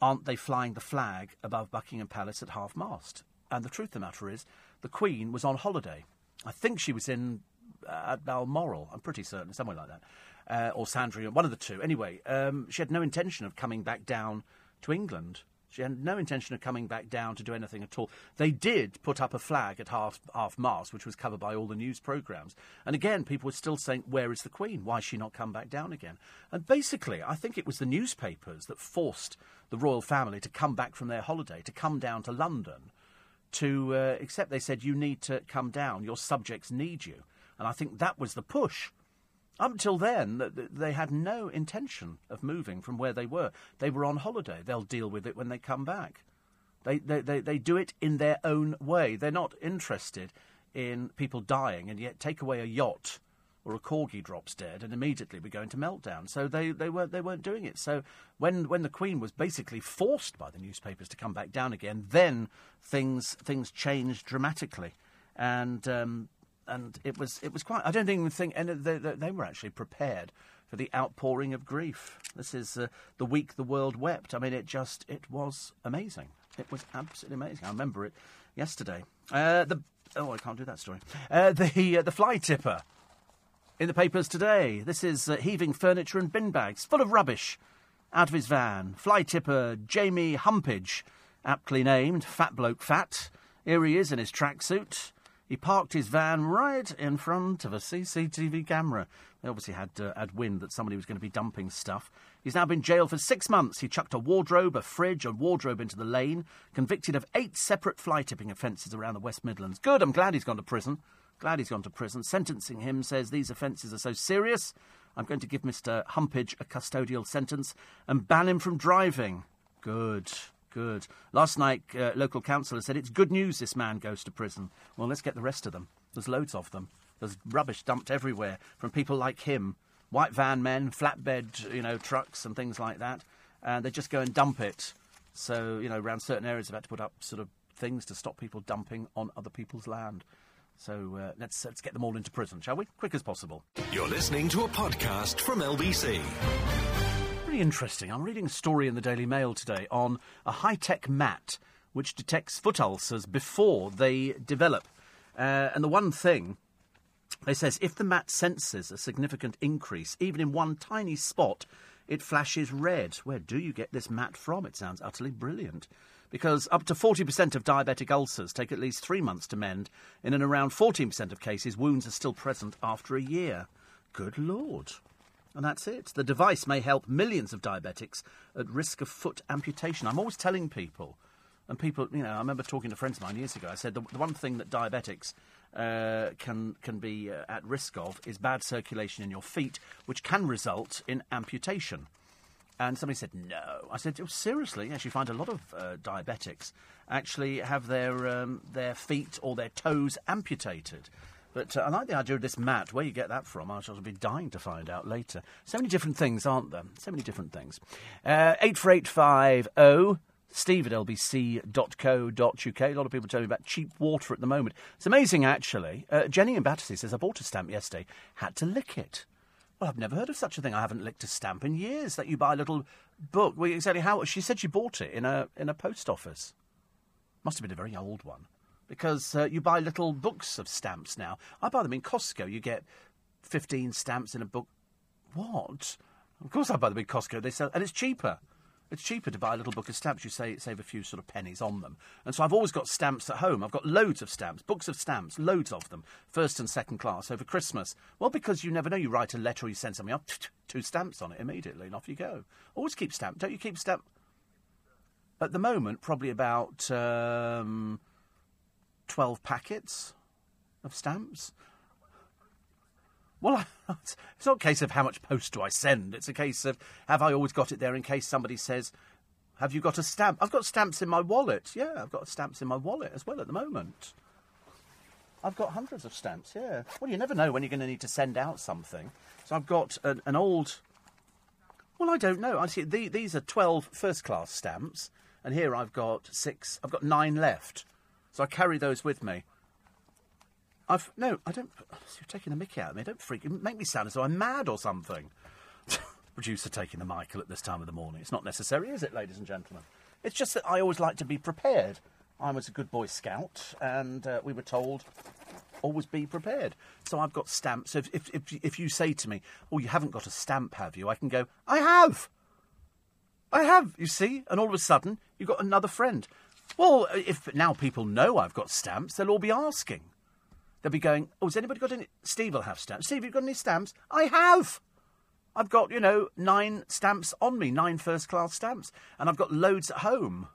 aren't they flying the flag above Buckingham Palace at half mast? And the truth of the matter is, the Queen was on holiday. I think she was in uh, at Balmoral. I'm pretty certain, somewhere like that, uh, or Sandringham, one of the two. Anyway, um, she had no intention of coming back down to England. She had no intention of coming back down to do anything at all. They did put up a flag at half half mast, which was covered by all the news programmes. And again, people were still saying, "Where is the Queen? Why has she not come back down again?" And basically, I think it was the newspapers that forced the royal family to come back from their holiday, to come down to London, to uh, accept. They said, "You need to come down. Your subjects need you." And I think that was the push. Up until then, they had no intention of moving from where they were. They were on holiday. They'll deal with it when they come back. They, they, they, they do it in their own way. They're not interested in people dying, and yet take away a yacht or a corgi drops dead, and immediately we go into meltdown. So they, they weren't they weren't doing it. So when when the Queen was basically forced by the newspapers to come back down again, then things things changed dramatically, and um, and it was it was quite. I don't even think they, they, they were actually prepared for the outpouring of grief. This is uh, the week the world wept. I mean, it just it was amazing. It was absolutely amazing. I remember it yesterday. Uh, the oh, I can't do that story. Uh, the uh, the fly tipper in the papers today. This is uh, heaving furniture and bin bags full of rubbish out of his van. Fly tipper Jamie Humpage, aptly named Fat Bloke Fat. Here he is in his tracksuit. He parked his van right in front of a CCTV camera. They obviously had, uh, had wind that somebody was going to be dumping stuff. He's now been jailed for six months. He chucked a wardrobe, a fridge, a wardrobe into the lane, convicted of eight separate fly tipping offences around the West Midlands. Good, I'm glad he's gone to prison. Glad he's gone to prison. Sentencing him says these offences are so serious, I'm going to give Mr. Humpage a custodial sentence and ban him from driving. Good. Good. Last night, uh, local councillor said it's good news this man goes to prison. Well, let's get the rest of them. There's loads of them. There's rubbish dumped everywhere from people like him, white van men, flatbed, you know, trucks and things like that, and they just go and dump it. So, you know, around certain areas, they've had to put up sort of things to stop people dumping on other people's land. So uh, let's let's get them all into prison, shall we? Quick as possible. You're listening to a podcast from LBC Very interesting. I'm reading a story in the Daily Mail today on a high tech mat which detects foot ulcers before they develop. Uh, and the one thing it says if the mat senses a significant increase, even in one tiny spot, it flashes red. Where do you get this mat from? It sounds utterly brilliant. Because up to 40% of diabetic ulcers take at least three months to mend, and in around 14% of cases, wounds are still present after a year. Good Lord. And that's it. The device may help millions of diabetics at risk of foot amputation. I'm always telling people, and people, you know, I remember talking to friends of mine years ago. I said the, the one thing that diabetics uh, can can be uh, at risk of is bad circulation in your feet, which can result in amputation. And somebody said no. I said oh, seriously. Yes, you find a lot of uh, diabetics actually have their um, their feet or their toes amputated. But uh, I like the idea of this mat. Where you get that from, I shall be dying to find out later. So many different things, aren't there? So many different things. Uh, 84850 steve at lbc.co.uk. A lot of people tell me about cheap water at the moment. It's amazing, actually. Uh, Jenny in Battersea says, I bought a stamp yesterday, had to lick it. Well, I've never heard of such a thing. I haven't licked a stamp in years. That you buy a little book. Well, exactly how? She said she bought it in a in a post office. Must have been a very old one because uh, you buy little books of stamps now. I buy them in Costco. You get 15 stamps in a book. What? Of course I buy them in Costco. They sell, and it's cheaper. It's cheaper to buy a little book of stamps. You say, save a few sort of pennies on them. And so I've always got stamps at home. I've got loads of stamps, books of stamps, loads of them, first and second class over Christmas. Well, because you never know. You write a letter or you send something up, two stamps on it immediately, and off you go. Always keep stamp. Don't you keep stamp? At the moment, probably about um, 12 packets of stamps. Well, [LAUGHS] it's not a case of how much post do I send. It's a case of have I always got it there in case somebody says, Have you got a stamp? I've got stamps in my wallet. Yeah, I've got stamps in my wallet as well at the moment. I've got hundreds of stamps, yeah. Well, you never know when you're going to need to send out something. So I've got an, an old. Well, I don't know. I see the, these are 12 first class stamps, and here I've got six. I've got nine left. So I carry those with me. I've. No, I don't. You're taking the mickey out of me. Don't freak. Make me sound as though I'm mad or something. [LAUGHS] Producer taking the Michael at this time of the morning. It's not necessary, is it, ladies and gentlemen? It's just that I always like to be prepared. I was a good boy scout, and uh, we were told always be prepared. So I've got stamps. So if, if, if, if you say to me, "Oh, you haven't got a stamp, have you?" I can go, "I have, I have." You see, and all of a sudden you've got another friend. Well, if now people know I've got stamps, they'll all be asking. They'll be going, "Oh, has anybody got any?" Steve will have stamps. Steve, you've got any stamps? I have. I've got, you know, nine stamps on me, nine first class stamps, and I've got loads at home.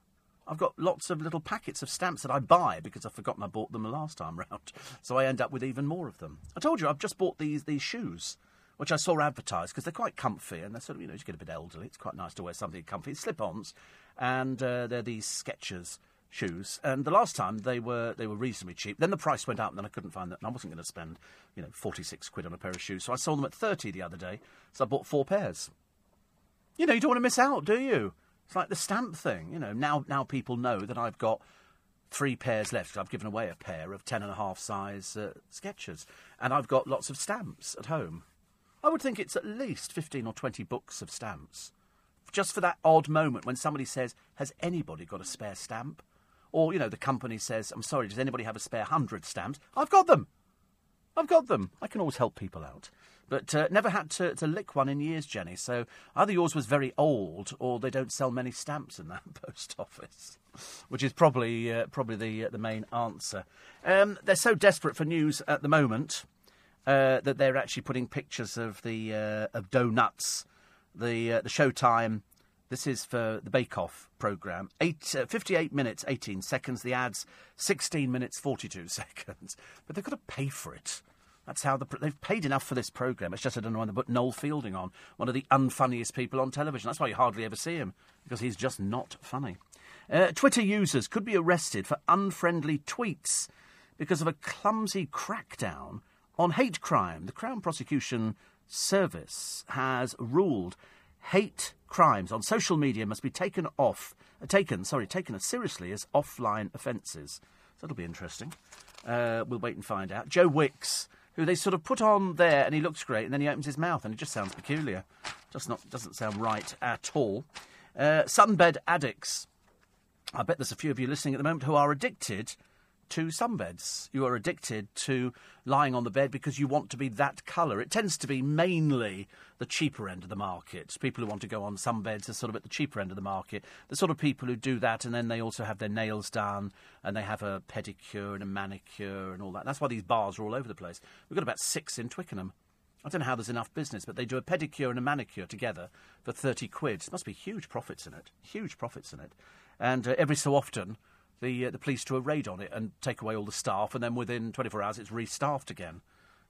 I've got lots of little packets of stamps that I buy because I've forgotten I bought them the last time [LAUGHS] round. So I end up with even more of them. I told you I've just bought these these shoes, which I saw advertised because they're quite comfy and they're sort of you know you get a bit elderly. It's quite nice to wear something comfy. Slip-ons, and uh, they're these Skechers shoes. And the last time they were they were reasonably cheap. Then the price went up, and then I couldn't find that. And I wasn't going to spend you know forty six quid on a pair of shoes, so I sold them at thirty the other day. So I bought four pairs. You know, you don't want to miss out, do you? It's like the stamp thing, you know. Now, now people know that I've got three pairs left. I've given away a pair of ten and a half size uh, Skechers, and I've got lots of stamps at home. I would think it's at least fifteen or twenty books of stamps, just for that odd moment when somebody says, "Has anybody got a spare stamp?" Or you know, the company says, "I'm sorry, does anybody have a spare hundred stamps?" I've got them. I've got them. I can always help people out. But uh, never had to, to lick one in years, Jenny. So either yours was very old, or they don't sell many stamps in that [LAUGHS] post office, which is probably uh, probably the uh, the main answer. Um, they're so desperate for news at the moment uh, that they're actually putting pictures of the uh, of donuts, the uh, the Showtime. This is for the Bake Off programme. Eight, 58 minutes, 18 seconds. The ads, 16 minutes, 42 [LAUGHS] seconds. But they've got to pay for it. That's how the, they've paid enough for this programme. It's just I don't know when they put Noel Fielding on, one of the unfunniest people on television. That's why you hardly ever see him, because he's just not funny. Uh, Twitter users could be arrested for unfriendly tweets because of a clumsy crackdown on hate crime. The Crown Prosecution Service has ruled hate crimes on social media must be taken off, uh, taken, sorry, taken as seriously as offline offences. So that'll be interesting. Uh, we'll wait and find out. Joe Wicks who they sort of put on there, and he looks great, and then he opens his mouth, and it just sounds peculiar. Just not doesn't sound right at all. Uh, sunbed addicts. I bet there's a few of you listening at the moment who are addicted to sunbeds. You are addicted to lying on the bed because you want to be that colour. It tends to be mainly the cheaper end of the market. People who want to go on sunbeds are sort of at the cheaper end of the market. The sort of people who do that and then they also have their nails done and they have a pedicure and a manicure and all that. That's why these bars are all over the place. We've got about six in Twickenham. I don't know how there's enough business, but they do a pedicure and a manicure together for 30 quid. There must be huge profits in it. Huge profits in it. And uh, every so often, the uh, the police do a raid on it and take away all the staff, and then within 24 hours it's restaffed again.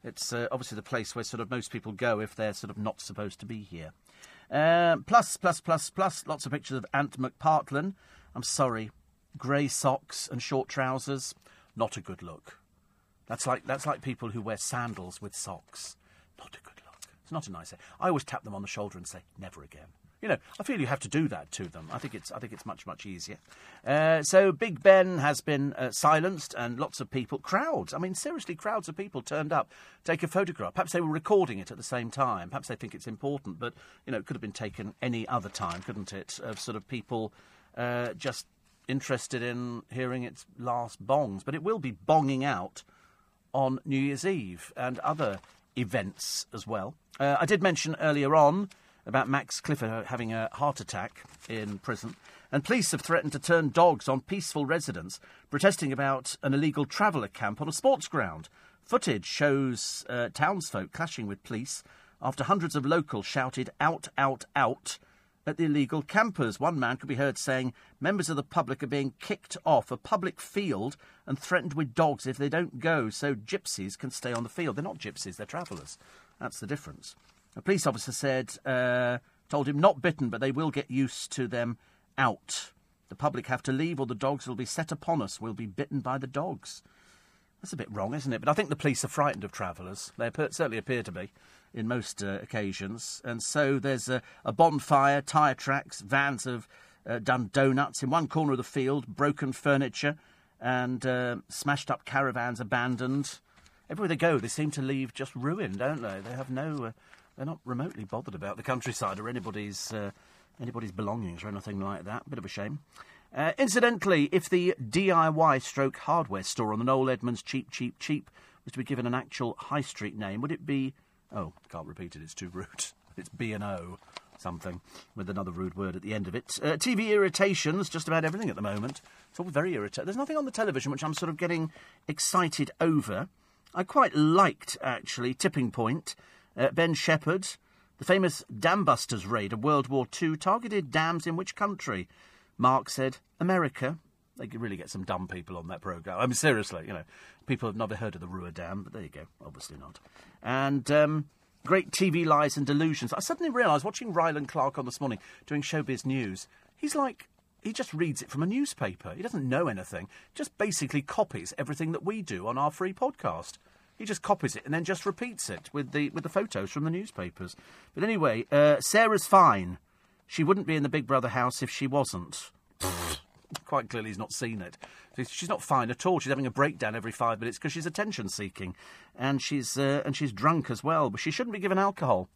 It's uh, obviously the place where sort of most people go if they're sort of not supposed to be here. Uh, plus, plus, plus, plus, lots of pictures of Ant McPartlin. I'm sorry, grey socks and short trousers, not a good look. That's like that's like people who wear sandals with socks. Not a good look. It's not a nice. I always tap them on the shoulder and say, "Never again." You know, I feel you have to do that to them. I think it's, I think it's much, much easier. Uh, so Big Ben has been uh, silenced, and lots of people, crowds, I mean, seriously, crowds of people turned up, take a photograph. Perhaps they were recording it at the same time. Perhaps they think it's important, but, you know, it could have been taken any other time, couldn't it? Of sort of people uh, just interested in hearing its last bongs. But it will be bonging out on New Year's Eve and other events as well. Uh, I did mention earlier on about Max Clifford having a heart attack in prison. And police have threatened to turn dogs on peaceful residents protesting about an illegal traveller camp on a sports ground. Footage shows uh, townsfolk clashing with police after hundreds of locals shouted out, out, out at the illegal campers. One man could be heard saying members of the public are being kicked off a public field and threatened with dogs if they don't go so gypsies can stay on the field. They're not gypsies, they're travellers. That's the difference. A police officer said, uh, told him not bitten, but they will get used to them out. The public have to leave, or the dogs will be set upon us. We'll be bitten by the dogs. That's a bit wrong, isn't it? But I think the police are frightened of travellers. They certainly appear to be in most uh, occasions. And so there's a, a bonfire, tyre tracks, vans have uh, done donuts in one corner of the field, broken furniture, and uh, smashed up caravans abandoned. Everywhere they go, they seem to leave just ruin, don't they? They have no. They're not remotely bothered about the countryside or anybody's uh, anybody's belongings or anything like that. Bit of a shame. Uh, incidentally, if the DIY stroke hardware store on the Noel Edmonds Cheap, Cheap, Cheap was to be given an actual high street name, would it be. Oh, can't repeat it, it's too rude. [LAUGHS] It's B&O something with another rude word at the end of it. Uh, TV irritations, just about everything at the moment. It's all very irritating. There's nothing on the television which I'm sort of getting excited over. I quite liked, actually, Tipping Point. Uh, ben Shephard, the famous Dam Busters raid of World War II, targeted dams in which country? Mark said, America. They could really get some dumb people on that programme. I mean, seriously, you know, people have never heard of the Ruhr Dam, but there you go, obviously not. And um, great TV lies and delusions. I suddenly realised, watching Rylan Clark on this morning, doing Showbiz News, he's like, he just reads it from a newspaper. He doesn't know anything, just basically copies everything that we do on our free podcast. He just copies it and then just repeats it with the with the photos from the newspapers. But anyway, uh, Sarah's fine. She wouldn't be in the Big Brother house if she wasn't. [LAUGHS] Quite clearly, he's not seen it. She's not fine at all. She's having a breakdown every five minutes because she's attention seeking, and she's uh, and she's drunk as well. But she shouldn't be given alcohol.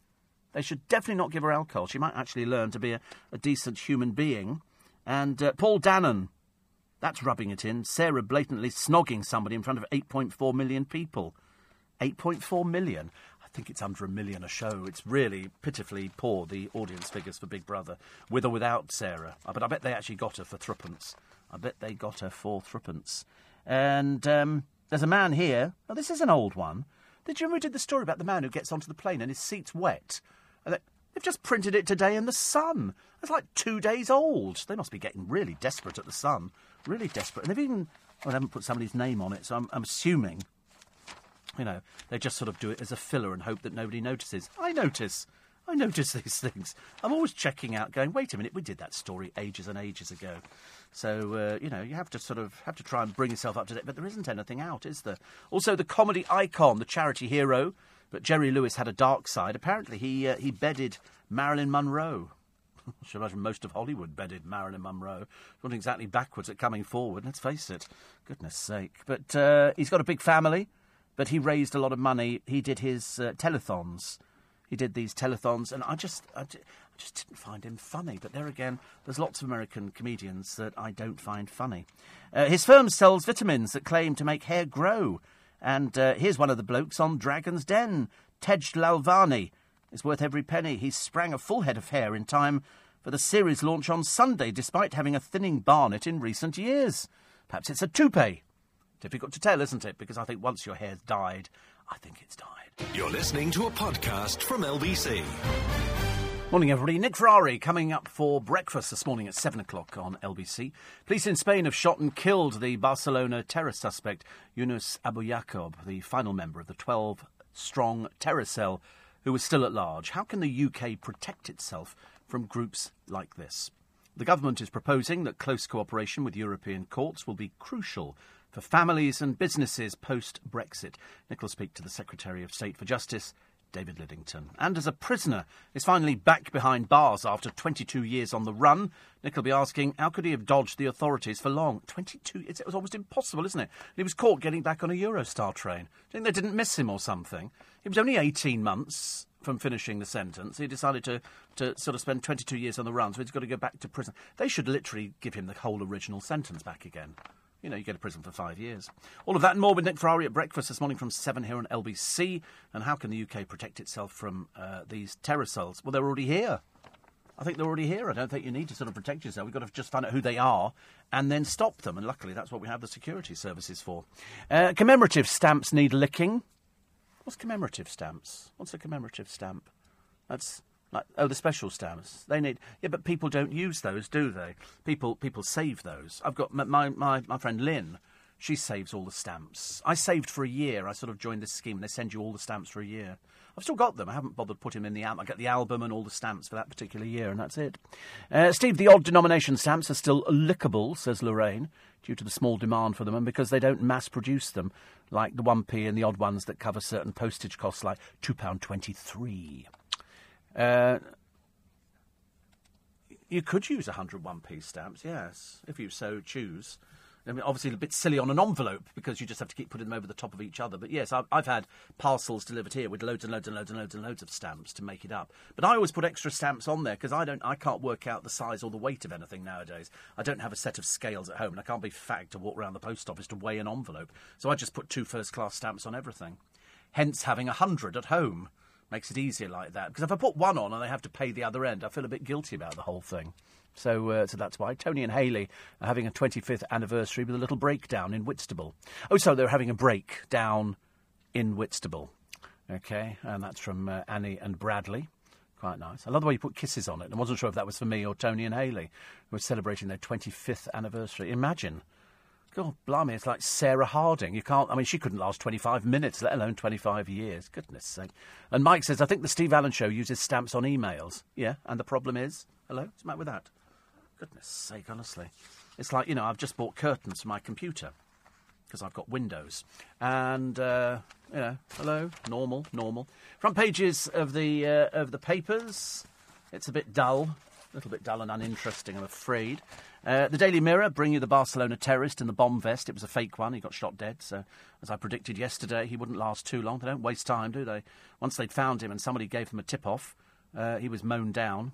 They should definitely not give her alcohol. She might actually learn to be a, a decent human being. And uh, Paul Danan, that's rubbing it in. Sarah blatantly snogging somebody in front of 8.4 million people. 8.4 million? I think it's under a million a show. It's really pitifully poor, the audience figures for Big Brother, with or without Sarah. Uh, But I bet they actually got her for threepence. I bet they got her for threepence. And um, there's a man here. Now, this is an old one. Did you read the story about the man who gets onto the plane and his seat's wet? And they, they've just printed it today in the Sun. It's like two days old. They must be getting really desperate at the Sun. Really desperate. And they've even. Well, they haven't put somebody's name on it, so I'm, I'm assuming you know, they just sort of do it as a filler and hope that nobody notices. I notice. I notice [LAUGHS] these things. I'm always checking out, going, wait a minute, we did that story ages and ages ago. So uh, you know, you have to sort of have to try and bring yourself up to date. But there isn't anything out, is there? Also, the comedy icon, the charity hero, but Jerry Lewis had a dark side. Apparently, he uh, he bedded Marilyn Monroe. I [LAUGHS] should imagine most of Hollywood bedded Marilyn Monroe. Not exactly backwards at coming forward. Let's face it. Goodness sake! But uh, he's got a big family but he raised a lot of money. He did his uh, telethons. He did these telethons, and I just, I, I just didn't find him funny. But there again, there's lots of American comedians that I don't find funny. Uh, his firm sells vitamins that claim to make hair grow. And uh, here's one of the blokes on Dragon's Den, Tej Lalvani. It's worth every penny. He sprang a full head of hair in time for the series launch on Sunday, despite having a thinning barnet in recent years. Perhaps it's a toupee. Difficult to tell, isn't it? Because I think once your hair's dyed, I think it's dyed. You're listening to a podcast from LBC. Morning, everybody. Nick Ferrari coming up for breakfast this morning at 7 o'clock on LBC. Police in Spain have shot and killed the Barcelona terror suspect Yunus Abu Yaqub, the final member of the 12 strong terror cell who was still at large. How can the UK protect itself from groups like this? The government is proposing that close cooperation with European courts will be crucial for families and businesses post Brexit. Nick will speak to the Secretary of State for Justice, David Lidington. And as a prisoner is finally back behind bars after 22 years on the run, Nick will be asking how could he have dodged the authorities for long? 22 It was almost impossible, isn't it? He was caught getting back on a Eurostar train. You think they didn't miss him or something? He was only 18 months from finishing the sentence. He decided to, to sort of spend 22 years on the run, so he's got to go back to prison. They should literally give him the whole original sentence back again. You know, you go to prison for five years. All of that and more with Nick Ferrari at breakfast this morning from 7 here on LBC. And how can the UK protect itself from uh, these terror cells? Well, they're already here. I think they're already here. I don't think you need to sort of protect yourself. We've got to just find out who they are and then stop them. And luckily, that's what we have the security services for. Uh, commemorative stamps need licking. What's commemorative stamps? What's a commemorative stamp? That's like, oh, the special stamps. They need. Yeah, but people don't use those, do they? People people save those. I've got my my, my, friend Lynn. She saves all the stamps. I saved for a year. I sort of joined this scheme. And they send you all the stamps for a year. I've still got them. I haven't bothered putting them in the album. I get the album and all the stamps for that particular year, and that's it. Uh, Steve, the odd denomination stamps are still lickable, says Lorraine, due to the small demand for them and because they don't mass produce them, like the 1p and the odd ones that cover certain postage costs, like £2.23. Uh, you could use 101p stamps, yes, if you so choose. I mean, obviously a bit silly on an envelope because you just have to keep putting them over the top of each other. But yes, I've, I've, had parcels delivered here with loads and loads and loads and loads and loads of stamps to make it up. But I always put extra stamps on there because I don't, I can't work out the size or the weight of anything nowadays. I don't have a set of scales at home, and I can't be fagged to walk around the post office to weigh an envelope. So I just put two first class stamps on everything. Hence, having a hundred at home makes it easier like that. Because if I put one on and I have to pay the other end, I feel a bit guilty about the whole thing. So, uh, so that's why Tony and Haley are having a 25th anniversary with a little breakdown in Whitstable. Oh, so they're having a break down in Whitstable. Okay, and that's from uh, Annie and Bradley. Quite nice. I love the way you put kisses on it. I wasn't sure if that was for me or Tony and Haley, who are celebrating their 25th anniversary. Imagine. God, blimey, it's like Sarah Harding. You can't, I mean, she couldn't last 25 minutes, let alone 25 years. Goodness sake. And Mike says, I think the Steve Allen show uses stamps on emails. Yeah, and the problem is? Hello? What's the matter with that? Goodness sake, honestly. It's like, you know, I've just bought curtains for my computer because I've got Windows. And, uh, you know, hello, normal, normal. Front pages of the, uh, of the papers. It's a bit dull, a little bit dull and uninteresting, I'm afraid. Uh, the Daily Mirror bring you the Barcelona terrorist in the bomb vest. It was a fake one. He got shot dead. So, as I predicted yesterday, he wouldn't last too long. They don't waste time, do they? Once they'd found him and somebody gave them a tip off, uh, he was mown down.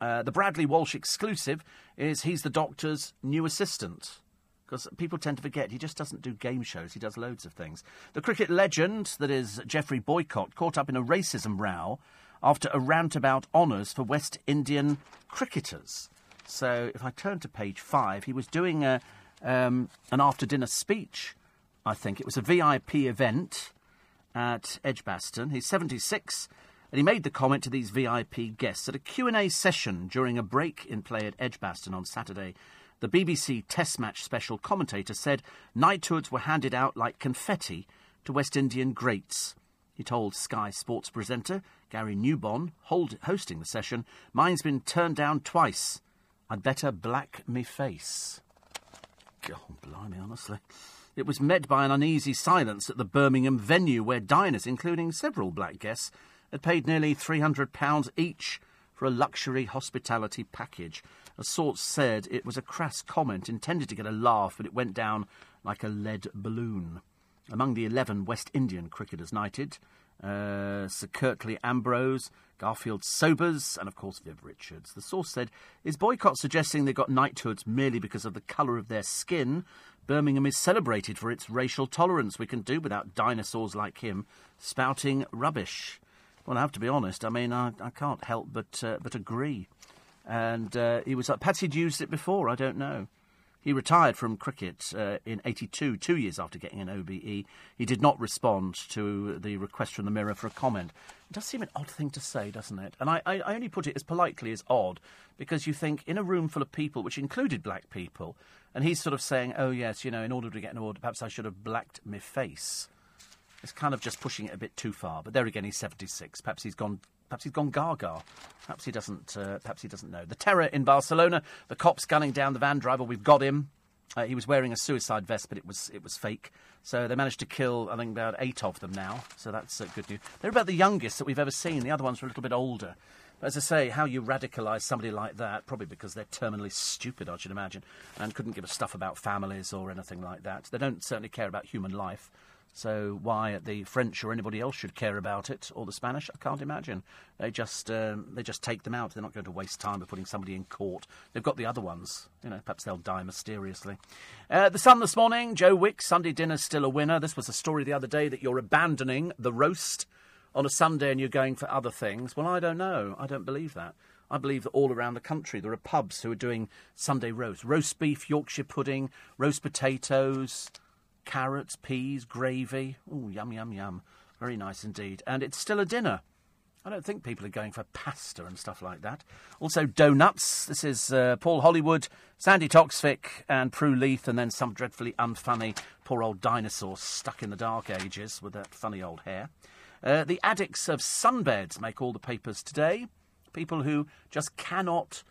Uh, the Bradley Walsh exclusive is he's the doctor's new assistant. Because people tend to forget he just doesn't do game shows, he does loads of things. The cricket legend, that is Geoffrey Boycott, caught up in a racism row after a rant about honours for West Indian cricketers. So if I turn to page five, he was doing a, um, an after dinner speech, I think. It was a VIP event at Edgbaston. He's 76 and he made the comment to these VIP guests at a Q&A session during a break in play at Edgbaston on Saturday. The BBC Test Match special commentator said knighthoods were handed out like confetti to West Indian greats. He told Sky Sports presenter Gary Newbon, hold, hosting the session, mine's been turned down twice. I'd better black me face. God, blimey, honestly. It was met by an uneasy silence at the Birmingham venue where diners, including several black guests, had paid nearly £300 each for a luxury hospitality package. A source said it was a crass comment intended to get a laugh, but it went down like a lead balloon. Among the 11 West Indian cricketers knighted, uh, Sir Curtly Ambrose, Garfield Sobers, and of course Viv Richards. The source said, Is Boycott suggesting they got knighthoods merely because of the colour of their skin? Birmingham is celebrated for its racial tolerance. We can do without dinosaurs like him spouting rubbish. Well, I have to be honest. I mean, I, I can't help but uh, but agree. And uh, he was like, he'd used it before. I don't know. He retired from cricket uh, in 82, two years after getting an OBE. He did not respond to the request from the Mirror for a comment. It does seem an odd thing to say, doesn't it? And I, I, I only put it as politely as odd because you think in a room full of people, which included black people, and he's sort of saying, oh, yes, you know, in order to get an order, perhaps I should have blacked my face. It's kind of just pushing it a bit too far. But there again, he's 76. Perhaps he's gone. Perhaps he's gone gaga. Perhaps he doesn't. Uh, perhaps he doesn't know. The terror in Barcelona. The cops gunning down the van driver. We've got him. Uh, he was wearing a suicide vest, but it was it was fake. So they managed to kill, I think, about eight of them now. So that's uh, good news. They're about the youngest that we've ever seen. The other ones were a little bit older. But as I say, how you radicalise somebody like that, probably because they're terminally stupid, I should imagine, and couldn't give a stuff about families or anything like that. They don't certainly care about human life. So why the French or anybody else should care about it, or the Spanish, I can't imagine. They just um, they just take them out. They're not going to waste time by putting somebody in court. They've got the other ones. You know, perhaps they'll die mysteriously. Uh, the Sun this morning, Joe Wicks, Sunday dinner's still a winner. This was a story the other day that you're abandoning the roast on a Sunday and you're going for other things. Well, I don't know. I don't believe that. I believe that all around the country there are pubs who are doing Sunday roast. Roast beef, Yorkshire pudding, roast potatoes, carrots, peas, gravy. Oh, yum, yum, yum. Very nice indeed. And it's still a dinner. I don't think people are going for pasta and stuff like that. Also, donuts. This is uh, Paul Hollywood, Sandi Toksvig, and Prue Leith, and then some dreadfully unfunny poor old dinosaur stuck in the dark ages with that funny old hair. Uh, the addicts of sunbeds make all the papers today. People who just cannot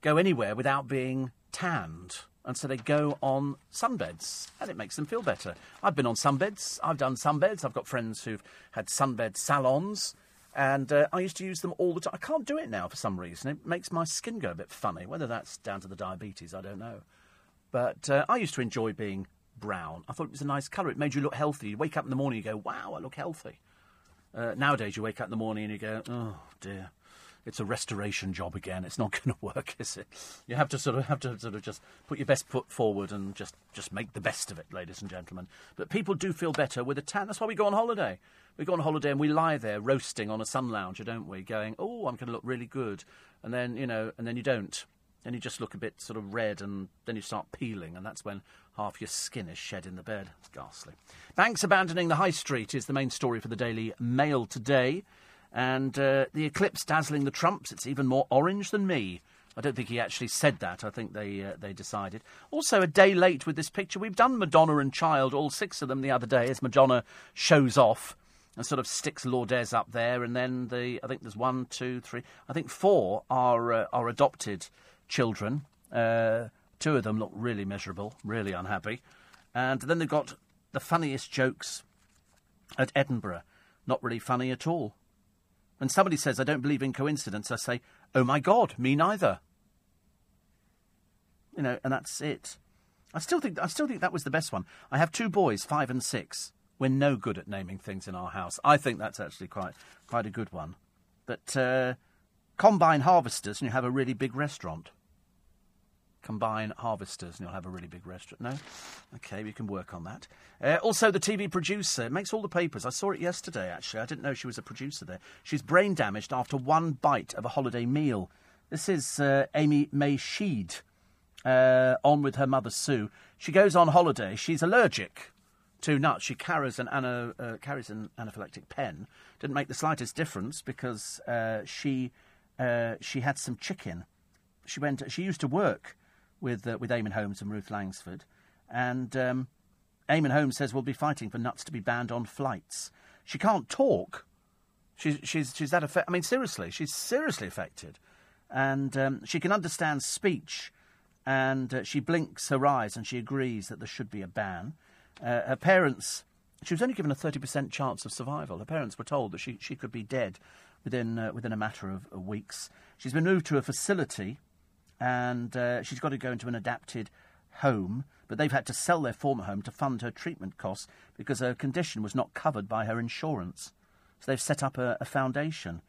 go anywhere without being tanned. And so they go on sunbeds, and it makes them feel better. I've been on sunbeds. I've done sunbeds. I've got friends who've had sunbed salons, and uh, I used to use them all the time. I can't do it now for some reason. It makes my skin go a bit funny. Whether that's down to the diabetes, I don't know. But uh, I used to enjoy being brown. I thought it was a nice colour. It made you look healthy. You wake up in the morning, and you go, "Wow, I look healthy." Uh, nowadays, you wake up in the morning and you go, "Oh dear." It's a restoration job again. It's not [LAUGHS] going to work, is it? You have to sort of have to sort of just put your best foot forward and just just make the best of it, ladies and gentlemen. But people do feel better with a tan. That's why we go on holiday. We go on holiday and we lie there roasting on a sun lounger, don't we? Going, oh, I'm going to look really good, and then you know, and then you don't. Then you just look a bit sort of red, and then you start peeling, and that's when half your skin is shed in the bed. It's ghastly. Banks abandoning the high street is the main story for the Daily Mail today. And uh, the eclipse dazzling the Trumps, it's even more orange than me. I don't think he actually said that. I think they uh, they decided. Also, a day late with this picture. We've done Madonna and Child, all six of them, the other day, as Madonna shows off and sort of sticks Lourdes up there, and then the I think there's one, two, three. I think four are uh, are adopted children. Uh, two of them look really miserable, really unhappy, and then they've got the funniest jokes at Edinburgh. Not really funny at all. When somebody says, I don't believe in coincidence, I say, oh my God, me neither. You know, and that's it. I still think I still think that was the best one. I have two boys, five and six. We're no good at naming things in our house. I think that's actually quite quite a good one. But uh, combine harvesters, and you have a really big restaurant combine harvesters and you'll have a really big restaurant. No? Okay, we can work on that. Uh, also, the TV producer makes all the papers. I saw it yesterday, actually. I didn't know she was a producer there. She's brain damaged after one bite of a holiday meal. This is uh, Amy May Shead uh, on with her mother Sue. She goes on holiday. She's allergic to nuts. She carries an, ana, uh, carries an anaphylactic pen. Didn't make the slightest difference because uh, she, uh, she had some chicken. She went. She used to work with uh, with Eamonn Holmes and Ruth Langsford, and um, Eamonn Holmes says we'll be fighting for nuts to be banned on flights. She can't talk. She's she's she's that affected. I mean, seriously, she's seriously affected, and um, she can understand speech, and uh, she blinks her eyes and she agrees that there should be a ban. Uh, her parents. She was only given a 30% chance of survival. Her parents were told that she, she could be dead within, uh, within a matter of weeks. She's been moved to a facility and uh, she's got to go into an adapted home. But they've had to sell their former home to fund her treatment costs because her condition was not covered by her insurance. So they've set up a, a foundation.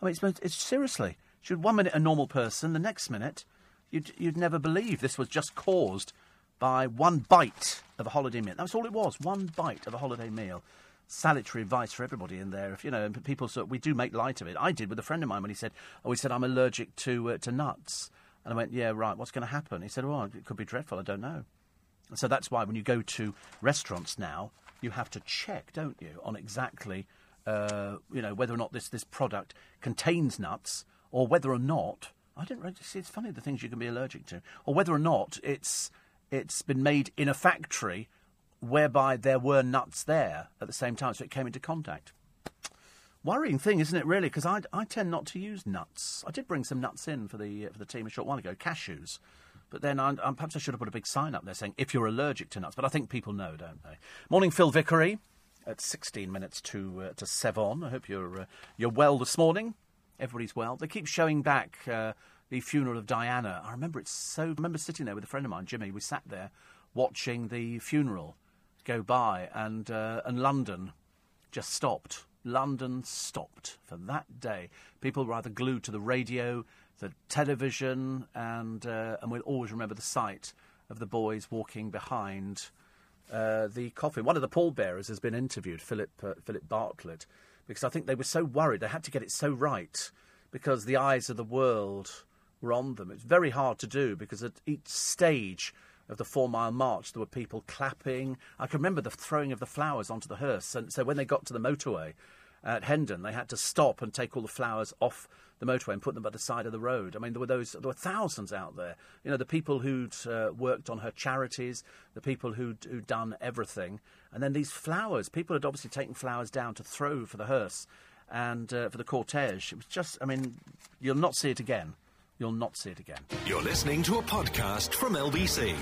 I mean, it's, it's seriously. She was one minute a normal person, the next minute you'd, you'd never believe this was just caused by one bite of a holiday meal. That's all it was, one bite of a holiday meal. Salutary advice for everybody in there. If you know, people, so we do make light of it. I did with a friend of mine when he said, "Oh, he said I'm allergic to uh, to nuts." And I went, yeah, right, what's going to happen? He said, well, it could be dreadful, I don't know. And so that's why when you go to restaurants now, you have to check, don't you, on exactly, uh, you know, whether or not this, this product contains nuts or whether or not, I didn't really see, it's funny the things you can be allergic to, or whether or not it's, it's been made in a factory whereby there were nuts there at the same time, so it came into contact. Worrying thing, isn't it? Really, because I, I tend not to use nuts. I did bring some nuts in for the for the team a short while ago, cashews. But then I, I, perhaps I should have put a big sign up there saying if you're allergic to nuts. But I think people know, don't they? Morning, Phil Vickery. At 16 minutes to uh, to seven. I hope you're uh, you're well this morning. Everybody's well. They keep showing back uh, the funeral of Diana. I remember it's so. I remember sitting there with a friend of mine, Jimmy. We sat there watching the funeral go by, and uh, and London just stopped London stopped for that day. People were either glued to the radio, the television, and uh, and we'll always remember the sight of the boys walking behind uh, the coffin. One of the pallbearers has been interviewed, Philip uh, Philip Bartlett, because I think they were so worried they had to get it so right because the eyes of the world were on them. It's very hard to do because at each stage of the four mile march, there were people clapping. I can remember the throwing of the flowers onto the hearse. And so when they got to the motorway at Hendon, they had to stop and take all the flowers off the motorway and put them by the side of the road. I mean, there were those, there were thousands out there. You know, the people who'd uh, worked on her charities, the people who'd, who'd done everything, and then these flowers. People had obviously taken flowers down to throw for the hearse and uh, for the cortege. It was just, I mean, you'll not see it again. You'll not see it again. You're listening to a podcast from LBC.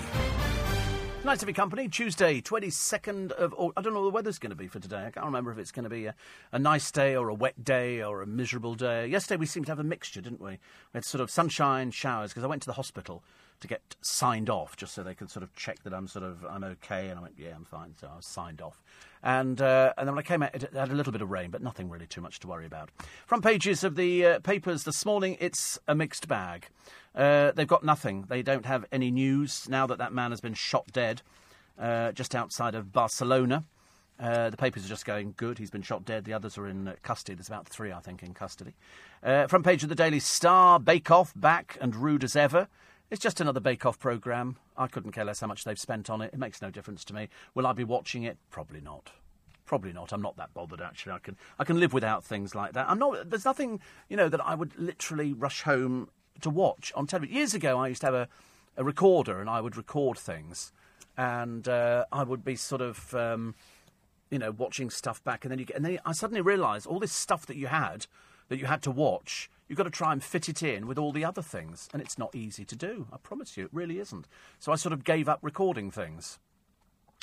Nice to be company. Tuesday, 22nd of August. I don't know what the weather's going to be for today. I can't remember if it's going to be a, a, nice day or a wet day or a miserable day. Yesterday we seemed to have a mixture, didn't we? We had sort of sunshine, showers, because I went to the hospital to get signed off just so they could sort of check that I'm sort of, I'm okay. And I went, yeah, I'm fine. So I was signed off. And, uh, and then when I came out, it had a little bit of rain, but nothing really too much to worry about. Front pages of the uh, papers this morning, it's a mixed bag. Uh, they've got nothing. They don't have any news now that that man has been shot dead uh, just outside of Barcelona. Uh, the papers are just going good. He's been shot dead. The others are in uh, custody. There's about three, I think, in custody. Uh, front page of the Daily Star Bake Off back and rude as ever. It's just another Bake Off programme. I couldn't care less how much they've spent on it. It makes no difference to me. Will I be watching it? Probably not. Probably not. I'm not that bothered actually. I can I can live without things like that. I'm not. There's nothing you know that I would literally rush home to watch on television. Years ago, I used to have a, a recorder and I would record things, and uh, I would be sort of, um, you know, watching stuff back, and then you get, and then I suddenly realised all this stuff that you had that you had to watch. You've got to try and fit it in with all the other things, and it's not easy to do. I promise you, it really isn't. So I sort of gave up recording things.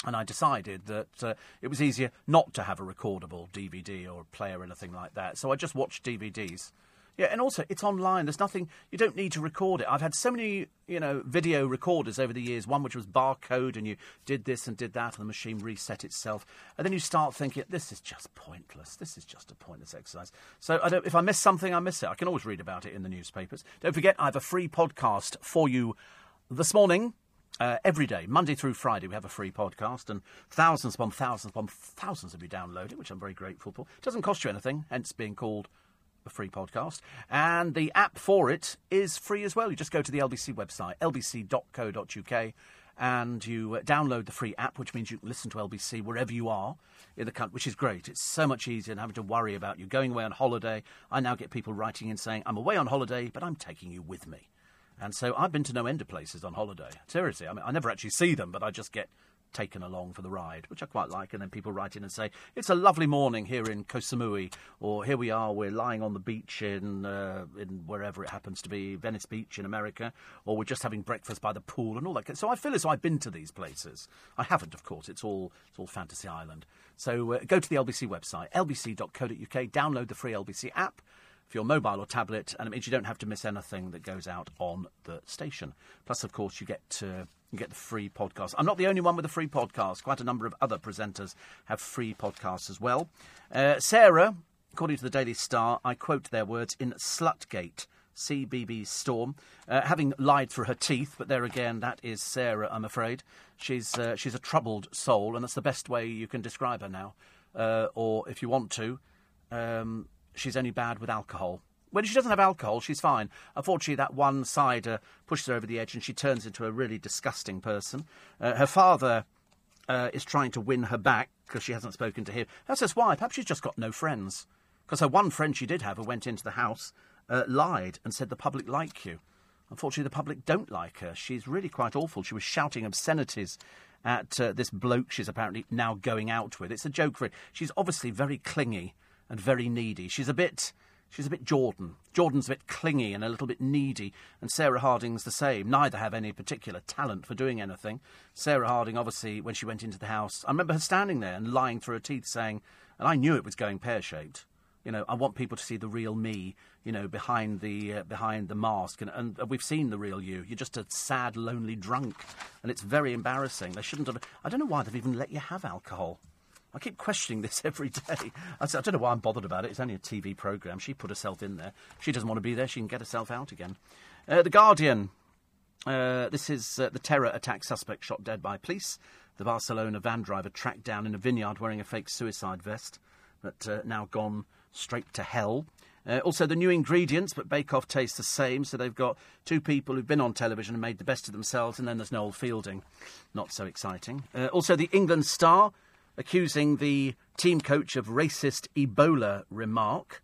And I decided that uh, it was easier not to have a recordable DVD or a player or anything like that. So I just watched DVDs yeah, and also it's online. There's nothing you don't need to record it. I've had so many, you know, video recorders over the years. One which was barcode, and you did this and did that, and the machine reset itself. And then you start thinking, this is just pointless. This is just a pointless exercise. So I don't, if I miss something, I miss it. I can always read about it in the newspapers. Don't forget, I have a free podcast for you this morning. Uh, every day, Monday through Friday, we have a free podcast, and thousands upon thousands upon thousands of you download it, which I'm very grateful for. It doesn't cost you anything, hence being called a free podcast. And the app for it is free as well. You just go to the LBC website, lbc.co.uk, and you uh, download the free app, which means you can listen to LBC wherever you are in the country, which is great. It's so much easier than having to worry about you going away on holiday. I now get people writing in saying, I'm away on holiday, but I'm taking you with me. And so I've been to no end of places on holiday. Seriously, I mean, I never actually see them, but I just get taken along for the ride, which I quite like. And then people write in and say, it's a lovely morning here in Koh Samui, or here we are, we're lying on the beach in, uh, in wherever it happens to be, Venice Beach in America, or we're just having breakfast by the pool and all that. So I feel as though I've been to these places. I haven't, of course. It's all, it's all Fantasy Island. So uh, go to the LBC website, lbc.co.uk, download the free LBC app for your mobile or tablet, and it means you don't have to miss anything that goes out on the station. Plus, of course, you get uh, you get the free podcast. I'm not the only one with a free podcast. Quite a number of other presenters have free podcasts as well. Uh, Sarah, according to the Daily Star, I quote their words in Slutgate. CBB Storm, uh, having lied through her teeth, but there again, that is Sarah, I'm afraid. She's, uh, she's a troubled soul, and that's the best way you can describe her now. Uh, or if you want to, um, she's only bad with alcohol. When she doesn't have alcohol, she's fine. Unfortunately, that one cider pushes her over the edge and she turns into a really disgusting person. Uh, her father uh, is trying to win her back because she hasn't spoken to him. That's just why. Perhaps she's just got no friends. Because her one friend she did have, who went into the house, uh, lied and said the public like you. Unfortunately, the public don't like her. She's really quite awful. She was shouting obscenities at uh, this bloke she's apparently now going out with. It's a joke for it. She's obviously very clingy and very needy. She's a bit She's a bit Jordan. Jordan's a bit clingy and a little bit needy, and Sarah Harding's the same. Neither have any particular talent for doing anything. Sarah Harding, obviously, when she went into the house, I remember her standing there and lying through her teeth, saying, and I knew it was going pear shaped. You know, I want people to see the real me. You know, behind the uh, behind the mask, and, and we've seen the real you. You're just a sad, lonely drunk, and it's very embarrassing. They shouldn't have. I don't know why they've even let you have alcohol. I keep questioning this [LAUGHS] every day. I, I don't know why I'm bothered about it. It's only a TV programme. She put herself in there. She doesn't want to be there. She can get herself out again. Uh, the Guardian. Uh, this is uh, the terror attack suspect shot dead by police. The Barcelona van driver tracked down in a vineyard wearing a fake suicide vest, but uh, now gone straight to hell. Uh, also, the new ingredients, but Bake Off tastes the same. So they've got two people who've been on television and made the best of themselves, and then there's Noel Fielding. Not so exciting. Uh, also, the England Star accusing the team coach of racist Ebola remark.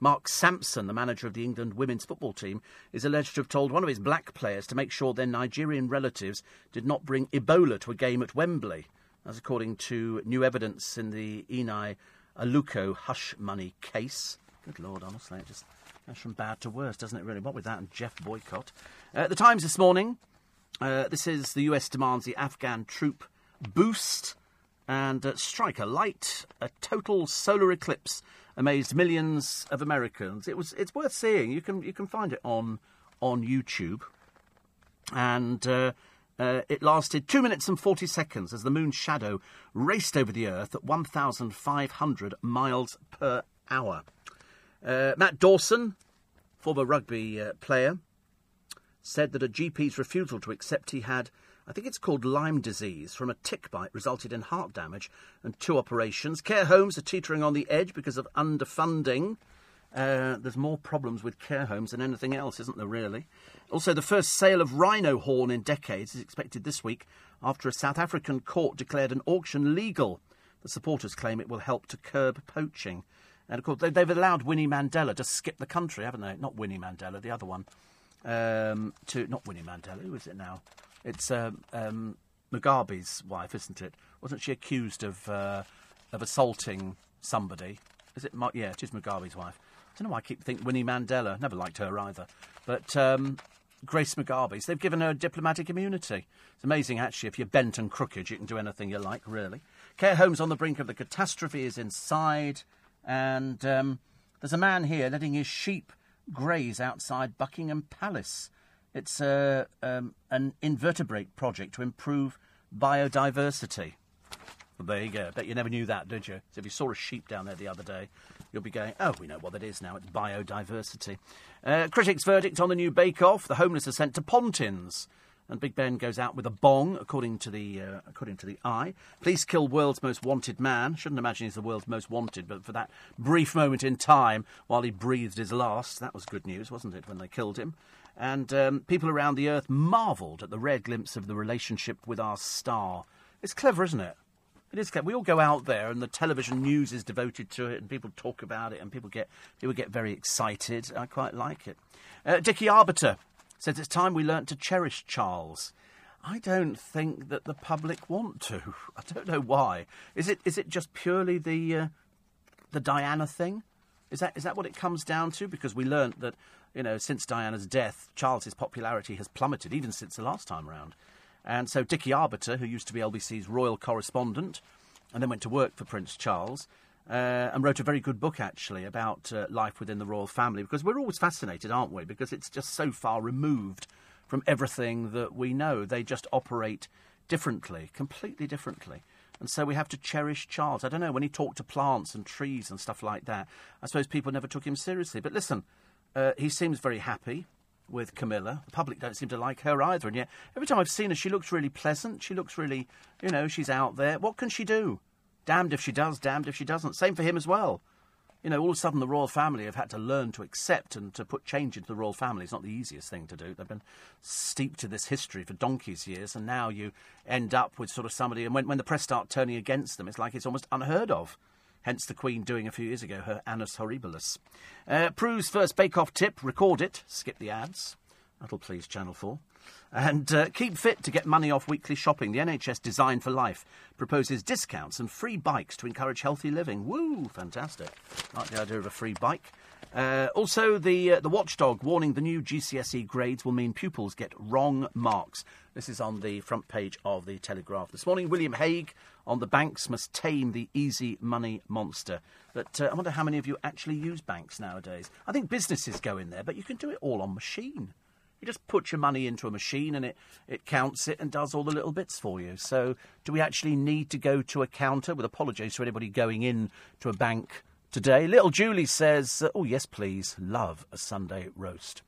Mark Sampson, the manager of the England women's football team, is alleged to have told one of his black players to make sure their Nigerian relatives did not bring Ebola to a game at Wembley. That's according to new evidence in the Eni Aluko hush money case. Good Lord, honestly, it just goes from bad to worse, doesn't it, really? What with that and Jeff Boycott. Uh, the Times this morning, uh, this is the US demands the Afghan troop boost and uh, strike a light, a total solar eclipse amazed millions of Americans. It was it's worth seeing. You can you can find it on on YouTube, and uh, uh, it lasted two minutes and forty seconds as the moon's shadow raced over the Earth at one thousand five hundred miles per hour. Uh, Matt Dawson, former rugby uh, player, said that a GP's refusal to accept he had I think it's called Lyme disease, from a tick bite resulted in heart damage and two operations. Care homes are teetering on the edge because of underfunding. Uh, there's more problems with care homes than anything else, isn't there, really? Also, the first sale of rhino horn in decades is expected this week after a South African court declared an auction legal. The supporters claim it will help to curb poaching. And of course, they've allowed Winnie Mandela to skip the country, haven't they? Not Winnie Mandela, the other one. Um, to not Winnie Mandela. Who is it now? It's um, um, Mugabe's wife, isn't it? Wasn't she accused of uh, of assaulting somebody? Is it? Yeah, it is Mugabe's wife. I don't know why I keep thinking Winnie Mandela. Never liked her either. But um, Grace Mugabe's. They've given her diplomatic immunity. It's amazing, actually, if you're bent and crooked, you can do anything you like, really. Care homes on the brink of the catastrophe is inside. And um, there's a man here letting his sheep graze outside Buckingham Palace. It's a, um, an invertebrate project to improve biodiversity. Well, there you go. Bet you never knew that, did you? So if you saw a sheep down there the other day, you'll be going, oh, we know what that is now. It's biodiversity. Uh, critics' verdict on the new Bake Off. The homeless are sent to Pontins. And Big Ben goes out with a bong, according to the uh, according to the Eye. Police kill world's most wanted man. Shouldn't imagine he's the world's most wanted, but for that brief moment in time while he breathed his last, that was good news, wasn't it? When they killed him. And um, people around the earth marvelled at the rare glimpse of the relationship with our star. It's clever, isn't it? It is clever. We all go out there, and the television news is devoted to it, and people talk about it, and people get people get very excited. I quite like it. Uh, Dickie Arbiter says it's time we learnt to cherish Charles. I don't think that the public want to. [LAUGHS] I don't know why. Is it is it just purely the uh, the Diana thing? Is that is that what it comes down to? Because we learnt that you know since Diana's death, Charles's popularity has plummeted, even since the last time round. And so Dickie Arbiter, who used to be LBC's royal correspondent, and then went to work for Prince Charles, uh, and wrote a very good book actually about uh, life within the royal family. Because we're always fascinated, aren't we? Because it's just so far removed from everything that we know. They just operate differently, completely differently. And so we have to cherish Charles. I don't know, when he talked to plants and trees and stuff like that, I suppose people never took him seriously. But listen, uh, he seems very happy with Camilla. The public don't seem to like her either. And yet, every time I've seen her, she looks really pleasant. She looks really, you know, she's out there. What can she do? Damned if she does, damned if she doesn't. Same for him as well you know, all of a sudden the royal family have had to learn to accept and to put change into the royal family. It's not the easiest thing to do. They've been steeped to this history for donkey's years, and now you end up with sort of somebody, and when, when the press start turning against them, it's like it's almost unheard of. Hence the Queen doing a few years ago her Annus Horribilis. Uh, Prue's first bake-off tip, record it, skip the ads. That'll please Channel 4. And uh, keep fit to get money off weekly shopping. The NHS Design for Life proposes discounts and free bikes to encourage healthy living. Woo, fantastic. Like the idea of a free bike. Uh, also, the, uh, the watchdog warning the new GCSE grades will mean pupils get wrong marks. This is on the front page of the Telegraph this morning. William Hague on the banks must tame the easy money monster. But uh, I wonder how many of you actually use banks nowadays. I think businesses go in there, but you can do it all on machine. You just put your money into a machine and it, it counts it and does all the little bits for you. So, do we actually need to go to a counter? With apologies to anybody going in to a bank today. Little Julie says, Oh, yes, please. Love a Sunday roast.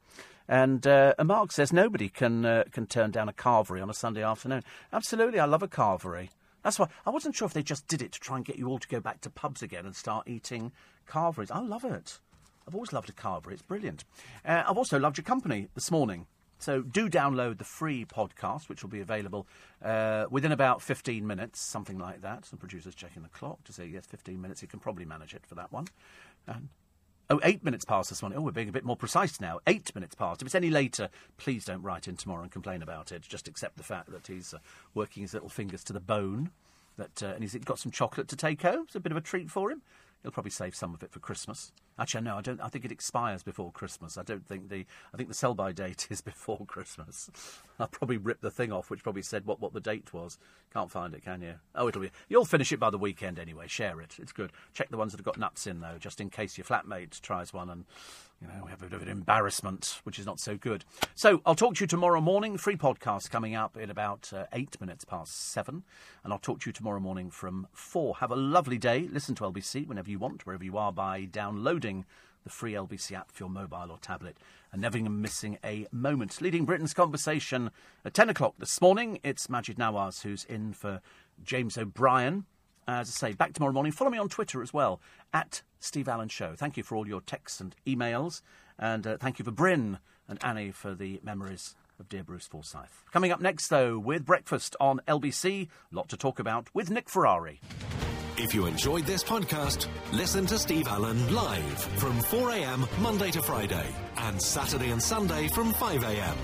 And, uh, and Mark says nobody can uh, can turn down a carvery on a Sunday afternoon. Absolutely, I love a carvery. That's why I wasn't sure if they just did it to try and get you all to go back to pubs again and start eating carveries. I love it. I've always loved a carvery. It's brilliant. Uh, I've also loved your company this morning. So do download the free podcast, which will be available uh, within about 15 minutes, something like that. The producer's checking the clock to say, yes, 15 minutes. He can probably manage it for that one. And Oh, eight minutes past this morning. Oh, we're being a bit more precise now. Eight minutes past. If it's any later, please don't write in tomorrow and complain about it. Just accept the fact that he's uh, working his little fingers to the bone. That uh, and he's got some chocolate to take home. It's a bit of a treat for him. He'll probably save some of it for Christmas. Actually, no, I don't. I think it expires before Christmas. I don't think the. I think the sell-by [LAUGHS] date is before Christmas. [LAUGHS] I'll probably rip the thing off, which probably said what, what the date was. Can't find it, can you? Oh, it'll be. You'll finish it by the weekend anyway. Share it. It's good. Check the ones that have got nuts in though, just in case your flatmate tries one and you know, we have a bit of an embarrassment, which is not so good. So I'll talk to you tomorrow morning. Free podcast coming up in about uh, eight minutes past seven. And I'll talk to you tomorrow morning from four. Have a lovely day. Listen to LBC whenever you want, wherever you are, by downloading the free LBC app for your mobile or tablet. And never missing a moment. Leading Britain's conversation at 10 o'clock this morning, it's Maajid Nawaz who's in for James O'Brien. As I say, back tomorrow morning. Follow me on Twitter as well, at Steve Allen Show. Thank you for all your texts and emails. And uh, thank you for Bryn and Annie for the memories of dear Bruce Forsyth. Coming up next, though, with breakfast on LBC, A lot to talk about with Nick Ferrari. If you enjoyed this podcast, listen to Steve Allen live from 4am Monday to Friday and Saturday and Sunday from 5am